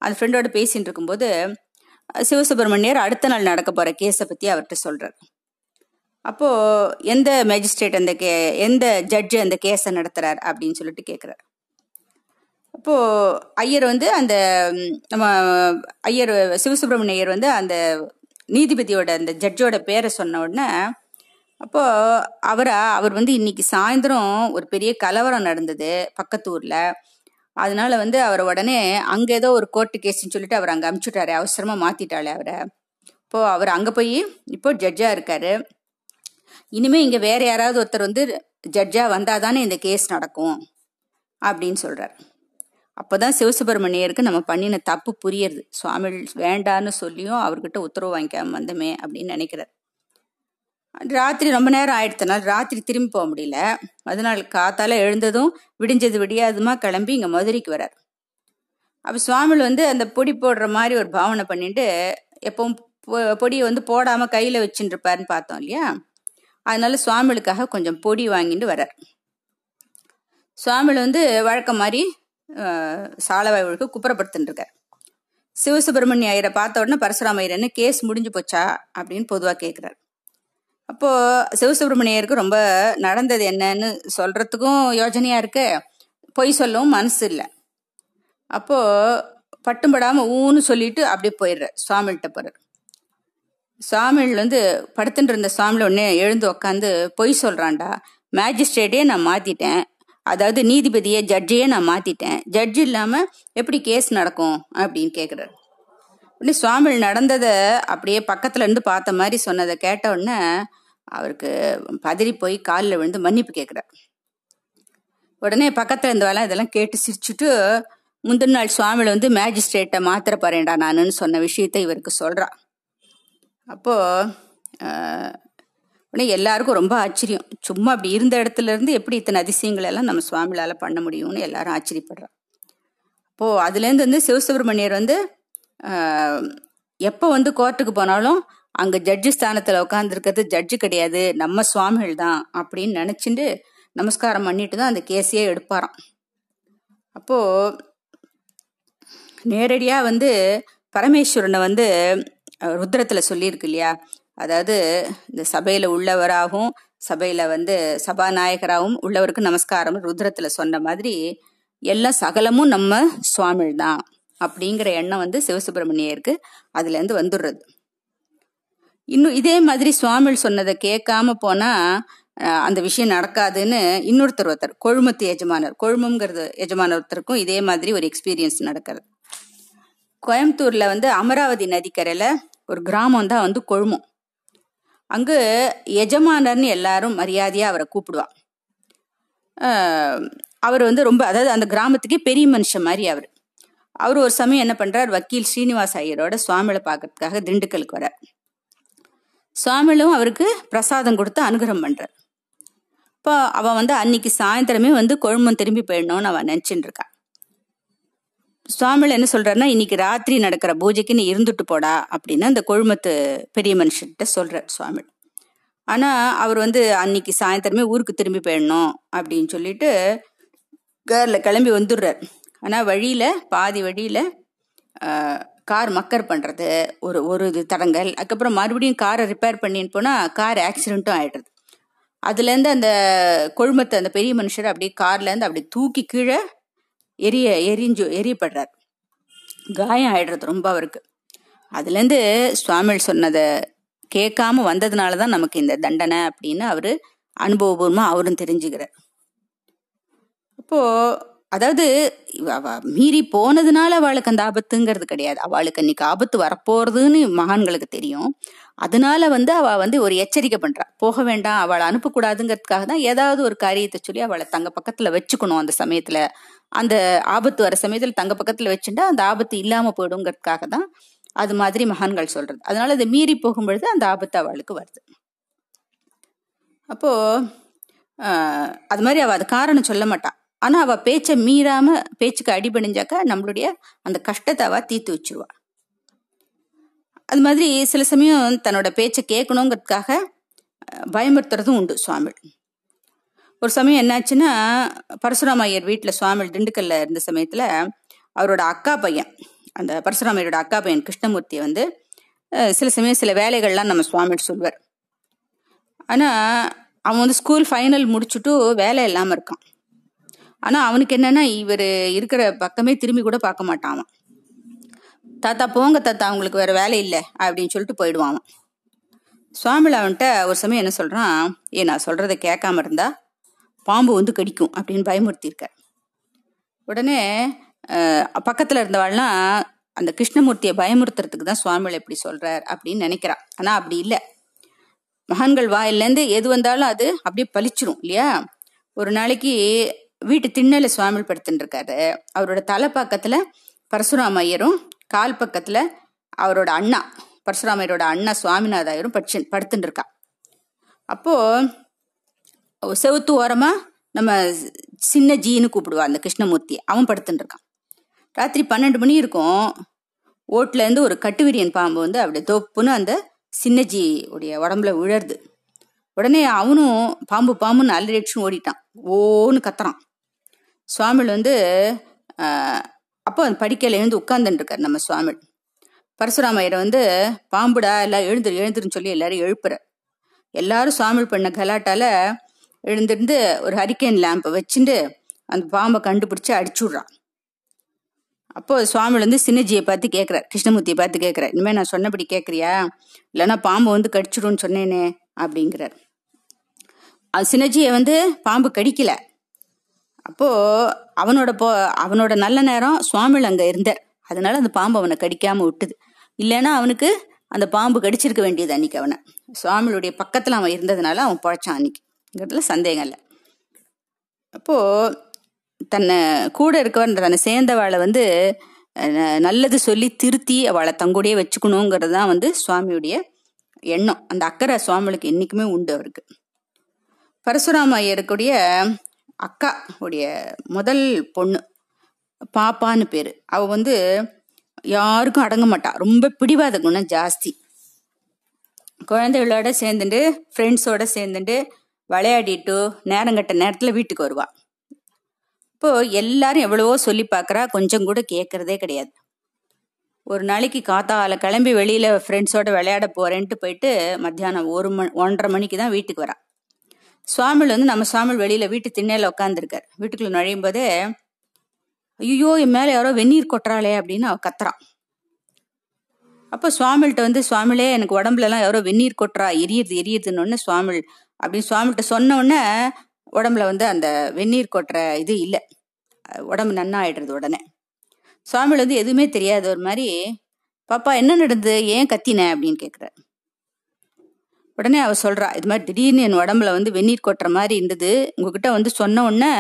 அந்த ஃப்ரெண்டோட பேசிகிட்டு இருக்கும்போது சிவசுப்பிரமணியர் அடுத்த நாள் நடக்க போகிற கேஸை பற்றி அவர்கிட்ட சொல்கிறார் அப்போது எந்த மேஜிஸ்ட்ரேட் அந்த கே எந்த ஜட்ஜு அந்த கேஸை நடத்துகிறார் அப்படின்னு சொல்லிட்டு கேட்குறாரு அப்போது ஐயர் வந்து அந்த நம்ம ஐயர் சிவசுப்பிரமணிய ஐயர் வந்து அந்த நீதிபதியோட அந்த ஜட்ஜோட பேரை சொன்ன உடனே அப்போ அவரை அவர் வந்து இன்னைக்கு சாயந்தரம் ஒரு பெரிய கலவரம் நடந்தது பக்கத்து அதனால வந்து அவர் உடனே அங்க ஏதோ ஒரு கோர்ட்டு கேஸ்ன்னு சொல்லிட்டு அவர் அங்க அமுச்சுட்டாரு. அவசரமா மாத்திட்டாளே அவரை. இப்போ அவர் அங்க போய் இப்போ ஜட்ஜா இருக்காரு. இனிமே இங்க வேற யாராவது ஒருத்தர் வந்து ஜட்ஜா வந்தாதானே இந்த கேஸ் நடக்கும் அப்படின்னு சொல்றாரு. அப்போதான் சிவசுப்பிரமணியருக்கு நம்ம பண்ணின தப்பு புரியுறது சுவாமி வேண்டான்னு சொல்லியும் அவர்கிட்ட உத்தரவு வாங்கிக்காம வந்தமே அப்படின்னு நினைக்கிறார். ராத்திரி ரொம்ப நேரம் ஆயிடுத்தனால ராத்திரி திரும்பி போக முடியல. மறுநாள் காத்தால எழுந்ததும் விடிஞ்சது விடியாதுமா கிளம்பி இங்க மதுரைக்கு வரார். அப்போ சுவாமிகள் வந்து அந்த பொடி போடுற மாதிரி ஒரு பாவனை பண்ணிட்டு எப்பவும் பொடியை வந்து போடாம கையில வச்சுட்டு இருப்பாருன்னு பார்த்தோம் இல்லையா? அதனால சுவாமிகளுக்காக கொஞ்சம் பொடி வாங்கிட்டு வரார் சுவாமிகள் வந்து வழக்கம் மாதிரி சாலவாய்வுக்கு குப்புறப்படுத்தின்னு சிவசுப்பிரமணிய ஐயரை பார்த்த உடனே பரசுராம ஐயர் என்ன கேஸ் முடிஞ்சு போச்சா? அப்படின்னு பொதுவாக கேட்குறாரு அப்போ சிவசுப்பிரமணியருக்கு ரொம்ப நடந்தது என்னன்னு சொல்றதுக்கும் யோஜனையா இருக்கு. பொய் சொல்லவும் மனசு இல்லை. அப்போ பட்டும்படாம ஊன்னு சொல்லிட்டு அப்படியே போயிடுற சுவாமிகிட்ட போகிறார் சாமியில் வந்து படுத்துட்டு இருந்த சாமியில் உடனே எழுந்து உக்காந்து பொய் சொல்றான்டா. மேஜிஸ்ட்ரேட்டே நான் மாத்திட்டேன். அதாவது நீதிபதியை ஜட்ஜையே நான் மாத்திட்டேன். ஜட்ஜ் இல்லாம எப்படி கேஸ் நடக்கும் அப்படின்னு கேக்குறாரு. உடனே சுவாமியில் நடந்ததை அப்படியே பக்கத்துல இருந்து பார்த்த மாதிரி சொன்னதை கேட்ட உடனே அவருக்கு பதறி போய் காலில் விழுந்து மன்னிப்பு கேட்குறார் உடனே பக்கத்தில் இருந்தவெல்லாம் இதெல்லாம் கேட்டு சிரிச்சுட்டு முந்தின நாள் சுவாமியில் வந்து மேஜிஸ்ட்ரேட்டை மாத்திர பாருண்டா நானுன்னு சொன்ன விஷயத்த இவருக்கு சொல்கிறான் அப்போது உடனே எல்லாருக்கும் ரொம்ப ஆச்சரியம். சும்மா அப்படி இருந்த இடத்துல இருந்து எப்படி இத்தனை அதிசயங்கள் எல்லாம் நம்ம சுவாமிகளால் பண்ண முடியும்னு எல்லாரும் ஆச்சரியப்படுறோம் அப்போது அதுலேருந்து வந்து சிவசுப்பிரமணியர் வந்து எப்போ வந்து கோர்ட்டுக்கு போனாலும் அங்கே ஜட்ஜு ஸ்தானத்தில் உட்காந்துருக்கிறது ஜட்ஜு கிடையாது நம்ம சுவாமிகள் தான் அப்படின்னு நினச்சிட்டு நமஸ்காரம் பண்ணிட்டு தான் அந்த கேஸையே எடுப்பாராம். அப்போது நேரடியாக வந்து பரமேஸ்வரனை வந்து ருத்ரத்தில் சொல்லியிருக்கு இல்லையா? அதாவது இந்த சபையில் உள்ளவராகவும் சபையில் வந்து சபாநாயகராகவும் உள்ளவருக்கு நமஸ்காரம் ருத்ரத்தில் சொன்ன மாதிரி எல்லாம் சகலமும் நம்ம சுவாமிகள் தான் அப்படிங்கிற எண்ணம் வந்து சிவசுப்பிரமணியருக்கு அதுலேருந்து வந்துடுறது இன்னும் இதே மாதிரி சுவாமிகள் சொன்னதை கேட்காம போனால் அந்த விஷயம் நடக்காதுன்னு இன்னொருத்தர் ஒருத்தர் கொழுமத்து எஜமானர் கொழுமங்கிறது எஜமான ஒருத்தருக்கும் இதே மாதிரி ஒரு எக்ஸ்பீரியன்ஸ் நடக்கிறது. கோயம்புத்தூரில் வந்து அமராவதி நதிக்கரையில் ஒரு கிராமம் தான் வந்து கொழுமம் அங்கு எஜமானர்னு எல்லாரும் மரியாதையாக அவரை கூப்பிடுவான் அவர் வந்து ரொம்ப அதாவது அந்த கிராமத்துக்கே பெரிய மனுஷன் மாதிரி அவர். அவர் ஒரு சமயம் என்ன பண்ணுறார் வக்கீல் ஸ்ரீனிவாஸ் ஐயரோட சுவாமிகளை பார்க்கறதுக்காக திண்டுக்கலுக்கு வர சுவாமிகளும் அவருக்கு பிரசாதம் கொடுத்து அனுகிரகம் பண்ணுறார் இப்போ அவன் வந்து அன்னைக்கு சாயந்தரமே வந்து கொழும்பம் திரும்பி போயிடணும்னு அவன் நினச்சிட்டு இருக்கான் சுவாமிகள் என்ன சொல்றாருன்னா இன்னைக்கு ராத்திரி நடக்கிற பூஜைக்கு நீ இருந்துட்டு போடா அப்படின்னு அந்த கொழுமத்து பெரிய மனுஷன்கிட்ட சொல்றார் சுவாமி ஆனா அவர் வந்து அன்னைக்கு சாயந்தரமே ஊருக்கு திரும்பி போயிடணும் அப்படின்னு சொல்லிட்டு கேர்ல கிளம்பி வந்துடுறார். ஆனா வழியில பாதி வழியில கார் மக்கர் பண்றது ஒரு ஒரு இது தடங்கல் அதுக்கப்புறம் மறுபடியும் காரை ரிப்பேர் பண்ணின்னு போனா கார் ஆக்சிடென்ட்டும் ஆயிடுறது அதுலேருந்து அந்த கொழுமத்தை அந்த பெரிய மனுஷர் அப்படியே கார்லேருந்து அப்படி தூக்கி கீழே எரிய எரிஞ்சு எரியப்படுறார். காயம் ஆயிடுறது ரொம்ப அவருக்கு. அதுலேருந்து சுவாமிகள் சொன்னதை கேட்காம வந்ததுனால தான் நமக்கு இந்த தண்டனை அப்படின்னு அவர் அனுபவபூர்வமாக அவரும் தெரிஞ்சுக்கிறார். அப்போது அதாவது அவ மீறி போனதுனால அவளுக்கு அந்த ஆபத்துங்கிறது கிடையாது. அவளுக்கு அன்னைக்கு ஆபத்து வரப்போறதுன்னு மகான்களுக்கு தெரியும். அதனால வந்து அவ வந்து ஒரு எச்சரிக்கை பண்றா. போக வேண்டாம் அவளை அனுப்பக்கூடாதுங்கிறதுக்காக தான் ஏதாவது ஒரு காரியத்தை சொல்லி அவளை தங்க பக்கத்துல வச்சுக்கணும் அந்த சமயத்துல. அந்த ஆபத்து வர சமயத்தில் தங்க பக்கத்தில் வச்சுட்டா அந்த ஆபத்து இல்லாமல் போயிடுங்கிறதுக்காக தான் அது மாதிரி மகான்கள் சொல்றது. அதனால அதை மீறி போகும்பொழுது அந்த ஆபத்து அவளுக்கு வருது. அப்போ அது மாதிரி அவள் அது காரணம் சொல்ல மாட்டான் ஆனால் அவள் பேச்சை மீறாம பேச்சுக்கு அடிபணிஞ்சாக்கா நம்மளுடைய அந்த கஷ்டத்தை அவள் தீர்த்து வச்சிருவா. அது மாதிரி சில சமயம் தன்னோட பேச்சை கேட்கணுங்கிறதுக்காக பயமுறுத்துறதும் உண்டு சுவாமி ஒரு சமயம் என்னாச்சுன்னா பரசுராம ஐயர் வீட்டில் சுவாமி திண்டுக்கல்ல இருந்த சமயத்தில் அவரோட அக்கா பையன் அந்த பரசுராமையரோட அக்கா பையன் கிருஷ்ணமூர்த்தியை வந்து சில சமயம் சில வேலைகள்லாம் நம்ம சுவாமி சொல்வார். ஆனால் அவன் வந்து ஸ்கூல் ஃபைனல் முடிச்சுட்டு வேலை இல்லாமல் இருக்கான். ஆனால் அவனுக்கு என்னன்னா இவர் இருக்கிற பக்கமே திரும்பி கூட பார்க்க மாட்டான் அவன். தாத்தா போங்க தாத்தா அவங்களுக்கு வேற வேலை இல்லை அப்படின்னு சொல்லிட்டு போயிடுவான் அவன். சுவாமியில் அவன்கிட்ட ஒரு சமயம் என்ன சொல்கிறான் ஏ நான் சொல்கிறத கேட்காம இருந்தா பாம்பு வந்து கடிக்கும் அப்படின்னு பயமுறுத்தியிருக்கார். உடனே பக்கத்தில் இருந்தவாள்லாம் அந்த கிருஷ்ணமூர்த்தியை பயமுறுத்துறதுக்கு தான் சுவாமிகள் இப்படி சொல்கிறார் அப்படின்னு நினைக்கிறா. ஆனால் அப்படி இல்லை. மகான்கள் வாயிலேருந்து எது வந்தாலும் அது அப்படியே பளிச்சிரும் இல்லையா? ஒரு நாளைக்கு வீட்டு திண்ணல சுவாமி படுத்துட்டுருக்காரு அவரோட தலை பக்கத்தில் பரசுராம ஐயரும் கால் பக்கத்தில் அவரோட அண்ணா பரசுராமையரோட அண்ணா சுவாமிநாத ஐயரும் படிச்சு படுத்துட்டு இருக்கா செவுத்து ஓரமா நம்ம சின்ன ஜீன்னு கூப்பிடுவான் அந்த கிருஷ்ணமூர்த்தி. அவன் படுத்துட்டு இருக்கான் ராத்திரி பன்னெண்டு மணி இருக்கும். ஓட்டுல இருந்து ஒரு கட்டுவிரியன் பாம்பு வந்து அப்படியே தொப்புன்னு அந்த சின்னஜி உடைய உடம்புல விழருது. உடனே அவனும் பாம்பு பாம்புன்னு அலறிடுச்சுன்னு ஓடிட்டான். ஓன்னு கத்துறான். சுவாமிகள் வந்து அப்போ அந்த படிக்கையில் எழுந்து உட்காந்துருக்கார் நம்ம சுவாமி பரசுராமையரை வந்து பாம்புடா எல்லாம் எழுந்துரு எழுந்துருன்னு சொல்லி எல்லாரும் எழுப்புற எல்லாரும் சுவாமி பண்ண கலாட்டால எழுந்திருந்து ஒரு ஹரிக்கேன் லேம்பை வச்சுட்டு அந்த பாம்பை கண்டுபிடிச்சி அடிச்சுடுறான். அப்போது சுவாமியில் வந்து சின்னஜியை பார்த்து கேட்குறார் கிருஷ்ணமூர்த்தியை பார்த்து கேட்குறார் இனிமேல் நான் சொன்னபடி கேட்குறியா இல்லைன்னா பாம்பு வந்து கடிச்சிடும்னு சொன்னேனே அப்படிங்கிறார். அது சின்னஜியை வந்து பாம்பு கடிக்கல. அப்போது அவனோட போ அவனோட நல்ல நேரம் சுவாமியில் அங்கே இருந்தார். அதனால அந்த பாம்பு அவனை கடிக்காமல் விட்டுது. இல்லைன்னா அவனுக்கு அந்த பாம்பு கடிச்சிருக்க வேண்டியது அன்னைக்கு அவனை. சுவாமியுடைய பக்கத்தில் அவன் இருந்ததுனால அவன் பழைச்சான் ங்கிறதுல சந்தேகம் இல்லை. அப்போது தன்னை கூட இருக்கவன் தன்னை சேர்ந்தவாளை வந்து நல்லது சொல்லி திருத்தி அவளை தங்கூடயே வச்சுக்கணுங்கிறது தான் வந்து சுவாமியுடைய எண்ணம். அந்த அக்கறை சுவாமிகளுக்கு என்றைக்குமே உண்டு அவருக்கு. பரசுராம ஐயருக்குடைய அக்கா உடைய முதல் பொண்ணு பாப்பான்னு பேர். அவ வந்து யாருக்கும் அடங்க மாட்டா. ரொம்ப பிடிவாத குணம் ஜாஸ்தி. குழந்தைகளோட சேர்ந்துட்டு ஃப்ரெண்ட்ஸோட சேர்ந்துட்டு விளையாடிட்டு நேரங்கட்ட நேரத்தில் வீட்டுக்கு வருவா. இப்போ எல்லாரும் எவ்வளவோ சொல்லி பார்க்குறா கொஞ்சம் கூட கேட்கறதே கிடையாது. ஒரு நாளைக்கு காத்தால கிளம்பி வெளியில் ஃப்ரெண்ட்ஸோடு விளையாட போகிறேன்ட்டு போயிட்டு மத்தியானம் ஒரு மணி ஒன்றரை மணிக்கு தான் வீட்டுக்கு வரா. சுவாமிகள் வந்து நம்ம சுவாமிகள் வெளியில் வீட்டு திண்ணையில் உட்காந்துருக்கார் வீட்டுக்குள்ளே நுழையும் போதே ஐயோ என் மேலே யாரோ வெந்நீர் கொட்டுறாளே அப்படின்னு அவ கத்துறான் அப்போ சுவாமிகிட்ட வந்து சுவாமிலே எனக்கு உடம்புலலாம் யாரோ வெந்நீர் கொட்டுறா எரியுது எரியுதுன்னு உடனே சுவாமிகள் அப்படின்னு சுவாமிகிட்ட சொன்னோடனே உடம்புல வந்து அந்த வெந்நீர் கொட்டுற இது இல்லை. உடம்பு நன்னா ஆயிடுறது உடனே. சுவாமிகள் வந்து எதுவுமே தெரியாது ஒரு மாதிரி பாப்பா என்ன நடந்தது? ஏன் கத்தின? அப்படின்னு கேட்குற உடனே அவ சொல்றா இது மாதிரி திடீர்னு என் உடம்புல வந்து வெந்நீர் கொட்டுற மாதிரி இருந்தது. உங்ககிட்ட வந்து சொன்ன உடனே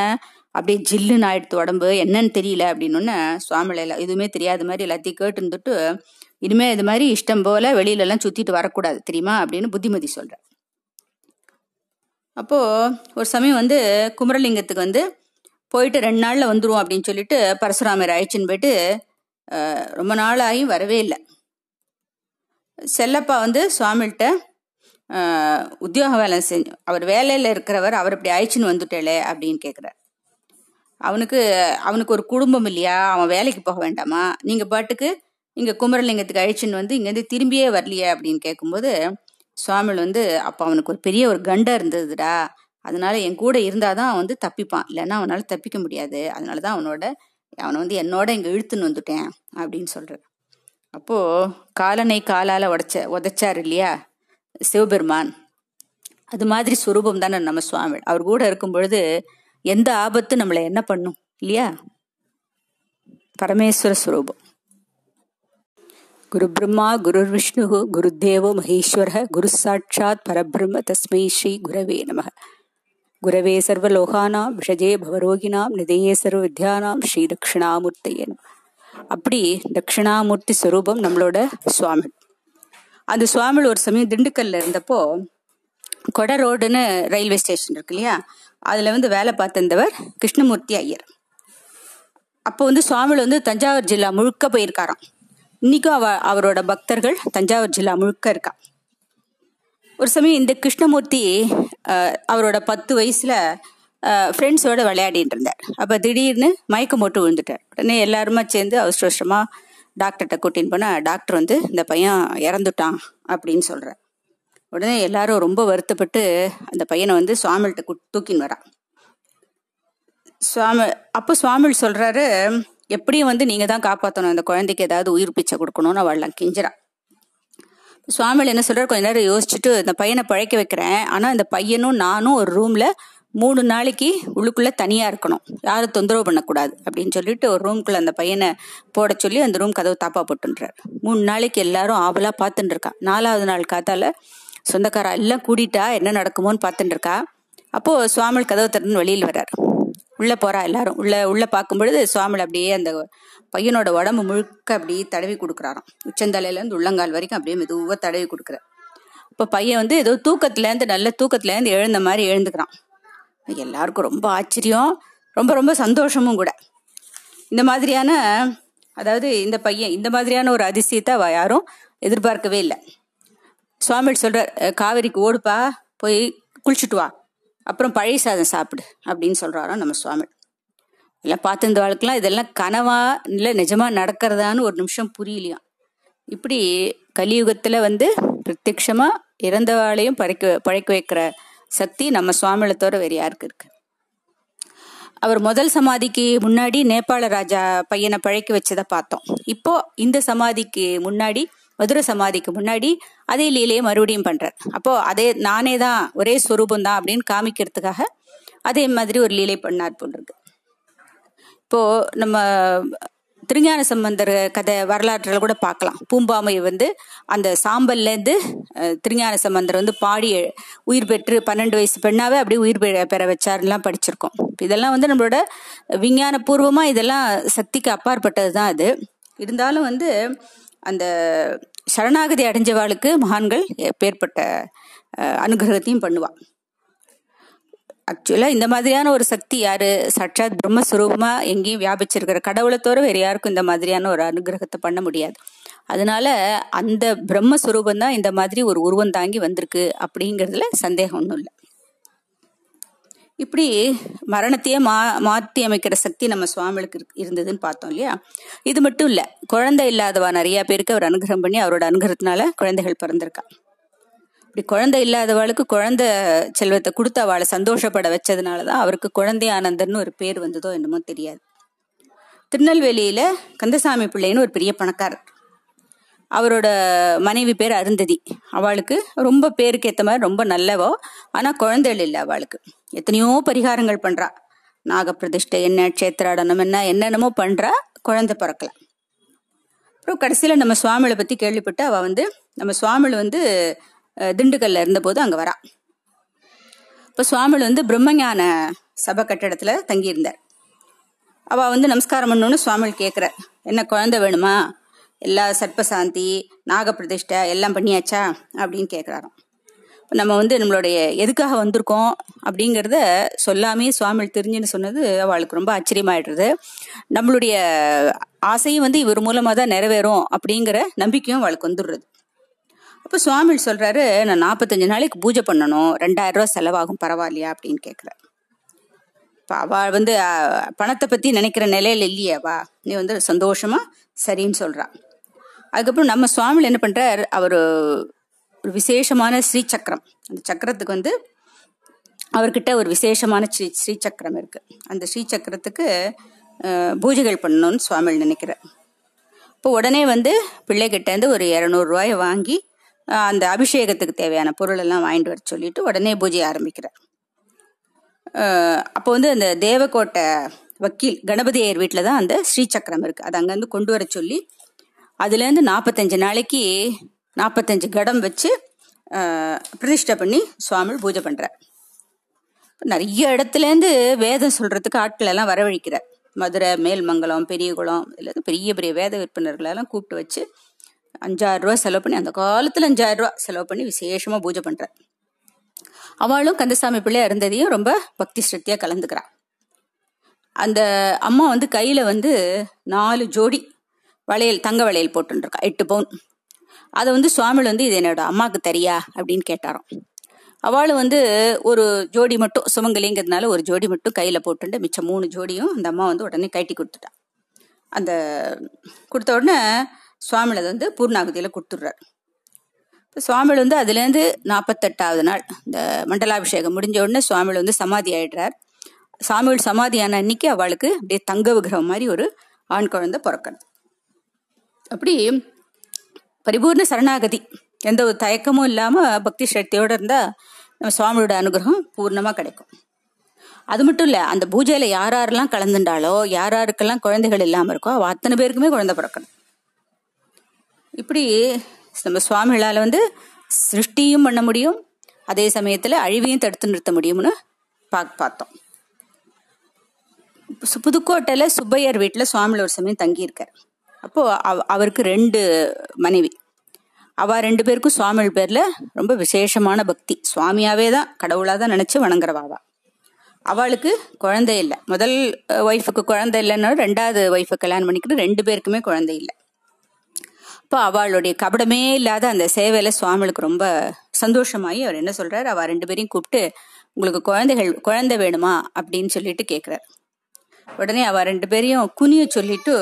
அப்படியே ஜில்லுன்னு ஆயிடுத்து உடம்பு. என்னன்னு தெரியல. அப்படின்னு உடனே எதுவுமே தெரியாத மாதிரி எல்லாத்தையும் கேட்டு இருந்துட்டு இனிமே இது மாதிரி இஷ்டம் போல வெளியில எல்லாம் சுத்திட்டு வரக்கூடாது தெரியுமா? அப்படின்னு புத்திமதி சொல்றேன் அப்போது ஒரு சமயம் வந்து குமரலிங்கத்துக்கு வந்து போயிட்டு ரெண்டு நாளில் வந்துடும் அப்படின்னு சொல்லிட்டு பரசுராமர் அழைச்சின்னு போயிட்டு ரொம்ப நாளாகி வரவே இல்லை. செல்லப்பா வந்து சுவாமிகிட்ட உத்தியோக வேலை செஞ்சு அவர் வேலையில் இருக்கிறவர் அவர் இப்படி அழைச்சின்னு வந்துட்டேலே அப்படின்னு கேட்குறார் அவனுக்கு அவனுக்கு ஒரு குடும்பம் இல்லையா? அவன் வேலைக்கு போக வேண்டாமா? நீங்கள் பாட்டுக்கு இங்கே குமரலிங்கத்துக்கு அழிச்சின்னு வந்து இங்கேருந்து திரும்பியே வரலையே அப்படின்னு கேட்கும்போது சுவாமிகள் வந்து அப்போ அவனுக்கு ஒரு பெரிய ஒரு கண்டம் இருந்ததுடா. அதனால என் கூட இருந்தால் தான் அவன் வந்து தப்பிப்பான். இல்லைன்னா அவனால் தப்பிக்க முடியாது. அதனால தான் அவனோட அவனை வந்து என்னோட இங்கே இழுத்துன்னு வந்துட்டேன் அப்படின்னு சொல்கிறார் அப்போது காலனை காலால் உடைச்ச உதைச்சார் இல்லையா? சிவபெருமான். அது மாதிரி சுரூபம் தானே நம்ம சுவாமி அவர் கூட இருக்கும் பொழுது எந்த ஆபத்து நம்மளை என்ன பண்ணும் இல்லையா? பரமேஸ்வர சுரூபம். குரு பிரம்மா குரு விஷ்ணு குருதேவோ மகேஸ்வர குரு சாட்சாத் பரபிரம்ம தஸ்மை ஸ்ரீ குரவே நம. குரவே சர்வலோகானாம் விஷஜே பவரோகினாம் நிதையே சர்வ வித்யானாம் ஸ்ரீ தட்சிணாமூர்த்தையே நம. அப்படி தட்சிணாமூர்த்தி ஸ்வரூபம் நம்மளோட சுவாமி. அந்த சுவாமி ஒரு சமயம் திண்டுக்கல்ல இருந்தப்போ கொட ரோடுன்னு ரயில்வே ஸ்டேஷன் இருக்கு இல்லையா? அதில் வந்து வேலை பார்த்திருந்தவர் கிருஷ்ணமூர்த்தி ஐயர். அப்போ வந்து சுவாமிகள் வந்து தஞ்சாவூர் ஜில்லா முழுக்க போயிருக்காராம். இன்னைக்கும் அவ அவரோட பக்தர்கள் தஞ்சாவூர் ஜில்லா முழுக்க இருக்கா. ஒரு சமயம் இந்த கிருஷ்ணமூர்த்தி அவரோட பத்து வயசுல ஃப்ரெண்ட்ஸோட விளையாடிட்டு இருந்தார். அப்போ திடீர்னு மயக்கம் போட்டு விழுந்துட்டார். உடனே எல்லாருமா சேர்ந்து அவசர அவசரமா டாக்டர்கிட்ட கூட்டின்னு போனால் டாக்டர் வந்து இந்த பையன் இறந்துட்டான் அப்படின்னு சொல்கிறார் உடனே எல்லாரும் ரொம்ப வருத்தப்பட்டு அந்த பையனை வந்து சுவாமிகிட்ட தூக்கின்னு வரான். சுவாமி அப்போ சுவாமிகள் சொல்றாரு எப்படியும் வந்து நீங்க தான் காப்பாற்றணும் அந்த குழந்தைக்கு ஏதாவது உயிர் பிச்சை கொடுக்கணும்னு அவள்லாம் கெஞ்சிரா சுவாமியில் என்ன சொல்றாரு? கொஞ்ச நேரம் யோசிச்சுட்டு இந்த பையனை பழைக்க வைக்கிறேன். ஆனா இந்த பையனும் நானும் ஒரு ரூம்ல மூணு நாளைக்கு உள்ளுக்குள்ள தனியா இருக்கணும். யாரும் தொந்தரவு பண்ணக்கூடாது அப்படின்னு சொல்லிட்டு ஒரு ரூம்குள்ள அந்த பையனை போட சொல்லி அந்த ரூம் கதவு தாப்பா போட்டுன்றார். மூணு நாளைக்கு எல்லாரும் ஆவலா பார்த்துட்டு இருக்கா. நாலாவது நாள் காத்தால சொந்தக்காரா எல்லாம் கூட்டிட்டா என்ன நடக்குமோன்னு பார்த்துட்டு இருக்கா? அப்போ சுவாமிகள் கதவு திறந்து வெளியில் வர்றாரு. உள்ள போறா எல்லாரும். உள்ள உள்ள பார்க்கும் பொழுது சுவாமிகள் அப்படியே அந்த பையனோட உடம்பு முழுக்க அப்படியே தடவி கொடுக்குறாராம். உச்சந்தலையிலேருந்து உள்ளங்கால் வரைக்கும் அப்படியே மெதுவாக தடவி கொடுக்குறார். இப்போ பையன் வந்து ஏதோ தூக்கத்துலேருந்து நல்ல தூக்கத்துலேருந்து எழுந்த மாதிரி எழுந்துக்கிறான். எல்லாருக்கும் ரொம்ப ஆச்சரியம். ரொம்ப ரொம்ப சந்தோஷமும் கூட. இந்த மாதிரியான அதாவது இந்த பையன் இந்த மாதிரியான ஒரு அதிசயத்தை யாரும் எதிர்பார்க்கவே இல்லை. சுவாமி சொல்கிறார் காவேரிக்கு ஓடுப்பா போய் குளிச்சுட்டு வா. அப்புறம் பழைய சாதம் சாப்பிடு அப்படின்னு சொல்கிறாரோ நம்ம சுவாமி. எல்லாம் பார்த்து இந்த வாழ்க்கைலாம் இதெல்லாம் கனவா இல்லை நிஜமா நடக்கிறதான்னு ஒரு நிமிஷம் புரியலையாம் இப்படி கலியுகத்தில் வந்து பிரத்யக்ஷமா இறந்தவாளையும் பழைக்க பழைக்க வைக்கிற சக்தி நம்ம சுவாமிகளை தவிர வேறு யாருக்கு இருக்கு? அவர் முதல் சமாதிக்கு முன்னாடி நேபாள ராஜா பையனை பழைக்க வச்சதை பார்த்தோம். இப்போ இந்த சமாதிக்கு முன்னாடி மதுர சமாதிக்கு முன்னாடி அதே லீலையை மறுபடியும் பண்றார். அப்போ அதே நானே தான் ஒரே ஸ்வரூபம் தான் அப்படின்னு காமிக்கிறதுக்காக அதே மாதிரி ஒரு லீலை பண்ணார் போன்றது இப்போ நம்ம திருஞான சம்பந்தர் கதை வரலாற்றில் கூட பார்க்கலாம். பூம்பாமை வந்து அந்த சாம்பல்லேருந்து திருஞான சம்பந்தர் வந்து பாடி உயிர் பெற்று பன்னெண்டு வயசு பெண்ணாவே அப்படியே உயிர் பெற வச்சாருலாம் படிச்சிருக்கோம். இதெல்லாம் வந்து நம்மளோட விஞ்ஞான பூர்வமாக இதெல்லாம் சக்திக்கு அப்பாற்பட்டது தான் அது. இருந்தாலும் வந்து அந்த சரணாகதி அடைஞ்சவாளுக்கு மகான்கள் பேர்பட்ட அனுகிரகத்தையும் பண்ணுவான் ஆக்சுவலாக இந்த மாதிரியான ஒரு சக்தி யாரு? சற்றாத் பிரம்மஸ்வரூபமாக எங்கேயும் வியாபிச்சிருக்கிற கடவுளை தவிர வேறு யாருக்கும் இந்த மாதிரியான ஒரு அனுகிரகத்தை பண்ண முடியாது. அதனால அந்த பிரம்மஸ்வரூபம் தான் இந்த மாதிரி ஒரு உருவம் தாங்கி வந்திருக்கு அப்படிங்கிறதுல சந்தேகம் ஒன்றும் இல்லை. இப்படி மரணத்தையே மா மாற்றி அமைக்கிற சக்தி நம்ம சுவாமிகளுக்கு இருந்ததுன்னு பார்த்தோம் இல்லையா? இது மட்டும் இல்லை குழந்தை இல்லாதவா நிறைய பேருக்கு அவர் அனுகிரகம் பண்ணி அவரோட அனுகிரகத்தினால குழந்தைகள் பிறந்திருக்கா. இப்படி குழந்தை இல்லாதவளுக்கு குழந்தை செல்வத்தை கொடுத்து அவளை சந்தோஷப்பட வச்சதுனால தான் அவருக்கு குழந்தை ஆனந்தர்னு ஒரு பேர் வந்ததோ என்னமோ தெரியாது. திருநெல்வேலியில கந்தசாமி பிள்ளைன்னு ஒரு பெரிய பணக்காரர். அவரோட மனைவி பேர் அருந்ததி. அவளுக்கு ரொம்ப பேருக்கு ஏற்ற மாதிரி ரொம்ப நல்லவோ ஆனால் குழந்தைகள் இல்லை அவளுக்கு. எத்தனையோ பரிகாரங்கள் பண்றா. நாகப்பிரதிஷ்டை என்ன க்ஷேத்திராடனம் என்ன என்னென்னமோ பண்றா. குழந்தை பிறக்கல. அப்புறம் கடைசியில் நம்ம சுவாமிகளை பற்றி கேள்விப்பட்டு அவள் வந்து நம்ம சுவாமிகள் வந்து திண்டுக்கல்ல இருந்தபோது அங்கே வரா. இப்போ சுவாமிகள் வந்து பிரம்மஞான சபை கட்டடத்தில் தங்கியிருந்தார். அவள் வந்து நமஸ்காரம் பண்ணணும்னு சுவாமிகள் கேட்குற என்ன குழந்தை வேணுமா? எல்லா சர்ப்பசாந்தி நாகப்பிரதிஷ்டை எல்லாம் பண்ணியாச்சா? அப்படின்னு கேட்குறாராம் நம்ம வந்து நம்மளுடைய எதுக்காக வந்திருக்கோம் அப்படிங்கிறத சொல்லாமே சுவாமிகள் தெரிஞ்சுன்னு சொன்னது அவளுக்கு ரொம்ப ஆச்சரியமாயிடுறது. நம்மளுடைய ஆசையும் வந்து இவர் மூலமாக தான் நிறைவேறும் அப்படிங்கிற நம்பிக்கையும் அவளுக்கு வந்துடுறது. அப்போ சுவாமிகள் சொல்கிறாரு நான் நாற்பத்தஞ்சு நாளைக்கு பூஜை பண்ணணும் ரெண்டாயிரம் ரூபா செலவாகும் பரவாயில்லையா? அப்படின்னு கேட்குறேன் இப்போ அவள் வந்து பணத்தை பற்றி நினைக்கிற நிலையில இல்லையாவா நீ வந்து சந்தோஷமா சரின்னு சொல்றா. அதுக்கப்புறம் நம்ம சுவாமிகள் என்ன பண்றார் அவர் ஒரு விசேஷமான ஸ்ரீ சக்கரம் அந்த சக்கரத்துக்கு வந்து அவர்கிட்ட ஒரு விசேஷமான ஸ்ரீ ஸ்ரீ சக்கரம் இருக்கு. அந்த ஸ்ரீ சக்கரத்துக்கு பூஜைகள் பண்ணணும்னு சுவாமி நினைக்கிறார். இப்போ உடனே வந்து பிள்ளைகிட்டேருந்து ஒரு இரநூறுவாயை வாங்கி அந்த அபிஷேகத்துக்கு தேவையான பொருள் எல்லாம் வாங்கிட்டு வர சொல்லிட்டு உடனே பூஜையை ஆரம்பிக்கிறார். அப்போ வந்து அந்த தேவக்கோட்டை வக்கீல் கணபதி ஐயர் வீட்டில் தான் அந்த ஸ்ரீசக்கரம் இருக்கு. அது அங்கேருந்து கொண்டு வர சொல்லி அதுலேருந்து நாற்பத்தஞ்சு நாளைக்கு நாற்பத்தஞ்சு கடம் வச்சு பிரதிஷ்டை பண்ணி சுவாமி பூஜை பண்ணுறார் நிறைய இடத்துலேருந்து வேதம் சொல்கிறதுக்கு ஆட்கள் எல்லாம் மதுரை மேல்மங்கலம் பெரியகுளம் இதில் பெரிய பெரிய வேத விற்பனர்களெல்லாம் கூப்பிட்டு வச்சு அஞ்சாயிரம் ரூபா செலவு பண்ணி அந்த காலத்தில் அஞ்சாயிரம் ரூபா செலவு பண்ணி விசேஷமாக பூஜை பண்ணுறார் அவளும் கந்தசாமி பிள்ளை இருந்ததையும் ரொம்ப பக்தி ஸ்ரத்தியா கலந்துக்கிறான் அந்த அம்மா வந்து கையில் வந்து நாலு ஜோடி வளையல் தங்க வளையல் போட்டுருக்கா எட்டு பவுன். அதை வந்து சுவாமியில் வந்து இது என்னோட அம்மாவுக்கு தெரியா அப்படின்னு கேட்டாராம். அவளும் வந்து ஒரு ஜோடி மட்டும் சுமங்கலிங்கிறதுனால ஒரு ஜோடி மட்டும் கையில் போட்டுண்டு மிச்சம் மூணு ஜோடியும் அந்த அம்மா வந்து உடனே கட்டி கொடுத்துட்டா. அந்த கொடுத்த உடனே சுவாமியில் வந்து பூர்ணாகுதியில் கொடுத்துட்றாரு. இப்போ சுவாமியில் வந்து அதுலேருந்து நாற்பத்தெட்டாவது நாள் இந்த மண்டலாபிஷேகம் முடிஞ்ச உடனே சுவாமியில் வந்து சமாதி ஆயிடுறார். சாமிகள் சமாதியான அன்னைக்கு அவளுக்கு அப்படியே தங்க விக்கிரகம் மாதிரி ஒரு ஆண் குழந்தை பிறக்கணும். அப்படி பரிபூர்ண சரணாகதி. எந்த ஒரு தயக்கமும் இல்லாமல் பக்தி சக்தியோடு இருந்தால் நம்ம சுவாமியோட அனுகிரகம் பூர்ணமாக கிடைக்கும். அது மட்டும் இல்லை அந்த பூஜையில் யார் யாரெல்லாம் கலந்துட்டாலோ யார் யாருக்கெல்லாம் குழந்தைகள் இல்லாமல் இருக்கோ அத்தனை பேருக்குமே குழந்தை பிறக்கணும். இப்படி நம்ம சுவாமிகளால் வந்து சிருஷ்டியும் பண்ண முடியும் அதே சமயத்தில் அழிவையும் தடுத்து நிறுத்த முடியும்னு பா பார்த்தோம். புதுக்கோட்டையில் சுப்பையர் வீட்டில் சுவாமிகள் ஒரு சமயம் தங்கியிருக்கார். அப்போது அவருக்கு ரெண்டு மனைவி. அவ ரெண்டு பேருக்கும் சுவாமிகள் பேரில் ரொம்ப விசேஷமான பக்தி. சுவாமியாவே தான் கடவுளாக தான் நினச்சி வணங்குறவாவா அவளுக்கு குழந்தை இல்லை. முதல் ஒய்ஃபுக்கு குழந்தை இல்லைன்னா ரெண்டாவது ஒய்ஃபை கல்யாணம் பண்ணிக்கிட்டு ரெண்டு பேருக்குமே குழந்தை இல்லை. அப்போ அவளுடைய கபடமே இல்லாத அந்த சேவையில் சுவாமிகளுக்கு ரொம்ப சந்தோஷமாயி அவர் என்ன சொல்கிறார் அவள் ரெண்டு பேரையும் கூப்பிட்டு உங்களுக்கு குழந்தைகள் குழந்தை வேணுமா? அப்படின்னு சொல்லிட்டு கேட்குறாரு உடனே அவள் ரெண்டு பேரையும் குனிய சொல்லிட்டு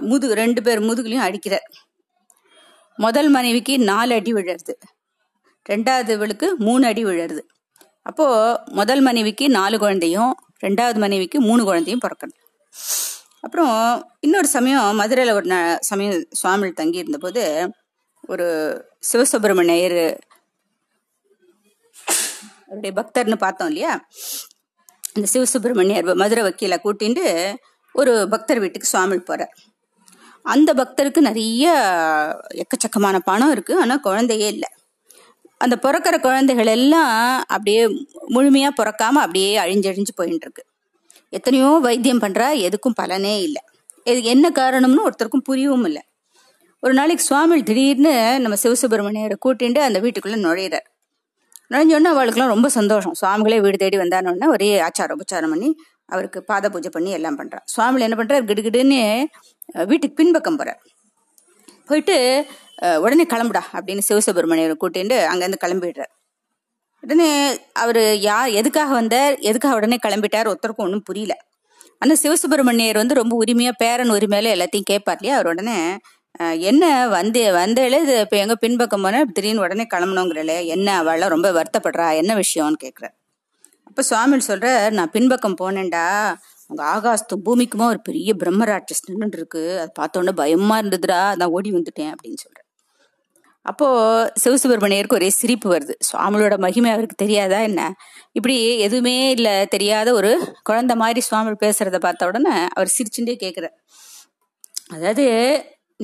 முதுகு ரெண்டு பேர் முதுகுலையும் அடிக்கிறார். முதல் மனைவிக்கு நாலு அடி விழருது. ரெண்டாவது இவளுக்கு மூணு அடி விழருது. அப்போது முதல் மனைவிக்கு நாலு குழந்தையும் ரெண்டாவது மனைவிக்கு மூணு குழந்தையும் பிறக்கணும். அப்புறம் இன்னொரு சமயம் மதுரையில் ஒரு சமயம் சுவாமிகள் தங்கி இருந்தபோது ஒரு சிவசுப்பிரமணியர் அவருடைய பக்தர்னு பார்த்தோம் இல்லையா? அந்த சிவசுப்பிரமணியர் மதுரை வக்கீலை கூட்டிட்டு ஒரு பக்தர் வீட்டுக்கு சுவாமி போகிறார் அந்த பக்தருக்கு நிறைய எக்கச்சக்கமான பணம் இருக்குது ஆனால் குழந்தையே இல்லை. அந்த பிறக்கிற குழந்தைகள் எல்லாம் அப்படியே முழுமையாக பிறக்காம அப்படியே அழிஞ்சழிஞ்சு போயின்னு இருக்கு. எத்தனையோ வைத்தியம் பண்ணுறா எதுக்கும் பலனே இல்லை. இது என்ன காரணம்னு ஒருத்தருக்கும் புரியவும் இல்லை. ஒரு நாளைக்கு சுவாமி திடீர்னு நம்ம சிவசுப்பிரமணியரை கூட்டிட்டு அந்த வீட்டுக்குள்ளே நுழையிறார். நுழைஞ்சோடனே அவளுக்குலாம் ரொம்ப சந்தோஷம். சுவாமிகளே வீடு தேடி வந்தானோடனே ஒரே ஆச்சாரம் உபச்சாரம் பண்ணி அவருக்கு பாத பூஜை பண்ணி எல்லாம் பண்ணுறான் சுவாமியில் என்ன பண்ணுறார் கிடுகிடுன்னு வீட்டுக்கு பின்பக்கம் போகிறார் போயிட்டு உடனே கிளம்புடா அப்படின்னு சிவசுப்பிரமணியர் கூட்டிட்டு அங்கேருந்து கிளம்பிடுறார். உடனே அவர் யார் எதுக்காக வந்தார் எதுக்காக உடனே கிளம்பிட்டார் ஒருத்தருக்கும் ஒன்றும் புரியல. ஆனால் சிவசுப்பிரமணியர் வந்து ரொம்ப உரிமையாக பேரன் உரிமையில எல்லாத்தையும் கேட்பார் இல்லையா? அவர் உடனே என்ன வந்தே வந்தேளே இது இப்போ எங்கே பின்பக்கம் போனால் திடீர்னு உடனே கிளம்பணுங்கிறல என்ன அவளாம் ரொம்ப வருத்தப்படுறா என்ன விஷயம்னு கேட்குறாரு. அப்போ சுவாமிகள் சொல்கிற நான் பின்பக்கம் போனேன்டா. அங்கே ஆகாசத்தும் பூமிக்குமா ஒரு பெரிய பிரம்மராட்சஸ் நின்று இருக்கு அதை பார்த்தோன்னே பயமாக இருந்ததுடா. நான் ஓடி வந்துட்டேன் அப்படின்னு சொல்கிறேன் அப்போது சிவசுப்பிரமணியருக்கு ஒரே சிரிப்பு வருது. சுவாமியோட மகிமை அவருக்கு தெரியாதா என்ன? இப்படி எதுவுமே இல்லை தெரியாத ஒரு குழந்த மாதிரி சுவாமி பேசுகிறத பார்த்த உடனே அவர் சிரிச்சுட்டே கேட்குறார் அதாவது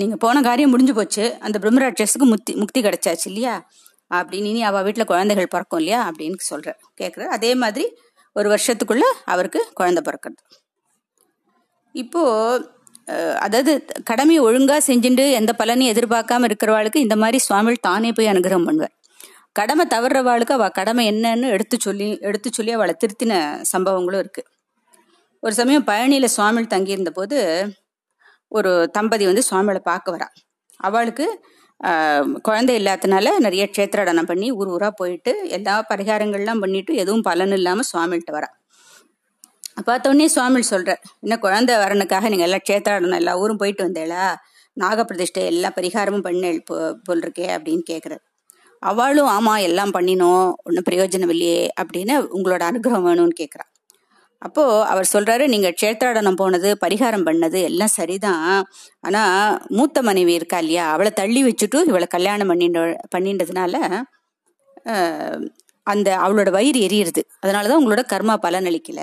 நீங்கள் போன காரியம் முடிஞ்சு போச்சு. அந்த பிரம்மராட்சஸுக்கு முக்தி முக்தி கிடைச்சாச்சு இல்லையா? அப்படின்னு இனி அவள் வீட்டில் குழந்தைகள் பிறக்கும் இல்லையா அப்படின்னு சொல்கிறார் கேட்குறாரு அதே மாதிரி ஒரு வருஷத்துக்குள்ள அவருக்கு குழந்தை பிறக்கிறது இப்போது அதாவது கடமையை ஒழுங்காக செஞ்சுட்டு எந்த பலனையும் எதிர்பார்க்காம இருக்கிறவாளுக்கு இந்த மாதிரி சுவாமிகள் தானே போய் அனுகிரகம் பண்ணுவார். கடமை தவறுறவாளுக்கு அவள் கடமை என்னன்னு எடுத்து சொல்லி எடுத்து சொல்லி அவளை திருத்தின சம்பவங்களும் இருக்குது ஒரு சமயம் பழனியில் சுவாமிகள் தங்கியிருந்த போது ஒரு தம்பதி வந்து சுவாமிகளை பார்க்க வரா. அவளுக்கு குழந்தை இல்லாதனால நிறைய க்ஷேத்திரடனம் பண்ணி ஊர் ஊராக போயிட்டு எல்லா பரிகாரங்கள்லாம் பண்ணிட்டு எதுவும் பலன் இல்லாமல் சுவாமிகிட்ட வரா. பார்த்தோடனே சுவாமி சொல்கிறார் என்ன குழந்தை வரனுக்காக நீங்கள் எல்லாம் க்ஷேத்திராடனம் எல்லா ஊரும் போயிட்டு வந்தேளா? நாகப்பிரதிஷ்டை எல்லா பரிகாரமும் பண்ண போ போல் இருக்கே அப்படின்னு கேட்குறாரு அவளும் ஆமாம் எல்லாம் பண்ணினோம் ஒன்றும் பிரயோஜனம் இல்லையே அப்படின்னு உங்களோட அனுகிரகம் வேணும்னு கேட்குறான் அப்போது அவர் சொல்கிறாரு நீங்கள் க்ஷேத்ராடனம் போனது பரிகாரம் பண்ணது எல்லாம் சரிதான். ஆனால் மூத்த மனைவி இருக்கா இல்லையா? அவளை தள்ளி வச்சுட்டு இவளை கல்யாணம் பண்ணிட்டு பண்ணின்றதுனால அந்த அவளோட வயிறு எரியுறது. அதனால தான் உங்களோட கர்மா பலனளிக்கல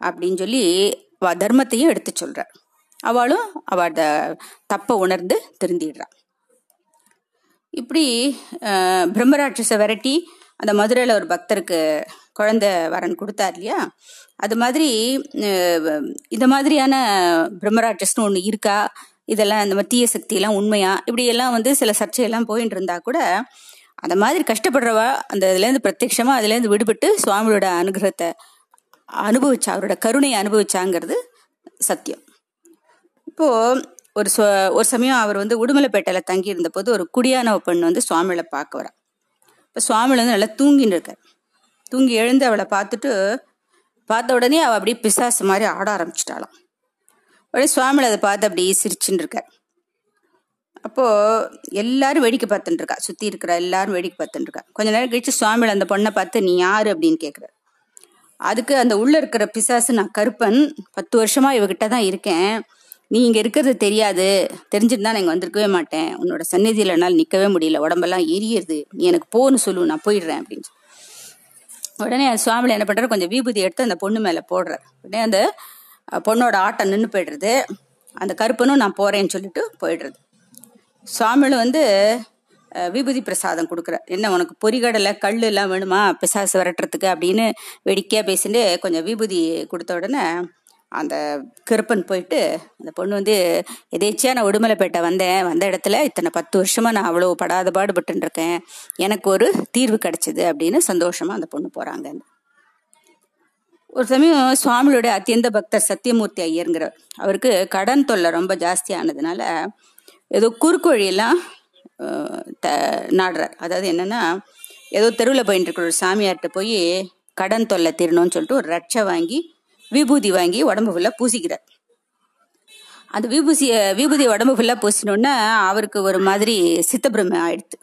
அப்படின்னு சொல்லி அவ தர்மத்தையும் எடுத்து சொல்கிறார் அவளும் அவள் தப்பை உணர்ந்து திருந்திடுறான் இப்படி பிரம்மராட்சச விரட்டி அந்த மதுரையில் ஒரு பக்தருக்கு குழந்தை வரன் கொடுத்தார் இல்லையா? அது மாதிரி இந்த மாதிரியான பிரம்மராட்சஸ்னு ஒன்று இருக்கா? இதெல்லாம் இந்த மாதிரி தீய சக்தியெல்லாம் உண்மையா? இப்படியெல்லாம் வந்து சில சர்ச்சையெல்லாம் போயிட்டு இருந்தா கூட அந்த மாதிரி கஷ்டப்படுறவா அந்த இதுலேருந்து பிரத்யட்சமாக அதுலேருந்து விடுபட்டு சுவாமியோட அனுகிரகத்தை அனுபவிச்சா அவரோட கருணையை அனுபவிச்சாங்கிறது சத்தியம். இப்போ ஒரு சொ ஒரு சமயம் அவர் வந்து உடுமலைப்பேட்டையில் தங்கி இருந்த போது ஒரு குடியான பெண் வந்து சுவாமியில் பார்க்க வரா. இப்போ சுவாமியில் வந்து நல்லா தூங்கின்னு இருக்கார். தூங்கி எழுந்து அவளை பார்த்துட்டு பார்த்த உடனே அவள் அப்படியே பிசாசு மாதிரி ஆட ஆரம்பிச்சிட்டாளாம். உடனே சுவாமியில் அதை பார்த்து அப்படியே சிரிச்சுன்னு இருக்கார். அப்போது எல்லாரும் வேடிக்கை பார்த்துட்டு இருக்கா. சுற்றி இருக்கிற எல்லாரும் வேடிக்கை பார்த்துட்டு இருக்கா. கொஞ்ச நேரம் கழிச்சு சுவாமியில் அந்த பொண்ணை பார்த்து நீ யார்? அப்படின்னு கேட்குறாரு அதுக்கு அந்த உள்ளே இருக்கிற பிசாசு நான் கருப்பன். பத்து வருஷமாக இவகிட்ட தான் இருக்கேன். நீ இங்கே இருக்கிறது தெரியாது. தெரிஞ்சிருந்தா நான் இங்கே வந்திருக்கவே மாட்டேன். உன்னோட சந்நிதியில் என்னால் நிற்கவே முடியல. உடம்பெல்லாம் எரியுது. நீ எனக்கு போன்னு சொல்லு. நான் போயிடுறேன். அப்படின்னு சொல்லி. உடனே அந்த சுவாமியில் என்ன பண்றாரு? கொஞ்சம் விபூதி எடுத்து அந்த பொண்ணு மேல போடுறாரு. உடனே அந்த பொண்ணோட ஆட்டம் நின்று போயிடுறது. அந்த கருப்பனும் நான் போறேன்னு சொல்லிட்டு போயிடுறது. சுவாமியில் வந்து விபூதி பிரசாதம் கொடுக்குறார். என்ன உனக்கு பொரிகடலை கல் எல்லாம் வேணுமா? பிசாசு விரட்டுறதுக்கு அப்படின்னு வேடிக்கையாக பேசிட்டு கொஞ்சம் விபூதி கொடுத்த உடனே அந்த கருப்பன் போயிட்டு அந்த பொண்ணு வந்து எதேச்சியாக நான் உடுமலைப்பேட்டை வந்தேன். வந்த இடத்துல இத்தனை பத்து வருஷமாக நான் அவ்வளோ படாத பாடுபட்டுன்னு இருக்கேன். எனக்கு ஒரு தீர்வு கிடச்சிது அப்படின்னு சந்தோஷமாக அந்த பொண்ணு போகிறாங்க ஒரு சமயம் சுவாமிகளுடைய அத்தியந்த பக்தர் சத்தியமூர்த்தி ஐயருங்கிறவர் அவருக்கு கடன் தொல்லை ரொம்ப ஜாஸ்தியானதுனால ஏதோ குறுக்கு வழியெல்லாம் த- நாடுறார். அதாவது என்னென்னா ஏதோ தெருவில் போயின்னு இருக்கிற ஒரு சாமியார்கிட்ட போய் கடன் தொல்லை தீரணும்னு சொல்லிட்டு ஒரு ரட்சை வாங்கி விபூதி வாங்கி உடம்பு ஃபுல்லாக பூசிக்கிறார். அந்த விபூசிய விபூதி உடம்பு ஃபுல்லாக பூசினோன்னா அவருக்கு ஒரு மாதிரி சித்தப்பிரமை ஆயிடுது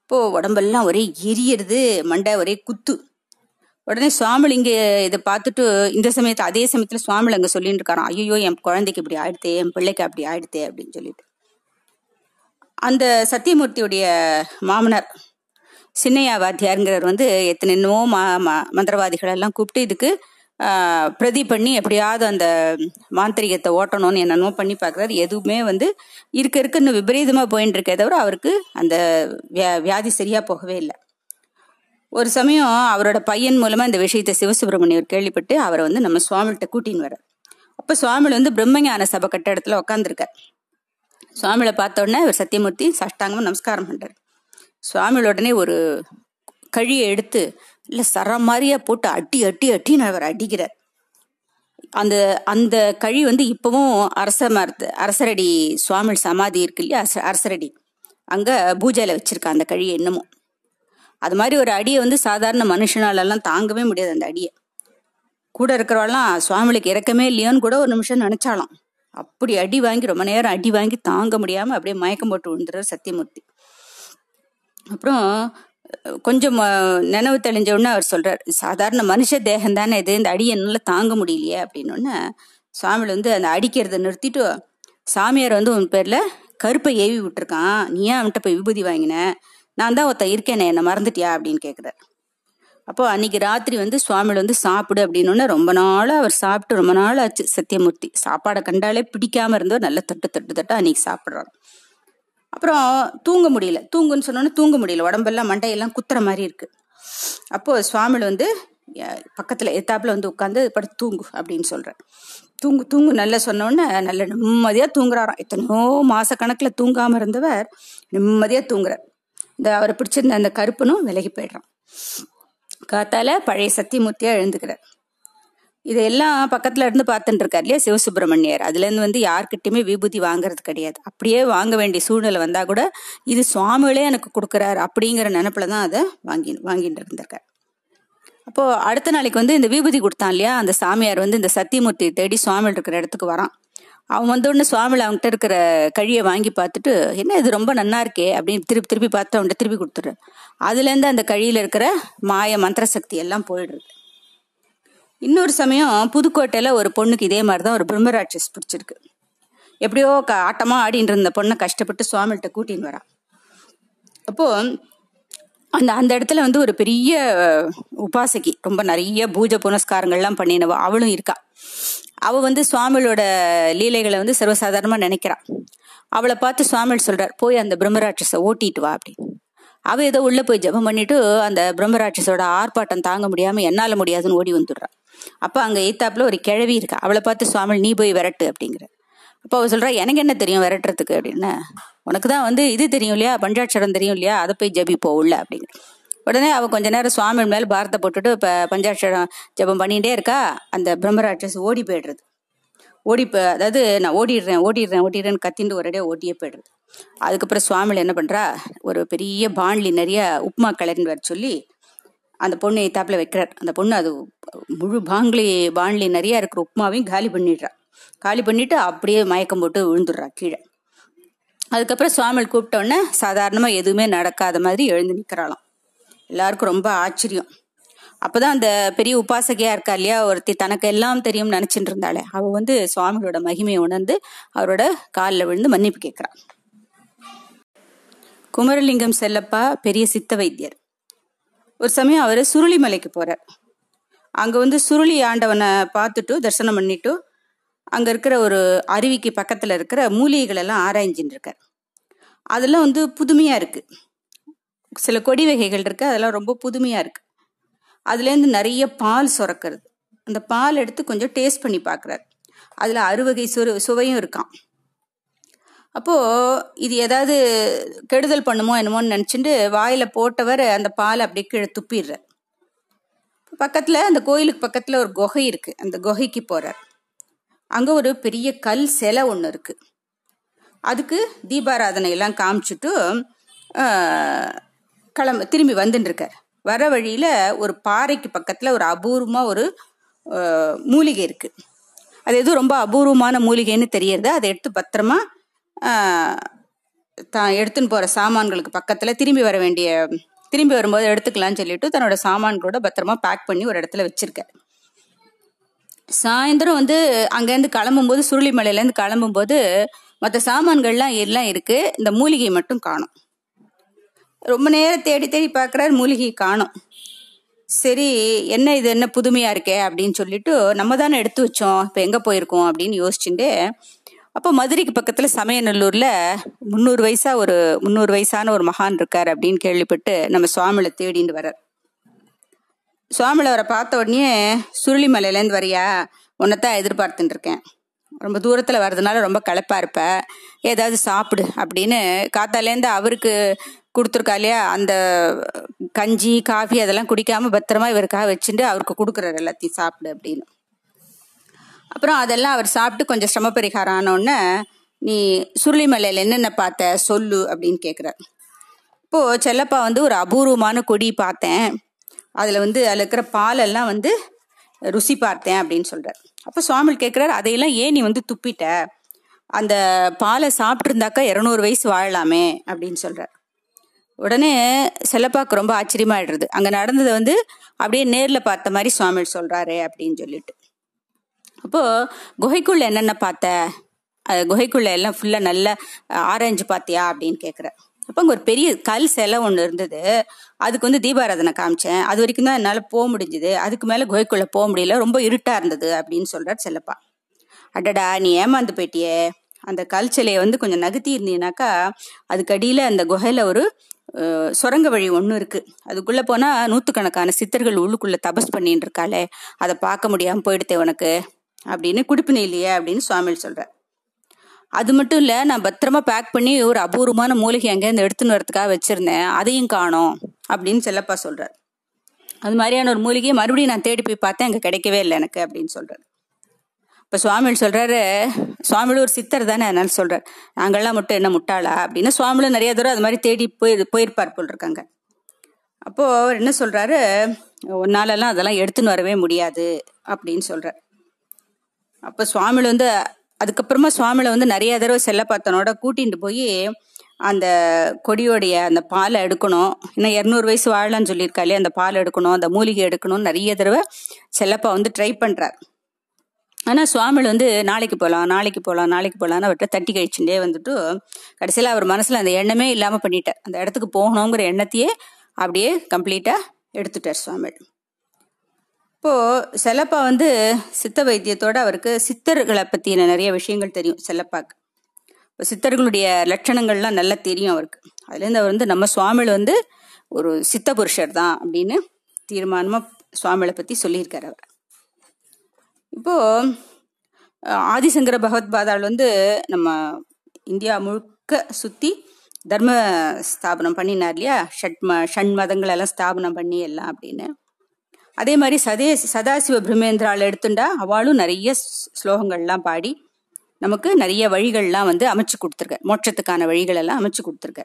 இப்போ உடம்பெல்லாம் ஒரே எரியறது மண்டை ஒரே குத்து. உடனே சுவாமிலிங்க இதை பார்த்துட்டு இந்த சமயத்தை அதே சமயத்தில் சுவாமிகள் அங்க சொல்லிட்டு இருக்காராம். ஐயோ என் குழந்தைக்கு இப்படி ஆயிடுத்தே என் பிள்ளைக்கு அப்படி ஆயிடுத்தே அப்படின்னு சொல்லிட்டு. அந்த சத்தியமூர்த்தியுடைய மாமனார் சின்னையா வாத்தியாருங்கிறவர் வந்து எத்தனைனோ மா ம- கூப்பிட்டு இதுக்கு பிரதி பண்ணி எப்படியாவது அந்த மாந்திரிகத்தை ஓட்டணும்னு என்னென்னமோ பண்ணி பார்க்குறாரு. எதுவுமே வந்து இருக்க இருக்குன்னு விபரீதமாக போயின்னு இருக்கே தவிர அவருக்கு அந்த வியா வியாதி சரியாக போகவே இல்லை. ஒரு சமயம் அவரோட பையன் மூலமாக இந்த விஷயத்தை சிவசுப்பிரமணியர் கேள்விப்பட்டு அவரை வந்து நம்ம சுவாமிகிட்ட கூட்டின்னு வர அப்போ சுவாமிகள் வந்து பிரம்மஞான சபை கட்டடத்தில் உட்காந்துருக்கார் சுவாமிகளை பார்த்த உடனே அவர் சத்தியமூர்த்தி சாஷ்டாங்கமா நமஸ்காரம் பண்ணுறார் சுவாமிகள் உடனே ஒரு கழியை எடுத்து இல்ல சர மாதிரியா போட்டு அட்டி அட்டி அட்டின்னு அவர் அடிக்கிறார். அந்த அந்த கழி வந்து இப்பவும் அரச மரத்து அரசரடி சுவாமி சமாதி இருக்கு இல்லையா? அரச- அரசரடி. அங்க பூஜையில வச்சிருக்கா அந்த கழியை இன்னமும். அது மாதிரி ஒரு அடியை வந்து சாதாரண மனுஷனாலெல்லாம் தாங்கவே முடியாது அந்த அடியை. கூட இருக்கிறவெல்லாம் சுவாமிகளுக்கு இறக்கமே இல்லையோன்னு கூட ஒரு நிமிஷம் நினைச்சாலாம். அப்படி அடி வாங்கி ரொம்ப நேரம் அடி வாங்கி தாங்க முடியாம அப்படியே மயக்கம் போட்டு விழுந்துறாரு சத்தியமூர்த்தி. அப்புறம் கொஞ்சம் நினைவு தெளிஞ்ச உடனே அவர் சொல்றார் சாதாரண மனுஷ தேகம் தானே இது? இந்த அடி என்னால தாங்க முடியலையே? அப்படின்னு உடனே வந்து அந்த அடிக்கிறத நிறுத்திட்டு சாமியார் வந்து உன் பேர்ல கருப்பை ஏவி விட்டுருக்கான். நீ ஏன் அவன்கிட்ட போய் விபூதி வாங்கின? நான் தான் ஒருத்தன் இருக்கேனே என்ன மறந்துட்டியா? அப்படின்னு கேட்குறாரு அப்போ அன்னைக்கு ராத்திரி வந்து சுவாமியில் வந்து சாப்பிடு அப்படின்னு ரொம்ப நாளாக அவர் சாப்பிட்டு ரொம்ப நாள் ஆச்சு சத்தியமூர்த்தி. சாப்பாடை கண்டாலே பிடிக்காம இருந்தவர் நல்ல தட்டு தட்டு தட்டு அன்னைக்கு சாப்பிட்றாரு. அப்புறம் தூங்க முடியல. தூங்குன்னு சொன்னோன்னே தூங்க முடியல. உடம்பெல்லாம் மண்டையெல்லாம் குத்துற மாதிரி இருக்கு. அப்போ சுவாமியில் வந்து பக்கத்தில் பக்கத்துல எத்தாப்புல வந்து உட்காந்து படுத்து தூங்கு அப்படின்னு சொல்கிறேன் தூங்கு தூங்கு நல்லா சொன்னோடனே நல்ல நிம்மதியா தூங்குறாராம். எத்தனையோ மாச கணக்குல தூங்காம இருந்தவர் நிம்மதியா தூங்குறார். இந்த அவரை பிடிச்சிருந்த அந்த கருப்பனும் விலகி போயிடுறான். காத்தால பழைய சத்தியமூர்த்தியா எழுந்துக்கிறார். இதெல்லாம் பக்கத்துல இருந்து பார்த்துட்டு இருக்கார் இல்லையா சிவசுப்பிரமணியர். அதுல இருந்து வந்து யார்கிட்டயுமே விபூதி வாங்குறது கிடையாது. அப்படியே வாங்க வேண்டிய சூழ்நிலை வந்தா கூட இது சுவாமிகளே எனக்கு கொடுக்குறாரு அப்படிங்கிற நினைப்புல தான் அதை வாங்கி வாங்கிட்டு இருந்திருக்கார். அப்போ அடுத்த நாளைக்கு வந்து இந்த விபூதி கொடுத்தான் இல்லையா? அந்த சாமியார் வந்து இந்த சத்தியமூர்த்தியை தேடி சுவாமிகள் இருக்கிற இடத்துக்கு வரான். அவன் வந்த உடனே சுவாமிகள் அவன்கிட்ட இருக்கிற கழியை வாங்கி பார்த்துட்டு என்ன இது ரொம்ப நன்னா இருக்கே? அப்படின்னு திருப்பி திருப்பி பார்த்து அவன்கிட்ட திருப்பி கொடுத்துரு அதுலேருந்து அந்த கழியில இருக்கிற மாய மந்திர சக்தி எல்லாம் போயிடுறது இன்னொரு சமயம் புதுக்கோட்டையில் ஒரு பொண்ணுக்கு இதே மாதிரி தான் ஒரு பிரம்மராட்சஸ் பிடிச்சிருக்கு. எப்படியோ க- ஆட்டமாக ஆடின்னு இருந்த பொண்ணை கஷ்டப்பட்டு சுவாமிகிட்ட கூட்டின்னு வரான் அப்போது அந்த அந்த இடத்துல வந்து ஒரு பெரிய உபாசகி ரொம்ப நிறைய பூஜை புனஸ்காரங்கள்லாம் பண்ணினவ அவளும் இருக்கா. அவள் வந்து சுவாமிகளோட லீலைகளை வந்து சர்வசாதாரணமாக நினைக்கிறான் அவளை பார்த்து சுவாமிகள் சொல்கிறார் போய் அந்த பிரம்மராட்சஸை ஓட்டிட்டு வா அப்படின்னு. அவள் ஏதோ உள்ளே போய் ஜெபம் பண்ணிட்டு அந்த பிரம்மராட்சஸோட ஆர்ப்பாட்டம் தாங்க முடியாமல் என்னால் முடியாதுன்னு ஓடி வந்துடுறா. அப்போ அங்கே எய்த்தாப்பில் ஒரு கிழவி இருக்கா. அவளை பார்த்து சுவாமி நீ போய் விரட்டு அப்படிங்கிற. அப்போ அவள் சொல்கிறா எனக்கு என்ன தெரியும் விரட்டுறதுக்கு? அப்படின்னு. உனக்கு தான் வந்து இது தெரியும் இல்லையா? பஞ்சாட்சரம் தெரியும் இல்லையா? அதை போய் ஜபி உள்ள அப்படிங்கிற. உடனே அவள் கொஞ்ச நேரம் சுவாமி மேலே பாரத்தை போட்டுட்டு இப்போ பஞ்சாட்சரம் ஜபம் பண்ணிகிட்டே இருக்கா. அந்த பிரம்மராட்சஸ் ஓடி போயிடுறது. ஓடி அதாவது நான் ஓடிடுறேன் ஓடிடுறேன் ஓடிடுறேன்னு கத்திண்டு ஒரேடியாக ஓட்டியே போயிடுறது. அதுக்கப்புறம் சுவாமியில் என்ன பண்ணுறா ஒரு பெரிய பாண்ட்லி நிறைய உப்புமா கலர்னு வர சொல்லி அந்த பொண்ணு தாப்பில் வைக்கிறார். அந்த பொண்ணு அது முழு பாங்கிலி பாண்ட்லி நிறைய இருக்கிற உப்புமாவையும் காலி பண்ணிடுறா. காலி பண்ணிட்டு அப்படியே மயக்கம் போட்டு விழுந்துடுறா கீழே. அதுக்கப்புறம் சுவாமிகள் கூப்பிட்டோன்னே சாதாரணமாக எதுவுமே நடக்காத மாதிரி எழுந்து நிற்கிறாளாம் எல்லாருக்கும் ரொம்ப ஆச்சரியம். அப்போதான் அந்த பெரிய உபாசகையா இருக்கா இல்லையா ஒருத்தி தனக்கு எல்லாம் தெரியும் நினைச்சிட்டு இருந்தாளே அவ வந்து சுவாமிகளோட மகிமையை உணர்ந்து அவரோட காலில் விழுந்து மன்னிப்பு கேட்குறான் குமரலிங்கம் செல்லப்பா பெரிய சித்த வைத்தியர். ஒரு சமயம் அவர் சுருளிமலைக்கு போகிறார் அங்கே வந்து சுருளி ஆண்டவனை பார்த்துட்டு தரிசனம் பண்ணிட்டு அங்கே இருக்கிற ஒரு அருவிக்கு பக்கத்தில் இருக்கிற மூலிகைகளெல்லாம் ஆராய்ஞ்சின்னு இருக்கார் அதெல்லாம் வந்து புதுமையாக இருக்குது சில கொடி வகைகள் இருக்குது அதெல்லாம் ரொம்ப புதுமையாக இருக்குது அதுலேருந்து நிறைய பால் சுரக்கிறது. அந்த பால் எடுத்து கொஞ்சம் டேஸ்ட் பண்ணி பார்க்குறாரு. அதில் அறுவகை சுரு சுவையும் இருக்கான் அப்போது இது ஏதாவது கெடுதல் பண்ணுமோ என்னமோன்னு நினச்சிட்டு வாயில் போட்டவர் அந்த பால் அப்படியே கீழே துப்பிடுறார் பக்கத்தில் அந்த கோயிலுக்கு பக்கத்தில் ஒரு குகை இருக்குது அந்த குகைக்கு போகிறார் அங்கே ஒரு பெரிய கல் சிலை ஒன்று இருக்குது அதுக்கு தீபாராதனை எல்லாம் காமிச்சிட்டு கிளம்ப திரும்பி வந்துட்டுருக்கார் வர வழியில் ஒரு பாறைக்கு பக்கத்தில் ஒரு அபூர்வமாக ஒரு மூலிகை இருக்குது அது எதுவும் ரொம்ப அபூர்வமான மூலிகைன்னு தெரியறது. அதை எடுத்து பத்திரமா தான் எடுத்துன்னு போகிற சாமான்களுக்கு பக்கத்தில் திரும்பி வர வேண்டிய திரும்பி வரும்போது எடுத்துக்கலாம்னு சொல்லிட்டு தன்னோட சாமான்களோட பத்திரமா பேக் பண்ணி ஒரு இடத்துல வச்சிருக்கார் சாயந்தரம் வந்து அங்கேருந்து கிளம்பும்போது சுருளிமலையிலேருந்து கிளம்பும்போது மற்ற சாமான்கள்லாம் எல்லாம் இருக்குது இந்த மூலிகை மட்டும் காணும். ரொம்ப நேரம் தேடி தேடி பார்க்குறாரு மூலிகை காணும். சரி என்ன இது என்ன புதுமையாக இருக்கே அப்படின்னு சொல்லிட்டு நம்ம தானே எடுத்து வச்சோம். இப்போ எங்கே போயிருக்கோம் அப்படின்னு யோசிச்சுட்டு அப்போ மதுரைக்கு பக்கத்தில் சமயநல்லூரில் முந்நூறு வயசா ஒரு முந்நூறு வயசான ஒரு மகான் இருக்கார் அப்படின்னு கேள்விப்பட்டு நம்ம சுவாமியில தேடிட்டு வர்றார். சுவாமியில் அவரை பார்த்த உடனே சுருளிமலையிலேருந்து வரியா? உன்னைத்தான் எதிர்பார்த்துட்டு இருக்கேன். ரொம்ப தூரத்தில் வர்றதுனால ரொம்ப களைப்பாக இருப்ப. ஏதாவது சாப்பிடு அப்படின்னு காத்தாலேருந்து அவருக்கு கொடுத்துருக்கா இல்லையா? அந்த கஞ்சி காஃபி அதெல்லாம் குடிக்காமல் பத்திரமா இவருக்காக வச்சுட்டு அவருக்கு கொடுக்குறாரு எல்லாத்தையும் சாப்பிடு அப்படின்னு. அப்புறம் அதெல்லாம் அவர் சாப்பிட்டு கொஞ்சம் சிரம பரிகாரம் ஆனோடனே நீ சுருளிமலையில் என்னென்ன பார்த்த? சொல்லு அப்படின்னு கேட்குறார் இப்போது செல்லப்பா வந்து ஒரு அபூர்வமான கொடி பார்த்தேன். அதில் வந்து அதில் இருக்கிற பாலெல்லாம் வந்து ருசி பார்த்தேன் அப்படின்னு சொல்கிறார் அப்போ சுவாமி கேட்குறாரு அதையெல்லாம் ஏன் நீ வந்து துப்பிட்ட? அந்த பாலை சாப்பிட்ருந்தாக்கா இரநூறு வயசு வாழலாமே அப்படின்னு சொல்கிறார் உடனே செல்லப்பாக்கு ரொம்ப ஆச்சரியமாயிடுறது. அங்கே நடந்ததை வந்து அப்படியே நேரில் பார்த்த மாதிரி சுவாமி சொல்கிறாரு அப்படின்னு சொல்லிட்டு. அப்போது குகைக்குள்ளே என்னென்ன பார்த்த? குகைக்குள்ள குகைக்குள்ளே எல்லாம் ஃபுல்லாக நல்லா ஆரஞ்சு பார்த்தியா அப்படின்னு கேக்குற. அப்போ அங்கே ஒரு பெரிய கல் சிலை ஒன்று இருந்தது. அதுக்கு வந்து தீபாராதனை காமிச்சேன். அது வரைக்கும் தான் என்னால் போக முடிஞ்சுது. அதுக்கு மேலே குகைக்குள்ளே போக முடியல. ரொம்ப இருட்டாக இருந்தது அப்படின்னு சொல்கிறார் செல்லப்பா. அடடா நீ ஏமாந்து போயிட்டியே. அந்த கல் சிலையை வந்து கொஞ்சம் நகர்த்தி இருந்தீங்கனாக்கா அதுக்கு அடியில் அந்த குகையில் ஒரு சுரங்க வழி ஒன்று இருக்குது அதுக்குள்ளே போனால் நூற்றுக்கணக்கான சித்தர்கள் உள்ளுக்குள்ளே தபஸ் பண்ணிட்டு இருக்காளே. அதை பார்க்க முடியாமல் போயிடுத்தே உனக்கு. அப்படின்னு குடிப்பினை இல்லையே அப்படின்னு சுவாமிகள் சொல்கிறார் அது மட்டும் இல்லை நான் பத்திரமா பேக் பண்ணி ஒரு அபூர்வமான மூலிகை அங்கேருந்து எடுத்துன்னு வரதுக்காக வச்சுருந்தேன். அதையும் காணோம் அப்படின்னு செல்லப்பா சொல்கிறார் அது மாதிரியான ஒரு மூலிகையை மறுபடியும் நான் தேடி போய் பார்த்தேன் அங்கே கிடைக்கவே இல்லை எனக்கு அப்படின்னு சொல்கிறார் இப்போ சுவாமிகள் சொல்கிறாரு சுவாமிகள் ஒரு சித்தர் தானே அதனால சொல்கிறார் நாங்கள்லாம் மட்டும் என்ன முட்டாளா அப்படின்னு சுவாமிகளும் நிறைய தூரம் அது மாதிரி தேடி போய் போயிருப்பார் போல் இருக்காங்க அப்போது அவர் என்ன சொல்கிறாரு உன்னாலெல்லாம் அதெல்லாம் எடுத்துன்னு வரவே முடியாது அப்படின்னு சொல்கிறார் அப்போ சுவாமியில் வந்து அதுக்கப்புறமா சுவாமியில் வந்து நிறைய தடவை செல்லப்பாத்தனோட கூட்டிகிட்டு போய் அந்த கொடியோடைய அந்த பாலை எடுக்கணும். இன்னும் இரநூறு வயசு வாழலாம்னு சொல்லியிருக்காளே அந்த பால் எடுக்கணும் அந்த மூலிகை எடுக்கணும்னு நிறைய தடவை செல்லப்பா வந்து ட்ரை பண்ணுறார் ஆனால் சுவாமியில் வந்து நாளைக்கு போகலாம் நாளைக்கு போகலாம் நாளைக்கு போகலான்னு அவர்கிட்ட தட்டி கழிச்சுட்டே வந்துட்டு கடைசியில் அவர் மனசில் அந்த எண்ணமே இல்லாமல் பண்ணிட்டார். அந்த இடத்துக்கு போகணுங்கிற எண்ணத்தையே அப்படியே கம்ப்ளீட்டாக எடுத்துட்டார் சுவாமிகள். இப்போது செல்லப்பா வந்து சித்த வைத்தியத்தோடு அவருக்கு சித்தர்களை பற்றின நிறைய விஷயங்கள் தெரியும் செல்லப்பாக்கு. இப்போ சித்தர்களுடைய லட்சணங்கள்லாம் நல்லா தெரியும் அவருக்கு. அதுலேருந்து அவர் வந்து நம்ம சுவாமிகள் வந்து ஒரு சித்த புருஷர் தான் அப்படின்னு தீர்மானமாக சுவாமிகளை பற்றி சொல்லியிருக்கார் அவர். இப்போது ஆதிசங்கர பகவத்பாதாள் வந்து நம்ம இந்தியா முழுக்க சுற்றி தர்ம ஸ்தாபனம் பண்ணினார் இல்லையா? ஷட்ம ஷண் மதங்களெல்லாம் ஸ்தாபனம் பண்ணி எல்லாம் அப்படின்னு. அதே மாதிரி சதே சதாசிவ பிரம்மேந்திரால் எடுத்துட்டா அவளும் நிறைய ஸ்லோகங்கள்லாம் பாடி நமக்கு நிறைய வழிகள்லாம் வந்து அமைச்சு கொடுத்துருக்க மோட்சத்துக்கான வழிகள் எல்லாம் அமைச்சு கொடுத்துருக்க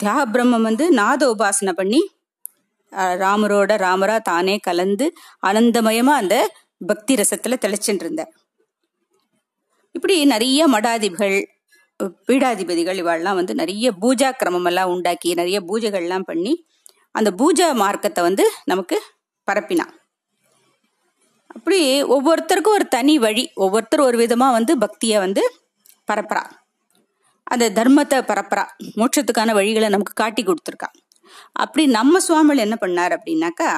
தியாக பிரம்மம் வந்து நாத உபாசனை பண்ணி ராமரோட ராமரா தானே கலந்து ஆனந்தமயமா அந்த பக்தி ரசத்துல தெளிச்சுட்டு இருந்தார் இப்படி நிறைய மடாதிபதிகள் பீடாதிபதிகள் இவாள்லாம் வந்து நிறைய பூஜா கிரமம் எல்லாம் உண்டாக்கி நிறைய பூஜைகள்லாம் பண்ணி அந்த பூஜா மார்க்கத்தை வந்து நமக்கு பரப்பினான். அப்படி ஒவ்வொருத்தருக்கும் ஒரு தனி வழி ஒவ்வொருத்தர் ஒரு விதமாக வந்து பக்தியை வந்து பரப்புறா அந்த தர்மத்தை பரப்புறா மோட்சத்துக்கான வழிகளை நமக்கு காட்டி கொடுத்துருக்கா அப்படி நம்ம சுவாமிகள் என்ன பண்ணார் அப்படின்னாக்கா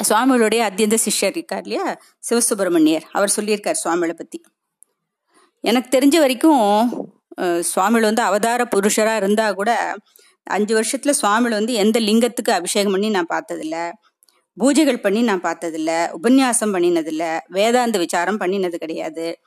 சுவாமிகளுடைய அத்தியந்த சிஷ்யர் இருக்கார் இல்லையா? சிவசுப்பிரமணியர். அவர் சொல்லியிருக்கார் சுவாமிகளை பற்றி எனக்கு தெரிஞ்ச வரைக்கும் சுவாமிகள் வந்து அவதார புருஷராக இருந்தால் கூட அஞ்சு வருஷத்துல சுவாமிகள் வந்து எந்த லிங்கத்துக்கு அபிஷேகம் பண்ணி நான் பார்த்ததில்ல. பூஜைகள் பண்ணி நான் பார்த்ததில்ல. உபன்யாசம் பண்ணினதில்ல. வேதாந்த விசாரம் பண்ணினது கிடையாது.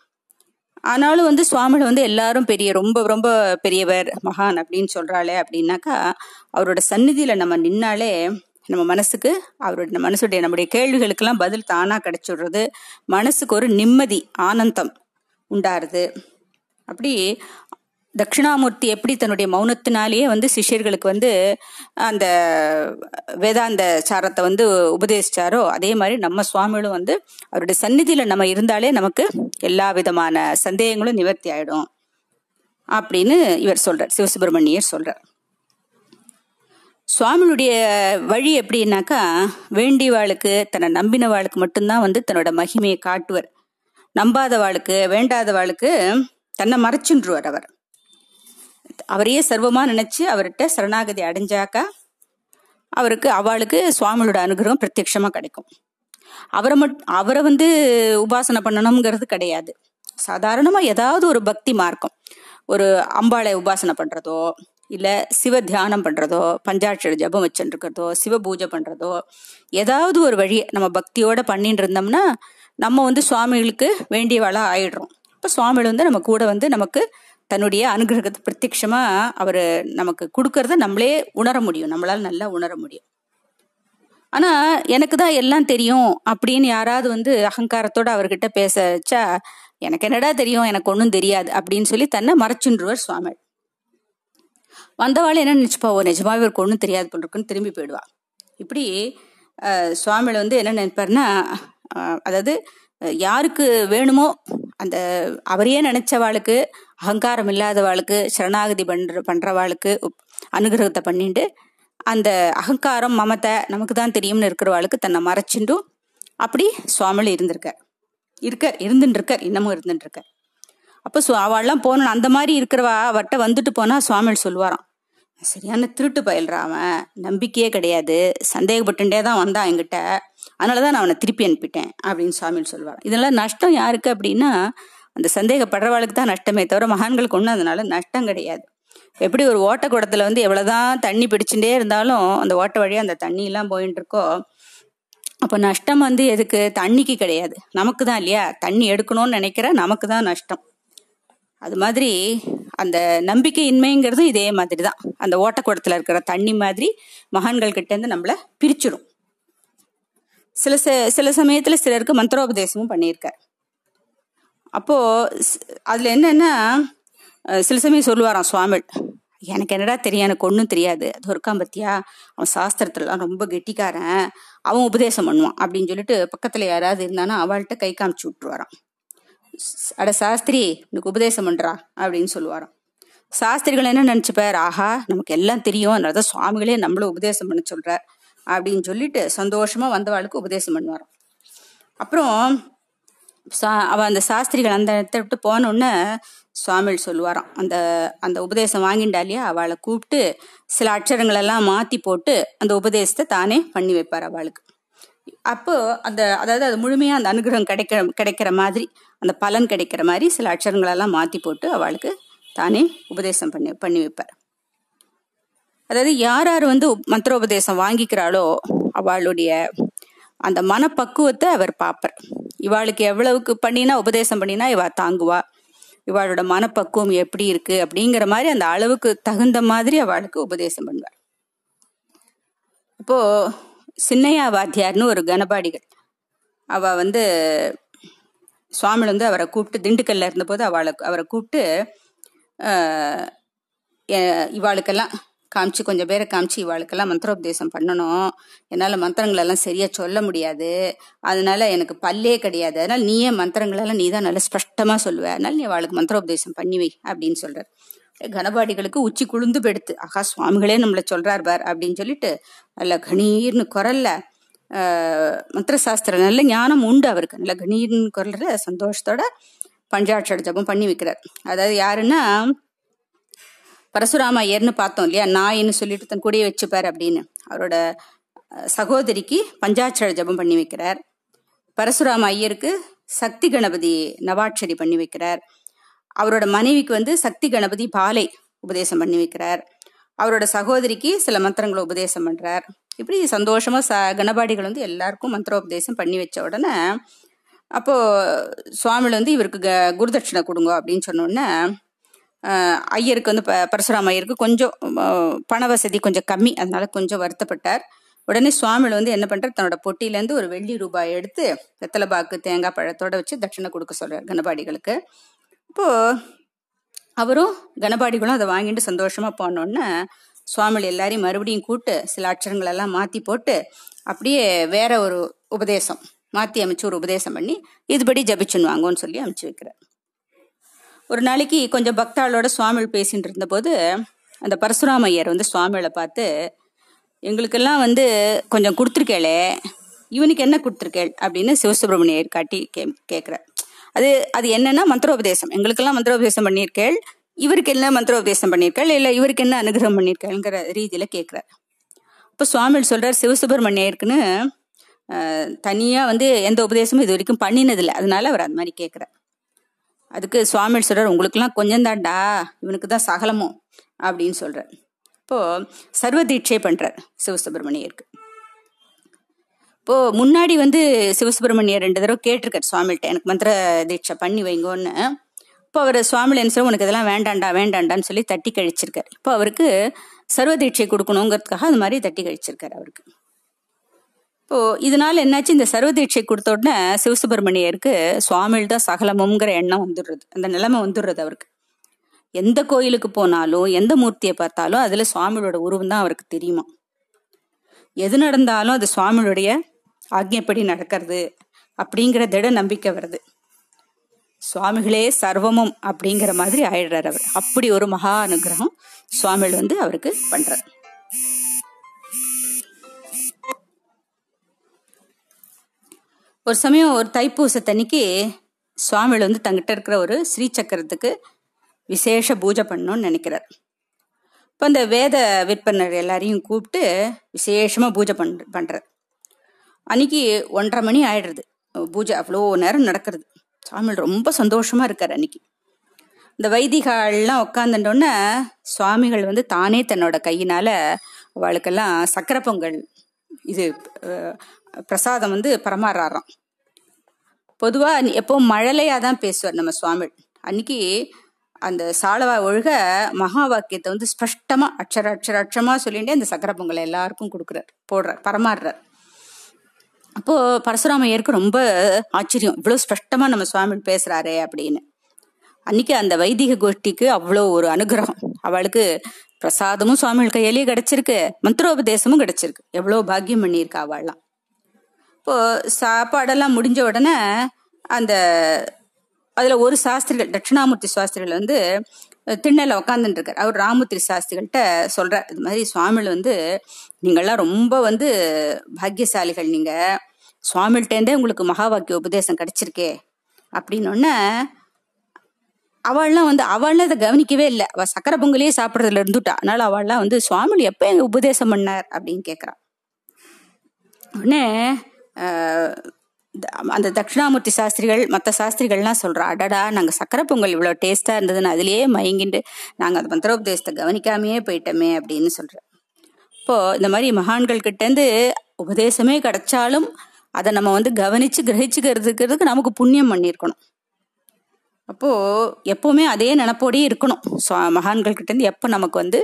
ஆனாலும் வந்து சுவாமிகள் வந்து எல்லாரும் பெரிய ரொம்ப ரொம்ப பெரியவர் மகான் அப்படின்னு சொல்றாளே அப்படின்னாக்கா அவரோட சந்நிதியில நம்ம நின்னாலே நம்ம மனசுக்கு அவருடைய மனசுடைய நம்முடைய கேள்விகளுக்கெல்லாம் பதில் தானா கிடைச்சிடுறது. மனசுக்கு ஒரு நிம்மதி ஆனந்தம் உண்டாருது. அப்படி தட்சிணாமூர்த்தி எப்படி தன்னுடைய மௌனத்தினாலேயே வந்து சிஷ்யர்களுக்கு வந்து அந்த வேதாந்த சாரத்தை வந்து உபதேசிச்சாரோ அதே மாதிரி நம்ம சுவாமிகளும் வந்து அவருடைய சந்நிதியில நம்ம இருந்தாலே நமக்கு எல்லா விதமான சந்தேகங்களும் நிவர்த்தி ஆயிடும் அப்படின்னு இவர் சொல்றார் சிவசுப்பிரமணியர் சொல்றார். சுவாமியுடைய வழி எப்படின்னாக்கா வேண்டியவாளுக்கு தன்னை நம்பினவாளுக்கு மட்டும்தான் வந்து தன்னோட மகிமையை காட்டுவர். நம்பாதவாளுக்கு வேண்டாதவாளுக்கு தன்னை மறைச்சுன்றுவார் அவர். அவரையே சர்வமாக நினச்சி அவர்கிட்ட சரணாகதி அடைஞ்சாக்கா அவருக்கு அவளுக்கு சுவாமியோட அனுகிரகம் பிரத்யட்சமாக கிடைக்கும். அவரை மட் அவரை வந்து உபாசனை பண்ணணுங்கிறது கிடையாது. சாதாரணமாக ஏதாவது ஒரு பக்தி மார்க்கம். ஒரு அம்பாளை உபாசனை பண்ணுறதோ இல்லை சிவ தியானம் பண்ணுறதோ பஞ்சாட்சர ஜபம் வச்சுருக்கிறதோ சிவ பூஜை பண்ணுறதோ ஏதாவது ஒரு வழி நம்ம பக்தியோடு பண்ணிட்டு இருந்தோம்னா நம்ம வந்து சுவாமிகளுக்கு வேண்டியவாளா ஆயிடுறோம். இப்போ சுவாமிகள் வந்து நம்ம கூட வந்து நமக்கு தன்னுடைய அனுகிரகத்தை பிரத்யட்சமா அவர் நமக்கு கொடுக்கறத நம்மளே உணர முடியும். நம்மளால நல்லா உணர முடியும். ஆனா எனக்கு தான் எல்லாம் தெரியும் அப்படின்னு யாராவது வந்து அகங்காரத்தோட அவர்கிட்ட பேச வச்சா எனக்கு என்னடா தெரியும்? எனக்கு ஒன்றும் தெரியாது. அப்படின்னு சொல்லி தன்னை மறைச்சுன்றுவர் சுவாமி. வந்தவாள் என்ன நினச்சிப்பாவோ நிஜமாவே இவருக்கு ஒன்றும் தெரியாது பண்ணிருக்குன்னு திரும்பி போயிடுவா. இப்படி சுவாமியில் வந்து என்ன நினைப்பாருன்னா அதாவது யாருக்கு வேணுமோ அந்த அவரையே நினைச்சவாளுக்கு அகங்காரம் இல்லாதவாளுக்கு சரணாகதி பண்ற பண்றவாளுக்கு அனுகிரகத்தை பண்ணிட்டு அந்த அகங்காரம் மமத்தை நமக்கு தான் தெரியும்னு இருக்கிறவாளுக்கு தன்னை மறைச்சிண்டும் அப்படி சுவாமியில் இருந்திருக்கார். இருக்கார் இருந்துட்டு இருக்கார் இன்னமும் இருந்துட்டு இருக்கார் அப்போ சு அவள்லாம் போன அந்த மாதிரி இருக்கிறவா அவர்கிட்ட வந்துட்டு போனா சுவாமிகள் சொல்லுவாராம் சரியான திருட்டு பயில்றான் அவன் நம்பிக்கையே கிடையாது சந்தேகப்பட்டுட்டே தான் வந்தான் என்கிட்ட அதனாலதான் நான் அவனை திருப்பி அனுப்பிட்டேன் அப்படின்னு சுவாமிகள் சொல்லுவார் இதெல்லாம் நஷ்டம் யாருக்கு அப்படின்னா அந்த சந்தேகப்படுறவாளுக்கு தான் நஷ்டமே தவிர மகான்களுக்கு ஒன்றும் அதனால நஷ்டம் கிடையாது. எப்படி ஒரு ஓட்ட குடத்துல வந்து எவ்வளோதான் தண்ணி பிடிச்சுட்டே இருந்தாலும் அந்த ஓட்ட வழியாக அந்த தண்ணியெல்லாம் போயின்னு இருக்கோ அப்போ நஷ்டம் வந்து எதுக்கு? தண்ணிக்கு கிடையாது. நமக்கு தான் இல்லையா? தண்ணி எடுக்கணும்னு நினைக்கிற நமக்கு தான் நஷ்டம். அது மாதிரி அந்த நம்பிக்கையின்மைங்கிறதும் இதே மாதிரி தான் அந்த ஓட்டக்கூடத்தில் இருக்கிற தண்ணி மாதிரி மகான்கள் கிட்டேருந்து நம்மளை பிரிச்சிடும் சில சில சமயத்துல சிலருக்கு மந்திரோபதேசமும் பண்ணியிருக்கார். அப்போ அதுல என்னன்னா சில சமயம் சொல்லுவாராம் சுவாமிகள் எனக்கு என்னடா தெரியும் எனக்கு ஒன்றும் தெரியாது. அது இருக்கான் பத்தியா? அவன் சாஸ்திரத்துலலாம் ரொம்ப கெட்டிக்காரன். அவன் உபதேசம் பண்ணுவான். அப்படின்னு சொல்லிட்டு பக்கத்துல யாராவது இருந்தானா அவள்கிட்ட கை காமிச்சு விட்டுருவாராம். அட சாஸ்திரி எனக்கு உபதேசம் பண்றா? அப்படின்னு சொல்லுவாராம். சாஸ்திரிகள் என்ன நினைச்சுப்பார்? ஆஹா நமக்கு எல்லாம் தெரியும். அதனாலதான் சுவாமிகளே நம்மளும் உபதேசம் பண்ண சொல்ற அப்படின்னு சொல்லிட்டு சந்தோஷமா வந்தவாளுக்கு உபதேசம் பண்ணுவாராம். அப்புறம் சா அவ அந்த சாஸ்திரிகள் அந்த இடத்த விட்டு போனோடனே சுவாமிகள் சொல்லுவாராம். அந்த அந்த உபதேசம் வாங்கிண்டா இல்லையா? அவளை கூப்பிட்டு சில அக்ஷரங்கள் எல்லாம் மாத்தி போட்டு அந்த உபதேசத்தை தானே பண்ணி வைப்பார் அவளுக்கு. அப்போ அந்த அதாவது அது முழுமையா அந்த அனுகிரகம் கிடைக்கிற கிடைக்கிற மாதிரி அந்த பலன் கிடைக்கிற மாதிரி சில அக்ஷரங்களெல்லாம் மாத்தி போட்டு அவளுக்கு தானே உபதேசம் பண்ணி பண்ணி வைப்பார். அதாவது யார் யார் வந்து மந்திரோபதேசம் வாங்கிக்கிறாளோ அவளுடைய அந்த மனப்பக்குவத்தை அவர் பார்ப்பார். இவாளுக்கு எவ்வளவுக்கு பண்ணினா உபதேசம் பண்ணினா இவா தாங்குவா. இவாளோட மனப்பக்குவம் எப்படி இருக்கு அப்படிங்கிற மாதிரி அந்த அளவுக்கு தகுந்த மாதிரி அவளுக்கு உபதேசம் பண்ணுவார். அப்போ சின்னையா வாத்தியார்னு ஒரு கனபாடிகள் அவ வந்து சுவாமிகள் வந்து அவரை கூப்பிட்டு திண்டுக்கல்ல இருந்தபோது அவளுக்கு அவரை கூப்பிட்டு இவாளுக்கெல்லாம் காமிச்சு கொஞ்சம் பேரை காமிச்சு இவாளுக்கெல்லாம் மந்திரோபதேசம் பண்ணணும். என்னால் மந்திரங்களெல்லாம் சரியாக சொல்ல முடியாது. அதனால எனக்கு பல்லே கிடையாது. அதனால் நீயே மந்திரங்களெல்லாம் நீ தான் நல்லா ஸ்பஷ்டமாக சொல்லுவ. அதனால நீ அவளுக்கு மந்திரோபதேசம் பண்ணி வை அப்படின்னு சொல்கிறார் கனபாடிகளுக்கு உச்சி குளிந்து பெடுத்து ஆகா சுவாமிகளே நம்மளை சொல்கிறார் பார் அப்படின்னு சொல்லிட்டு நல்ல கணீர்னு குரல்ல மந்திர சாஸ்திரம் நல்ல ஞானம் உண்டு அவருக்கு. நல்ல கணீர்னு குரல்ல சந்தோஷத்தோட பஞ்சாட்சர ஜபம் பண்ணி வைக்கிறார். அதாவது யாருன்னா பரசுராம ஐயர்னு பார்த்தோம் இல்லையா? நாயின்னு சொல்லிட்டு தன் கூடயே வச்சுப்பார் அப்படின்னு. அவரோட சகோதரிக்கு பஞ்சாட்சர ஜபம் பண்ணி வைக்கிறார். பரசுராம ஐயருக்கு சக்தி கணபதி நவாட்சரி பண்ணி வைக்கிறார். அவரோட மனைவிக்கு வந்து சக்தி கணபதி பாலை உபதேசம் பண்ணி வைக்கிறார். அவரோட சகோதரிக்கு சில மந்திரங்களை உபதேசம் பண்றார். இப்படி சந்தோஷமா ச கணபாடிகள் வந்து எல்லாருக்கும் மந்திரோபதேசம் பண்ணி வச்ச உடனே அப்போ சுவாமிகள் வந்து இவருக்கு க குருதட்சிணை கொடுங்க அப்படின்னு சொன்ன உடனே ஐயருக்கு வந்து ப பரசுராம ஐயருக்கு கொஞ்சம் பண வசதி கொஞ்சம் கம்மி. அதனால கொஞ்சம் வருத்தப்பட்டார். உடனே சுவாமிகள் வந்து என்ன பண்ணுறார் தன்னோட பொட்டியிலேருந்து ஒரு வெள்ளி ரூபாய் எடுத்து வெத்தலைபாக்கு தேங்காய் பழத்தோட வச்சு தட்சிணை கொடுக்க சொல்கிறார் கணபாடிகளுக்கு இப்போது அவரும் கணபாடிகளும் அதை வாங்கிட்டு சந்தோஷமாக போனோடனே சுவாமிகள் எல்லாரையும் மறுபடியும் கூட்டு சில அட்சரங்கள் எல்லாம் போட்டு அப்படியே வேற ஒரு உபதேசம் மாற்றி அமைச்சு ஒரு உபதேசம் பண்ணி இதுபடி ஜபிச்சுன்னு வாங்கன்னு சொல்லி அமைச்சு வைக்கிறார். ஒரு நாளைக்கு கொஞ்சம் பக்தாளோட சுவாமிகள் பேசிட்டு இருந்தபோது அந்த பரசுராம ஐயர் வந்து சுவாமிகளை பார்த்து எங்களுக்கெல்லாம் வந்து கொஞ்சம் கொடுத்துருக்கேளே இவனுக்கு என்ன கொடுத்துருக்கேள்? அப்படின்னு சிவசுப்பிரமணியர் காட்டி கே கேட்குறார் அது அது என்னன்னா மந்திரோபதேசம். எங்களுக்கெல்லாம் மந்திரோபதேசம் பண்ணியிருக்கேள். இவருக்கு என்ன மந்திரோபதேசம் பண்ணியிருக்காள்? இல்லை இவருக்கு என்ன அனுகிரகம் பண்ணியிருக்கேங்கிற ரீதியில் கேட்குறார் இப்போ சுவாமிகள் சொல்கிறார் சிவசுப்பிரமணியருக்குன்னு தனியாக வந்து எந்த உபதேசமும் இது வரைக்கும் பண்ணினதில்லை. அதனால அவர் அந்த மாதிரி கேட்குறார் அதுக்கு சுவாமி சொல்கிறார் உங்களுக்கெல்லாம் கொஞ்சம் தான்டா இவனுக்கு தான் சகலமும் அப்படின்னு சொல்கிறார் இப்போது சர்வ தீட்சை பண்றார் சிவசுப்பிரமணியருக்கு. இப்போது முன்னாடி வந்து சிவசுப்பிரமணியர் ரெண்டு தடவை கேட்டிருக்கார் சுவாமிகிட்ட எனக்கு மந்திர தீட்சை பண்ணி வைங்கோன்னு. இப்போ அவர் சுவாமியில் என்ன உனக்கு இதெல்லாம் வேண்டாண்டா வேண்டாண்டான்னு சொல்லி தட்டி கழிச்சிருக்காரு. இப்போ அவருக்கு சர்வ தீட்சை கொடுக்கணுங்கிறதுக்காக அது மாதிரி தட்டி கழிச்சிருக்காரு அவருக்கு. இப்போ இதனால என்னாச்சு? இந்த சர்வ தீட்சை கொடுத்த உடனே சிவசுப்பிரமணியருக்கு சுவாமியில் தான் சகலமுங்கிற எண்ணம் வந்துடுறது. அந்த நிலைமை வந்துடுறது அவருக்கு. எந்த கோயிலுக்கு போனாலும் எந்த மூர்த்தியை பார்த்தாலும் அதுல சுவாமியோட உருவம் தான் அவருக்கு தெரியுமா? எது நடந்தாலும் அது சுவாமியுடைய ஆக்ஞைப்படி நடக்கிறது அப்படிங்கிற திட நம்பிக்கை வருது. சுவாமிகளே சர்வமும் அப்படிங்கிற மாதிரி ஆயிடுறார் அவர். அப்படி ஒரு மகா அனுகிரகம் சுவாமிகள் வந்து அவருக்கு பண்றாரு. ஒரு சமயம் ஒரு தைப்பூசத்தன்னைக்கு சுவாமிகள் வந்து தங்கிட்ட இருக்கிற ஒரு ஸ்ரீ சக்கரத்துக்கு விசேஷ பூஜை பண்ணணும்னு நினைக்கிறார். இப்போ அந்த வேத விற்பனர் எல்லாரையும் கூப்பிட்டு விசேஷமாக பூஜை பண் பண்ணுறார் அன்னைக்கு ஒன்றரை மணி ஆயிடுறது. பூஜை அவ்வளோ நேரம் நடக்கிறது. சுவாமிகள் ரொம்ப சந்தோஷமாக இருக்கார் அன்னைக்கு. இந்த வைதிகாலெலாம் உட்காந்துட்டோன்னே சுவாமிகள் வந்து தானே தன்னோட கையினால் அவளுக்கெல்லாம் சக்கரை பொங்கல் இது பிரசாதம் வந்து பரமாறாராம். பொதுவா எப்பவும் மழலையா தான் பேசுவார் நம்ம சுவாமி அன்னைக்கு அந்த சாலவா ஒழுக மகா வாக்கியத்தை வந்து ஸ்பஷ்டமா அக்ஷர அக்ஷர அக்ஷரமா சொல்லிட்டே அந்த சக்கரை பொங்கலை எல்லாருக்கும் கொடுக்குறார் போடுறார் பரமாறுறார். அப்போ பரசுராமையருக்கு ரொம்ப ஆச்சரியம் இவ்வளவு ஸ்பஷ்டமா நம்ம சுவாமி பேசுறாரே அப்படின்னு. அன்னைக்கு அந்த வைதிக கோஷ்டிக்கு அவ்வளோ ஒரு அனுகிரகம். அவளுக்கு பிரசாதமும் சுவாமிகள் கையிலேயே கிடைச்சிருக்கு மந்திரோபதேசமும் கிடைச்சிருக்கு. எவ்வளோ பாக்கியம் பண்ணியிருக்கா அவள்லாம். இப்போ சாப்பாடெல்லாம் முடிஞ்ச உடனே அந்த அதுல ஒரு சாஸ்திரிகள் தட்சிணாமூர்த்தி சாஸ்திரிகள் வந்து திண்ணல உட்காந்துட்டு அவர் ராமூர்த்தி சாஸ்திரிகள்கிட்ட சொல்கிறார் இது மாதிரி சுவாமிகள் வந்து நீங்கள்லாம் ரொம்ப வந்து பாக்கியசாலிகள் நீங்க. சுவாமிகிட்டேருந்தே உங்களுக்கு மகா வாக்கிய உபதேசம் கிடைச்சிருக்கே. அப்படின்னொன்னே அவள்லாம் வந்து அவள்லாம் இதை கவனிக்கவே இல்லை. அவ சக்கரை பொங்கலையே சாப்பிட்றதுல இருந்துட்டா. அதனால அவள்லாம் வந்து சுவாமிகள் எப்போ எங்க உபதேசம் பண்ணார்? அப்படின்னு கேட்குறான் உடனே அந்த தட்சிணாமூர்த்தி சாஸ்திரிகள் மற்ற சாஸ்திரிகள்லாம் சொல்கிறா அடடா நாங்கள் சக்கரை பொங்கல் இவ்வளோ டேஸ்ட்டாக இருந்ததுன்னு அதிலேயே மயங்கிண்டு நாங்கள் அந்த மந்திரோபதேசத்தை கவனிக்காமையே போயிட்டோமே அப்படின்னு சொல்கிறேன் இப்போது இந்த மாதிரி மகான்கள் கிட்டேருந்து உபதேசமே கிடைச்சாலும் அதை நம்ம வந்து கவனித்து கிரகிச்சுக்கிறதுக்கு நமக்கு புண்ணியம் பண்ணியிருக்கணும். அப்போது எப்போவுமே அதே நினப்போடயே இருக்கணும். மகான்கள் கிட்டேருந்து எப்போ நமக்கு வந்து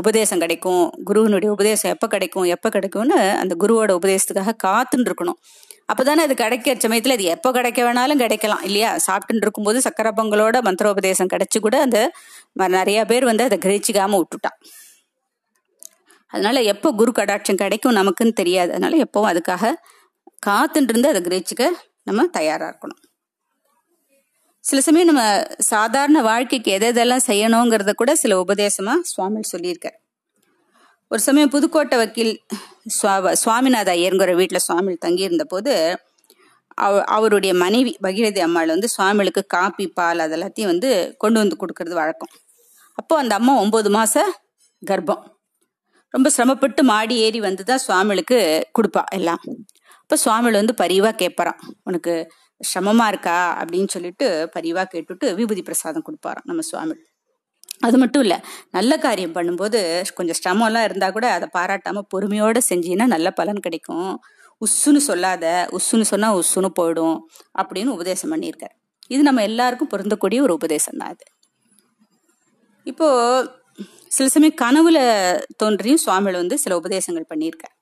உபதேசம் கிடைக்கும். குருவினுடைய உபதேசம் எப்போ கிடைக்கும் எப்போ கிடைக்கும்னு அந்த குருவோட உபதேசத்துக்காக காத்துன்னு இருக்கணும் அப்போதானே அது கிடைக்கிற சமயத்தில் அது எப்போ கிடைக்க வேணாலும் கிடைக்கலாம் இல்லையா? சாப்பிட்டுன்னு இருக்கும்போது சக்கரை பொங்கலோட மந்திரோபதேசம் கிடைச்சி கூட அந்த நிறைய பேர் வந்து அதை கிரகிச்சிக்காமல் விட்டுட்டான். அதனால எப்போ குரு கடாட்சம் கிடைக்கும் நமக்குன்னு தெரியாது. அதனால எப்பவும் அதுக்காக காத்துட்டு இருந்து அதை கிரகிச்சிக்க நம்ம தயாராக இருக்கணும். சில சமயம் நம்ம சாதாரண வாழ்க்கைக்கு எதை எதெல்லாம் செய்யணுங்கிறத கூட சில உபதேசமா சுவாமி சொல்லியிருக்கார். ஒரு சமயம் புதுக்கோட்டை வக்கீல் சுவாமிநாத ஐயருங்கிற வீட்டில் சுவாமி தங்கியிருந்த போது அவ அவருடைய மனைவி பகீரதி அம்மாள் வந்து சுவாமிகளுக்கு காப்பி பால் அதெல்லாத்தையும் வந்து கொண்டு வந்து கொடுக்கறது வழக்கம். அப்போ அந்த அம்மா ஒன்பது மாச கர்ப்பம். ரொம்ப சிரமப்பட்டு மாடி ஏறி வந்து தான் சுவாமிகளுக்கு கொடுப்பா எல்லாம். அப்போ சுவாமிகள் வந்து பரிவாக கேட்பறான் உனக்கு சிரமமா இருக்கா அப்படின்னு சொல்லிட்டு பரிவா கேட்டுட்டு விபூதி பிரசாதம் கொடுப்பாராம் நம்ம சுவாமி. அது மட்டும் இல்லை நல்ல காரியம் பண்ணும்போது கொஞ்சம் சிரமம்லாம் இருந்தால் கூட அதை பாராட்டாம பொறுமையோட செஞ்சீங்கன்னா நல்ல பலன் கிடைக்கும். உஸ்ஸுன்னு சொல்லாத உஸ்ஸுன்னு சொன்னா உஸ்ஸுன்னு போயிடும் அப்படின்னு உபதேசம் பண்ணியிருக்காரு. இது நம்ம எல்லாருக்கும் பொருந்தக்கூடிய ஒரு உபதேசம் தான் அது இப்போ சில சமயம் கனவுல தோன்றியும் சுவாமிகள் வந்து சில உபதேசங்கள் பண்ணியிருக்கார்.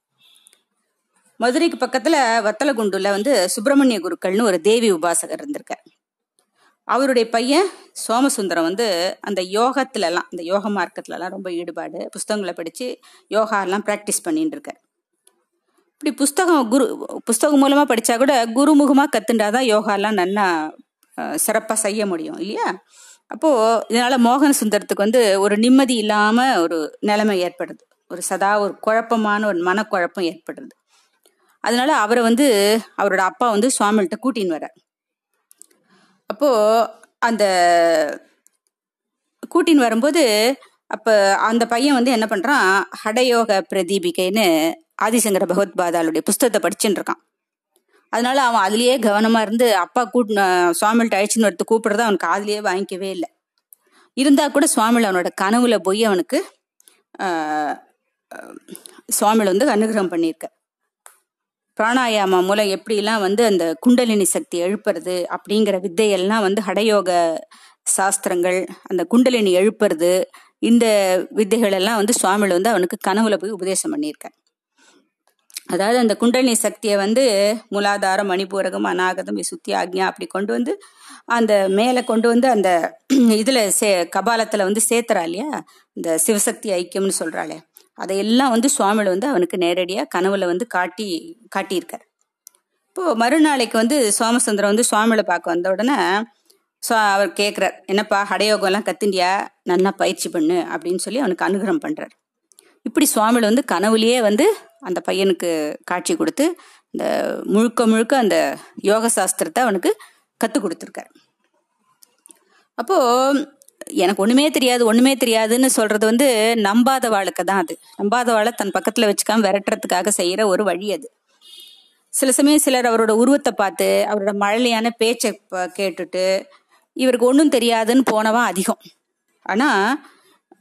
மதுரைக்கு பக்கத்துல வத்தலகுண்டுல வந்து சுப்பிரமணிய குருக்கள்னு ஒரு தேவி உபாசகர் இருந்திருக்கார். அவருடைய பையன் சோமசுந்தரம் வந்து அந்த யோகத்துலலாம் இந்த யோக மார்க்கத்துலலாம் ரொம்ப ஈடுபாடு புஸ்தகங்களை படித்து யோகா எல்லாம் ப்ராக்டிஸ் பண்ணிட்டு இருக்கார் இப்படி புஸ்தகம் குரு புஸ்தகம் மூலமாக படித்தா கூட குருமுகமாக கத்துண்டாதான் யோகாலாம் நல்லா சிறப்பாக செய்ய முடியும் இல்லையா? அப்போது இதனால் மோகன சுந்தரத்துக்கு வந்து ஒரு நிம்மதி இல்லாமல் ஒரு நிலைமை ஏற்படுது. ஒரு சதா ஒரு குழப்பமான ஒரு மனக்குழப்பம் ஏற்படுறது அதனால அவரை வந்து அவரோட அப்பா வந்து சுவாமிகிட்ட கூட்டின்னு வர அப்போ அந்த கூட்டின்னு வரும்போது அப்போ அந்த பையன் வந்து என்ன பண்ணுறான் ஹடயோக பிரதீபிகைன்னு ஆதிசங்கர பகவத் பகவத்பாதாளுடைய புஸ்தகத்தை படிச்சுட்டு இருக்கான். அதனால அவன் அதுலேயே கவனமாக இருந்து அப்பா கூட்டின சுவாமிகிட்ட அழைச்சின்னு வரத்து கூப்பிடுறத அவனுக்கு அதுலேயே வாங்கிக்கவே இல்லை. இருந்தால் கூட சுவாமியில் அவனோட கனவுல போய் அவனுக்கு சுவாமியில் வந்து அனுகிரகம் பண்ணியிருக்க. பிராணாயாம மூலம் எப்படிலாம் வந்து அந்த குண்டலினி சக்தி எழுப்புறது அப்படிங்கிற வித்தையெல்லாம் வந்து ஹடயோக சாஸ்திரங்கள் அந்த குண்டலினி எழுப்புறது இந்த வித்தைகள் எல்லாம் வந்து சுவாமிகள் வந்து அவனுக்கு கனவுல போய் உபதேசம் பண்ணியிருக்கேன் அதாவது அந்த குண்டலினி சக்தியை வந்து மூலாதாரம் மணிபூரகம் அநாகதம் விசுத்தி ஆக்ஞா அப்படி கொண்டு வந்து அந்த மேலே கொண்டு வந்து அந்த இதில் சே கபாலத்தில் வந்து சேர்த்துறா இல்லையா? இந்த சிவசக்தி ஐக்கியம்னு சொல்கிறாளே அதையெல்லாம் வந்து சுவாமிகள் வந்து அவனுக்கு நேரடியாக கனவுல வந்து காட்டி காட்டியிருக்கார். இப்போ மறுநாளைக்கு வந்து சோமசுந்தரம் வந்து சுவாமிகளை பார்க்க வந்த உடனே அவர் கேட்குறார் என்னப்பா ஹடயோகம்லாம் கத்துண்டியா நல்லா பயிற்சி பண்ணு அப்படின்னு சொல்லி அவனுக்கு அனுகிரகம் பண்ணுறார் இப்படி சுவாமிகள் வந்து கனவுலேயே வந்து அந்த பையனுக்கு காட்சி கொடுத்து இந்த முழுக்க முழுக்க அந்த யோக சாஸ்திரத்தை அவனுக்கு கற்றுக் கொடுத்துருக்காரு. அப்போது எனக்கு ஒண்ணுமே தெரியாது ஒண்ணுமே தெரியாதுன்னு சொல்றது வந்து நம்பாத தான் அது. நம்பாத வாழை தன் பக்கத்துல வச்சுக்காம விரட்டுறதுக்காக செய்யற ஒரு வழி அது. சில சமயம் சிலர் அவரோட உருவத்தை பார்த்து அவரோட மழலையான பேச்சை கேட்டுட்டு இவருக்கு ஒன்றும் தெரியாதுன்னு போனவன் அதிகம். ஆனா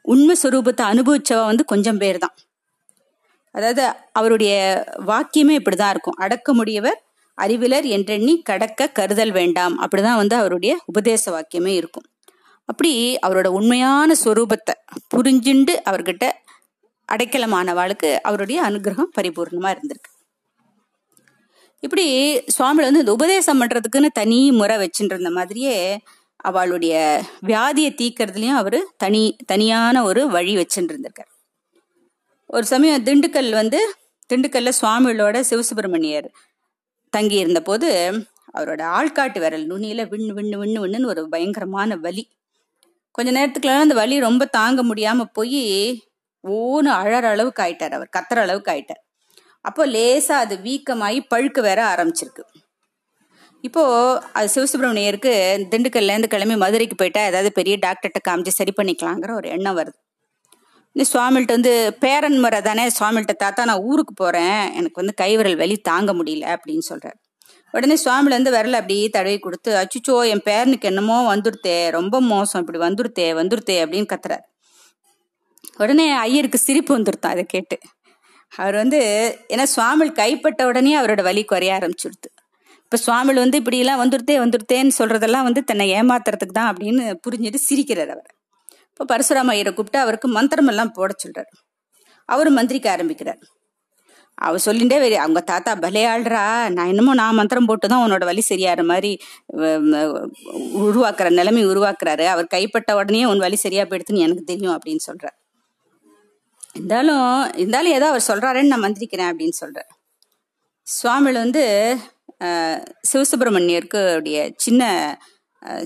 உண்மை சுரூபத்தை அனுபவிச்சவன் வந்து கொஞ்சம் பேர் தான். அதாவது அவருடைய வாக்கியமே இப்படிதான் இருக்கும். அடக்க முடியவர் அறிவிலர் என்றெண்ணி கடக்க கருதல் வேண்டாம். அப்படிதான் வந்து அவருடைய உபதேச வாக்கியமே இருக்கும். அப்படி அவரோட உண்மையான ஸ்வரூபத்தை புரிஞ்சுண்டு அவர்கிட்ட அடைக்கலமானவாளுக்கு அவருடைய அனுகிரகம் பரிபூர்ணமா இருந்திருக்கு. இப்படி சுவாமிகள் வந்து இந்த உபதேசம் பண்றதுக்குன்னு தனி முறை வச்சுட்டு இருந்த மாதிரியே அவளுடைய வியாதியை தீக்கிறதுலயும் அவரு தனி தனியான ஒரு வழி வச்சுட்டு இருந்திருக்கார் ஒரு சமயம் திண்டுக்கல் வந்து திண்டுக்கல்ல சுவாமிகளோட சிவசுப்பிரமணியர் தங்கி இருந்த போது அவரோட ஆள்காட்டு விரல் நுனியில விண்ணு விண்ணு விண்ணு விண்ணுன்னு ஒரு பயங்கரமான வலி. கொஞ்ச நேரத்துக்குள்ள அந்த வலி ரொம்ப தாங்க முடியாம போய் ஓன்னு அழற அளவுக்கு ஆயிட்டார் அவர் கத்துற அளவுக்கு ஆயிட்டார். அப்போ லேசா அது வீக்கமாகி பழுக்க வேற ஆரம்பிச்சிருக்கு. இப்போ அது சிவசுப்பிரமணியருக்கு திண்டுக்கல்ல இருந்து கிளம்பி மதுரைக்கு போயிட்டா ஏதாவது பெரிய டாக்டர்கிட்ட காமிச்சு சரி பண்ணிக்கலாங்கிற ஒரு எண்ணம் வருது. இந்த சுவாமிகிட்ட வந்து பேரன் முறை தானே சுவாமிகிட்ட தாத்தா நான் ஊருக்கு போறேன். எனக்கு வந்து கைவிரல் வலி தாங்க முடியல அப்படின்னு சொல்றாரு. உடனே சுவாமில இருந்து விரல அப்படியே தடவி கொடுத்து அச்சுச்சோ என் பேரனுக்கு என்னமோ வந்துருத்தே ரொம்ப மோசம் இப்படி வந்துருத்தே வந்துருத்தே அப்படின்னு கத்துறாரு. உடனே ஐயருக்கு சிரிப்பு வந்துருத்தான் அதை கேட்டு. அவர் வந்து ஏன்னா சுவாமிகள் கைப்பட்ட உடனே அவரோட வலி குறைய ஆரம்பிச்சுடுது. இப்போ சுவாமிகள் வந்து இப்படிலாம் வந்துருத்தே வந்துருத்தேன்னு சொல்றதெல்லாம் வந்து தன்னை ஏமாத்துறதுக்கு தான் அப்படின்னு புரிஞ்சுட்டு சிரிக்கிறார் அவர். இப்போ பரசுராம ஐயரை கூப்பிட்டு அவருக்கு மந்திரமெல்லாம் போட சொல்றாரு. அவரும் மந்திரிக்க ஆரம்பிக்கிறார். அவர் சொல்லிண்டே வெறி அவங்க தாத்தா பலையாள்றா. நான் என்னமோ நான் மந்திரம் போட்டு தான் உன்னோட வலி சரியாகிற மாதிரி உருவாக்குற நிலைமை உருவாக்குறாரு. அவர் கைப்பட்ட உடனே உன் வலி சரியா போயிடுதுன்னு எனக்கு தெரியும் அப்படின்னு சொல்றார் இருந்தாலும் இருந்தாலும் ஏதோ அவர் சொல்றாருன்னு நான் மந்திரிக்கிறேன் அப்படின்னு சொல்றேன் சுவாமிகள் வந்து சிவசுப்பிரமணியருக்கு உடைய சின்ன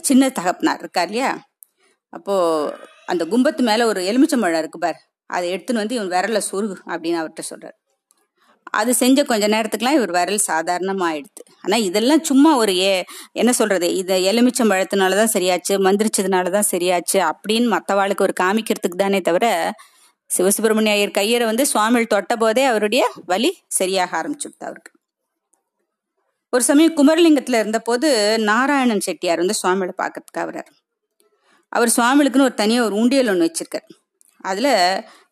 சின்ன தகப்பனார் இருக்கார் இல்லையா? அப்போ அந்த கும்பத்து மேல ஒரு எலுமிச்சம்பழம் இருக்கு பார். அதை எடுத்துன்னு வந்து இவன் விரல சுருகு அப்படின்னு அவர்கிட்ட சொல்றாரு. அது செஞ்ச கொஞ்ச நேரத்துக்குலாம் இவர் விரல் சாதாரணமாகிடுது ஆனால் இதெல்லாம் சும்மா ஒரு ஏ என்ன சொல்கிறது இதை எலுமிச்சம் பழத்தினாலதான் சரியாச்சு மந்திரிச்சதுனால தான் சரியாச்சு அப்படின்னு மற்றவாளுக்கு ஒரு காமிக்கிறதுக்கு தானே தவிர சிவசுப்பிரமணிய ஐயர் கையரை வந்து சுவாமிகள் தொட்ட போதே அவருடைய வலி சரியாக ஆரம்பிச்சுடுது அவருக்கு. ஒரு சமயம் குமரலிங்கத்தில் இருந்தபோது நாராயணன் செட்டியார் வந்து சுவாமிகளை பார்க்கறதுக்காக வர்றார் அவர் சுவாமிகளுக்குன்னு ஒரு தனியாக ஒரு உண்டியல் ஒன்று வச்சிருக்கார். அதில்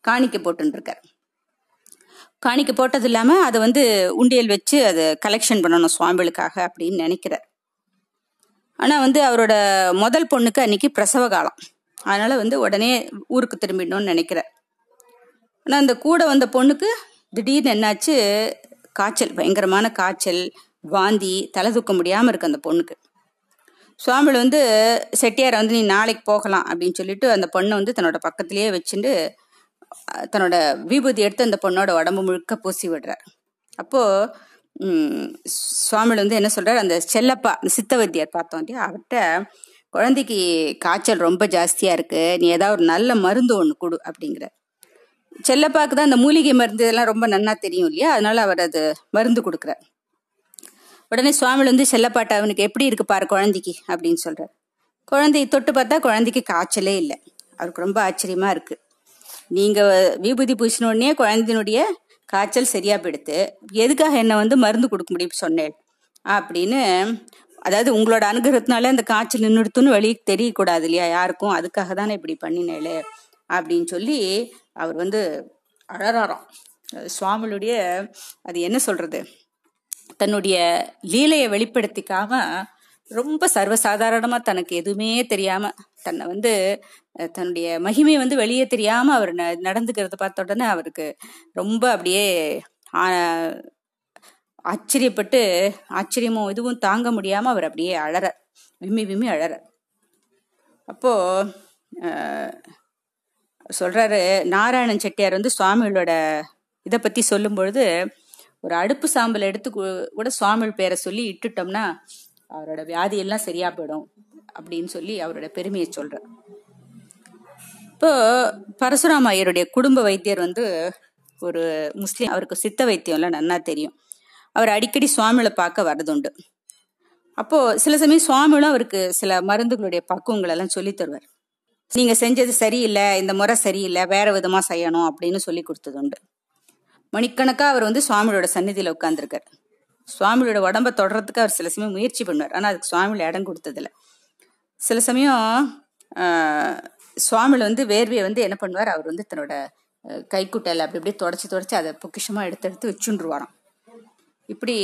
காணிக்க போட்டுருக்கார் காணிக்க போட்டது இல்லாமல் அதை வந்து உண்டியல் வச்சு அதை கலெக்ஷன் பண்ணணும் சுவாமிகளுக்காக அப்படின்னு நினைக்கிறார். ஆனால் வந்து அவரோட முதல் பொண்ணுக்கு அன்னைக்கு பிரசவ காலம். அதனால் வந்து உடனே ஊருக்கு திரும்பிடணும்னு நினைக்கிறார். ஆனால் அந்த கூட வந்த பொண்ணுக்கு திடீர்னு என்னாச்சு? காய்ச்சல் பயங்கரமான காய்ச்சல் வாந்தி தலை தூக்க முடியாமல் இருக்கு அந்த பொண்ணுக்கு. சுவாமிகள் வந்து செட்டியார் வந்து நீ நாளைக்கு போகலாம் அப்படின்னு சொல்லிட்டு அந்த பொண்ணை வந்து தன்னோட பக்கத்திலேயே வச்சுட்டு தன்னோட விபூதி எடுத்து அந்த பொண்ணோட உடம்பு முழுக்க பூசி விடுறார். அப்போ சுவாமியில் வந்து என்ன சொல்றாரு? அந்த செல்லப்பா அந்த சித்த வைத்தியர் பார்த்தோம் இல்லையா? அவர்கிட்ட குழந்தைக்கு காய்ச்சல் ரொம்ப ஜாஸ்தியா இருக்கு. நீ ஏதாவது ஒரு நல்ல மருந்து ஒன்று கொடு அப்படிங்கிற செல்லப்பாக்கு தான் அந்த மூலிகை மருந்து இதெல்லாம் ரொம்ப நன்னா தெரியும் இல்லையா? அதனால அவர் அது மருந்து கொடுக்குறார். உடனே சுவாமியில் வந்து செல்லப்பாட்ட அவனுக்கு எப்படி இருக்கு பாரு குழந்தைக்கு? அப்படின்னு சொல்றாரு. குழந்தை தொட்டு பார்த்தா குழந்தைக்கு காய்ச்சலே இல்லை. அவருக்கு ரொம்ப ஆச்சரியமா இருக்கு. நீங்க விபூதி பூசினோடனே குழந்தையினுடைய காய்ச்சல் சரியா போயிடுத்து எதுக்காக என்ன வந்து மருந்து கொடுக்க முடியும்? சொன்னேன். அப்படின்னு அதாவது உங்களோட அனுகிரகத்தினால அந்த காய்ச்சல் நின்றுடுத்துன்னு வெளியே தெரியக்கூடாது இல்லையா யாருக்கும்? அதுக்காக தானே இப்படி பண்ணினேளே அப்படின்னு சொல்லி அவர் வந்து அழறாராம். சுவாமியுடைய அது என்ன சொல்றது? தன்னுடைய லீலையை வெளிப்படுத்திக்காம ரொம்ப சர்வசாதாரணமாக தனக்கு எதுவுமே தெரியாம தன்னை வந்து தன்னுடைய மகிமை வந்து வெளியே தெரியாம அவர் நடந்துக்கிறத பார்த்த உடனே அவருக்கு ரொம்ப அப்படியே ஆச்சரியப்பட்டு ஆச்சரியமும் இதுவும் தாங்க முடியாம அவர் அப்படியே அழற விம்மி விம்மி அழற அப்போ சொல்றாரு நாராயணன் செட்டியார் வந்து சுவாமிகளோட இதை பத்தி சொல்லும் பொழுது ஒரு அடுப்பு சாம்பல் எடுத்து கூட சுவாமிகள் பேரை சொல்லி இட்டுட்டோம்னா அவரோட வியாதியெல்லாம் சரியா போயிடும் அப்படின்னு சொல்லி அவரோட பெருமையை சொல்றார். இப்போ பரசுராம ஐயருடைய குடும்ப வைத்தியர் வந்து ஒரு முஸ்லீம் அவருக்கு சித்த வைத்தியம்லாம் நன்னா தெரியும். அவர் அடிக்கடி சுவாமிகளை பார்க்க வரதுண்டு அப்போ சில சமயம் சுவாமிகளும் அவருக்கு சில மருந்துகளுடைய பக்குவங்கள் எல்லாம் சொல்லி தருவார். நீங்க செஞ்சது சரியில்லை இந்த முறை சரியில்லை வேற விதமா செய்யணும் அப்படின்னு சொல்லி கொடுத்தது உண்டு மணிக்கணக்கா அவர் வந்து சுவாமியோட சந்நிதியில உட்கார்ந்துருக்கார். சுவாமியோட உடம்ப தொடர்றதுக்கு அவர் சில சமயம் முயற்சி பண்ணுவார். ஆனா அதுக்கு சுவாமியில இடம் கொடுத்ததில்ல. சில சமயம் சுவாமியில் வந்து வேர்வையை வந்து என்ன பண்ணுவார்? அவர் வந்து தன்னோட கைக்குட்டையில் அப்படி அப்படியே தொடச்சி தொடச்சி அதை பொக்கிஷமாக எடுத்து எடுத்து வச்சுருவாராம். இப்படி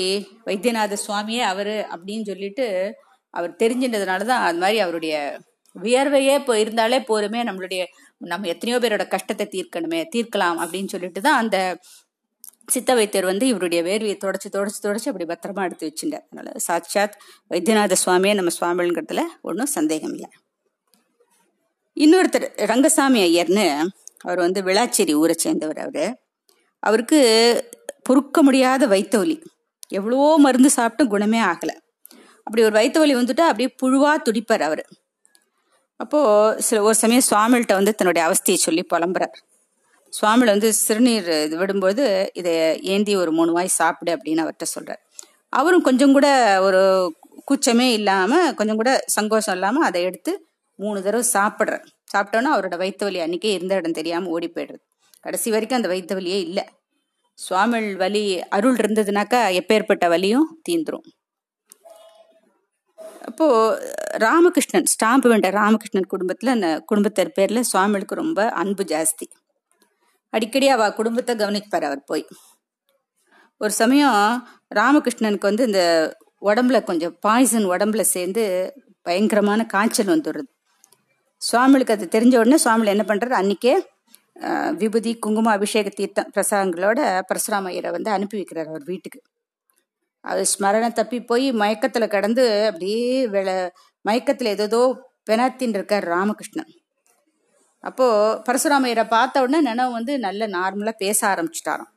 வைத்தியநாத சுவாமியே அவர் அப்படின்னு சொல்லிட்டு அவர் தெரிஞ்சின்றதுனால தான் அது மாதிரி அவருடைய வியர்வையே இப்போ இருந்தாலே போருமே நம்மளுடைய நம்ம எத்தனையோ பேரோட கஷ்டத்தை தீர்க்கணுமே தீர்க்கலாம் அப்படின்னு சொல்லிட்டு தான் அந்த சித்த வைத்தியர் வந்து இவருடைய வேர்வையை தொடச்சி தொடச்சி தொடச்சி அப்படி பத்திரமா எடுத்து வச்சுட்டார். அதனால சாட்சாத் வைத்தியநாத சுவாமியே நம்ம சுவாமிங்கிறதுல ஒன்றும் சந்தேகம் இல்லை. இன்னொருத்தர் ரங்கசாமி ஐயர்னு அவர் வந்து விளாச்சேரி ஊரை சேர்ந்தவர் அவர். அவருக்கு பொறுக்க முடியாத வைத்த வலி எவ்வளவோ மருந்து சாப்பிட்டும் குணமே ஆகலை. அப்படி ஒரு வைத்த வலி வந்துட்டு அப்படியே புழுவாக துடிப்பார் அவர். அப்போது சில ஒரு சமயம் சுவாமிகிட்ட வந்து தன்னுடைய அவஸ்தையை சொல்லி புலம்புறார். சுவாமியில் வந்து சிறுநீர் இது விடும்போது இதை ஏந்தி ஒரு மூணு வாய் சாப்பிடு அப்படின்னு அவர்கிட்ட சொல்கிறார் அவரும் கொஞ்சம் கூட ஒரு கூச்சமே இல்லாமல் கொஞ்சம் கூட சங்கோஷம் இல்லாமல் அதை எடுத்து மூணு தடவை சாப்பிட்றேன். சாப்பிட்டோன்னா அவரோட வைத்த வலி அன்னைக்கே இருந்த இடம் தெரியாமல் ஓடி போயிடுறது கடைசி வரைக்கும் அந்த வைத்த வலியே இல்லை. சுவாமிகள் வலி அருள் இருந்ததுனாக்கா எப்பேற்பட்ட வலியும் தீந்துரும். அப்போ ராமகிருஷ்ணன் ஸ்டாம்பு வேண்ட ராமகிருஷ்ணன் குடும்பத்தில் அந்த குடும்பத்தர் பேரில் சுவாமிகளுக்கு ரொம்ப அன்பு ஜாஸ்தி. அடிக்கடி அவ குடும்பத்தை கவனிப்பார் அவர் போய். ஒரு சமயம் ராமகிருஷ்ணனுக்கு வந்து இந்த உடம்புல கொஞ்சம் பாய்சன் உடம்புல சேர்ந்து பயங்கரமான காய்ச்சல் வந்துடுறது சுவாமிகளுக்கு அது தெரிஞ்ச உடனே சுவாமிகள் என்ன பண்றாரு? அன்னைக்கே விபூதி குங்கும அபிஷேக தீர்த்தம் பிரசாதங்களோட பரசுராம ஐயரை வந்து அனுப்பி வைக்கிறார் அவர் வீட்டுக்கு. அது ஸ்மரணம் தப்பி போய் மயக்கத்துல கடந்து அப்படியே வெள மயக்கத்துல ஏதோ பெனாத்தின் இருக்கார் ராமகிருஷ்ணன். அப்போ பரசுராமையரை பார்த்த உடனே நினைவு வந்து நல்ல நார்மலா பேச ஆரம்பிச்சிட்டாராம்.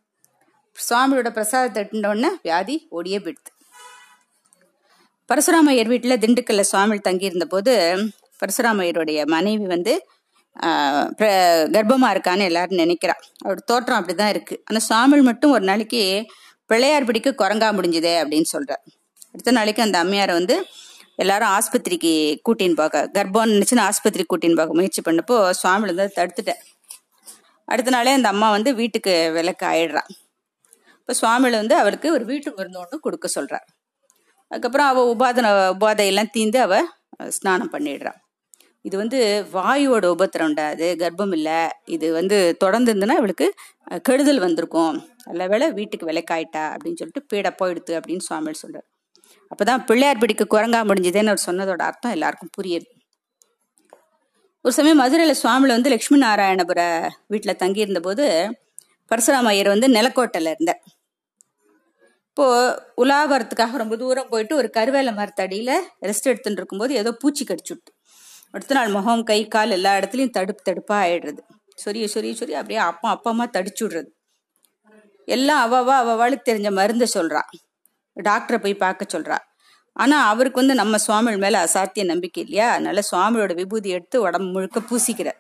சுவாமியோட பிரசாதத்தை எட்டுன உடனே வியாதி ஓடியே போயிடுது. பரசுராமையர் வீட்டில் திண்டுக்கல்ல சுவாமி தங்கியிருந்த போது பரசுராமையருடைய மனைவி வந்து ஆஹ், கர்ப்பமா இருக்கான்னு எல்லாரும் நினைக்கிறா. அவர் தோற்றம் அப்படிதான் இருக்கு. ஆனா சுவாமிகள் மட்டும் ஒரு நாளைக்கு பிள்ளையார் பிடிக்க குரங்கா முடிஞ்சுதே அப்படின்னு சொல்றார். அடுத்த நாளைக்கு அந்த அம்மையாரை வந்து எல்லாரும் ஆஸ்பத்திரிக்கு கூட்டின்னு போக கர்ப்பம் நினைச்சுன்னு ஆஸ்பத்திரிக்கு கூட்டின்னு போக முயற்சி பண்ணப்போ சுவாமிகள் வந்து தடுத்துட்டேன் அடுத்த நாளே அந்த அம்மா வந்து வீட்டுக்கு விளக்கு ஆயிடுறா இப்போ சுவாமிகள் வந்து அவருக்கு ஒரு வீட்டு மருந்து ஒன்று கொடுக்க சொல்றார் அதுக்கப்புறம் அவ உபாதன உபாதையெல்லாம் தீந்து அவ ஸ்நானம் பண்ணிடுறான் இது வந்து வாயுவோட உபத்திரம் உண்டாது கர்ப்பம் இல்லை இது வந்து தொடர்ந்து இருந்துன்னா இவளுக்கு கெடுதல் வந்திருக்கும். நல்ல வேளை வீட்டுக்கு விளக்காயிட்டா அப்படின்னு சொல்லிட்டு பீட போயிடுத்து அப்படின்னு சுவாமிகள் சொல்றாரு. அப்பதான் பிள்ளையார் பிடிக்கு குரங்கா முடிஞ்சதுன்னு அவர் சொன்னதோட அர்த்தம் எல்லாருக்கும் புரியுது. ஒரு சமயம் மதுரையில் சுவாமியில் வந்து லக்ஷ்மி நாராயணபுர வீட்டில் தங்கியிருந்தபோது பரசுராம ஐயர் வந்து நிலக்கோட்டையில் இருந்தார். இப்போது உலாவரத்துக்காக ரொம்ப தூரம் போயிட்டு ஒரு கருவேல மரத்தடியில் ரெஸ்ட் எடுத்துட்டு இருக்கும்போது ஏதோ பூச்சி கடிச்சுட்டு அடுத்த நாள் முகம் கை கால் எல்லா இடத்துலையும் தடுப்பு தடுப்பாக ஆயிடுறது. சொரிய சொரிய சொரிய அப்படியே அப்பா அப்பா அம்மா தடிச்சு விடுறது. எல்லாம் அவவா அவவாளுக்கு தெரிஞ்ச மருந்தை சொல்றா. டாக்டரை போய் பார்க்க சொல்றா. ஆனால் அவருக்கு வந்து நம்ம சுவாமிகள் மேலே அசாத்திய நம்பிக்கை இல்லையா? அதனால சுவாமியோட விபூதி எடுத்து உடம்பு முழுக்க பூசிக்கிறார்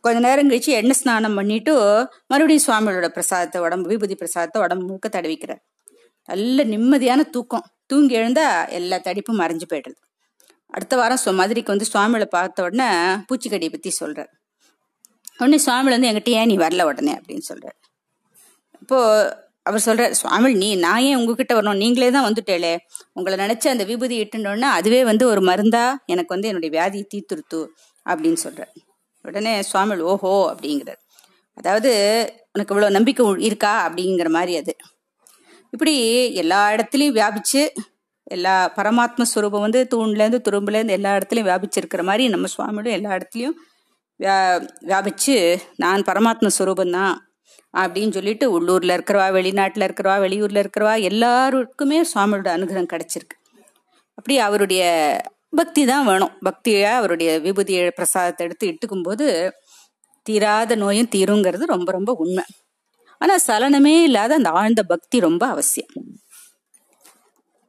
கொஞ்ச நேரம் கழிச்சு எண்ணெய் ஸ்நானம் பண்ணிட்டு மறுபடியும் சுவாமியோட பிரசாதத்தை உடம்பு விபூதி பிரசாதத்தை உடம்பு முழுக்க தடவிக்கிறார் நல்ல நிம்மதியான தூக்கம். தூங்கி எழுந்தா எல்லா தடிப்பும் மறைஞ்சு போயிடுறது. அடுத்த வாரம் மதுரைக்கு வந்து சுவாமிகளை பார்த்த உடனே பூச்சிக்கடியை பற்றி சொல்கிறார் உடனே சுவாமியில் வந்து என்கிட்ட ஏன் நீ வரல உடனே? அப்படின்னு சொல்கிறார் இப்போது அவர் சொல்கிறார் சுவாமி நீ நான் ஏன் உங்ககிட்ட வரணும்? நீங்களே தான் வந்துட்டேளே. உங்களை நினச்சி அந்த விபூதி இட்டுனோடனே அதுவே வந்து ஒரு மருந்தா? எனக்கு வந்து என்னுடைய வியாதியை தீர்த்துருத்து அப்படின்னு சொல்கிறார் உடனே சுவாமிகள் ஓஹோ அப்படிங்கிறார். அதாவது உனக்கு இவ்வளோ நம்பிக்கை இருக்கா? அப்படிங்கிற மாதிரி அது. இப்படி எல்லா இடத்துலையும் வியாபிச்சு எல்லா பரமாத்ம ஸ்வரூபம் வந்து தூண்லேருந்து துரும்புலேருந்து எல்லா இடத்துலையும் வியாபிச்சிருக்கிற மாதிரி நம்ம சுவாமியோட எல்லா இடத்துலையும் வியா வியாபிச்சு நான் பரமாத்ம ஸ்வரூபம் தான் அப்படின்னு சொல்லிட்டு உள்ளூரில் இருக்கிறவா வெளிநாட்டில் இருக்கிறவா வெளியூரில் இருக்கிறவா எல்லாருக்குமே சுவாமியோட அனுகிரகம் கிடச்சிருக்கு. அப்படி அவருடைய பக்தி தான் வேணும். பக்தியாக அவருடைய விபூதி பிரசாதத்தை எடுத்து இட்டுக்கும் போது தீராத நோயும் தீருங்கிறது ரொம்ப ரொம்ப உண்மை. ஆனால் சலனமே இல்லாத அந்த ஆழ்ந்த பக்தி ரொம்ப அவசியம்.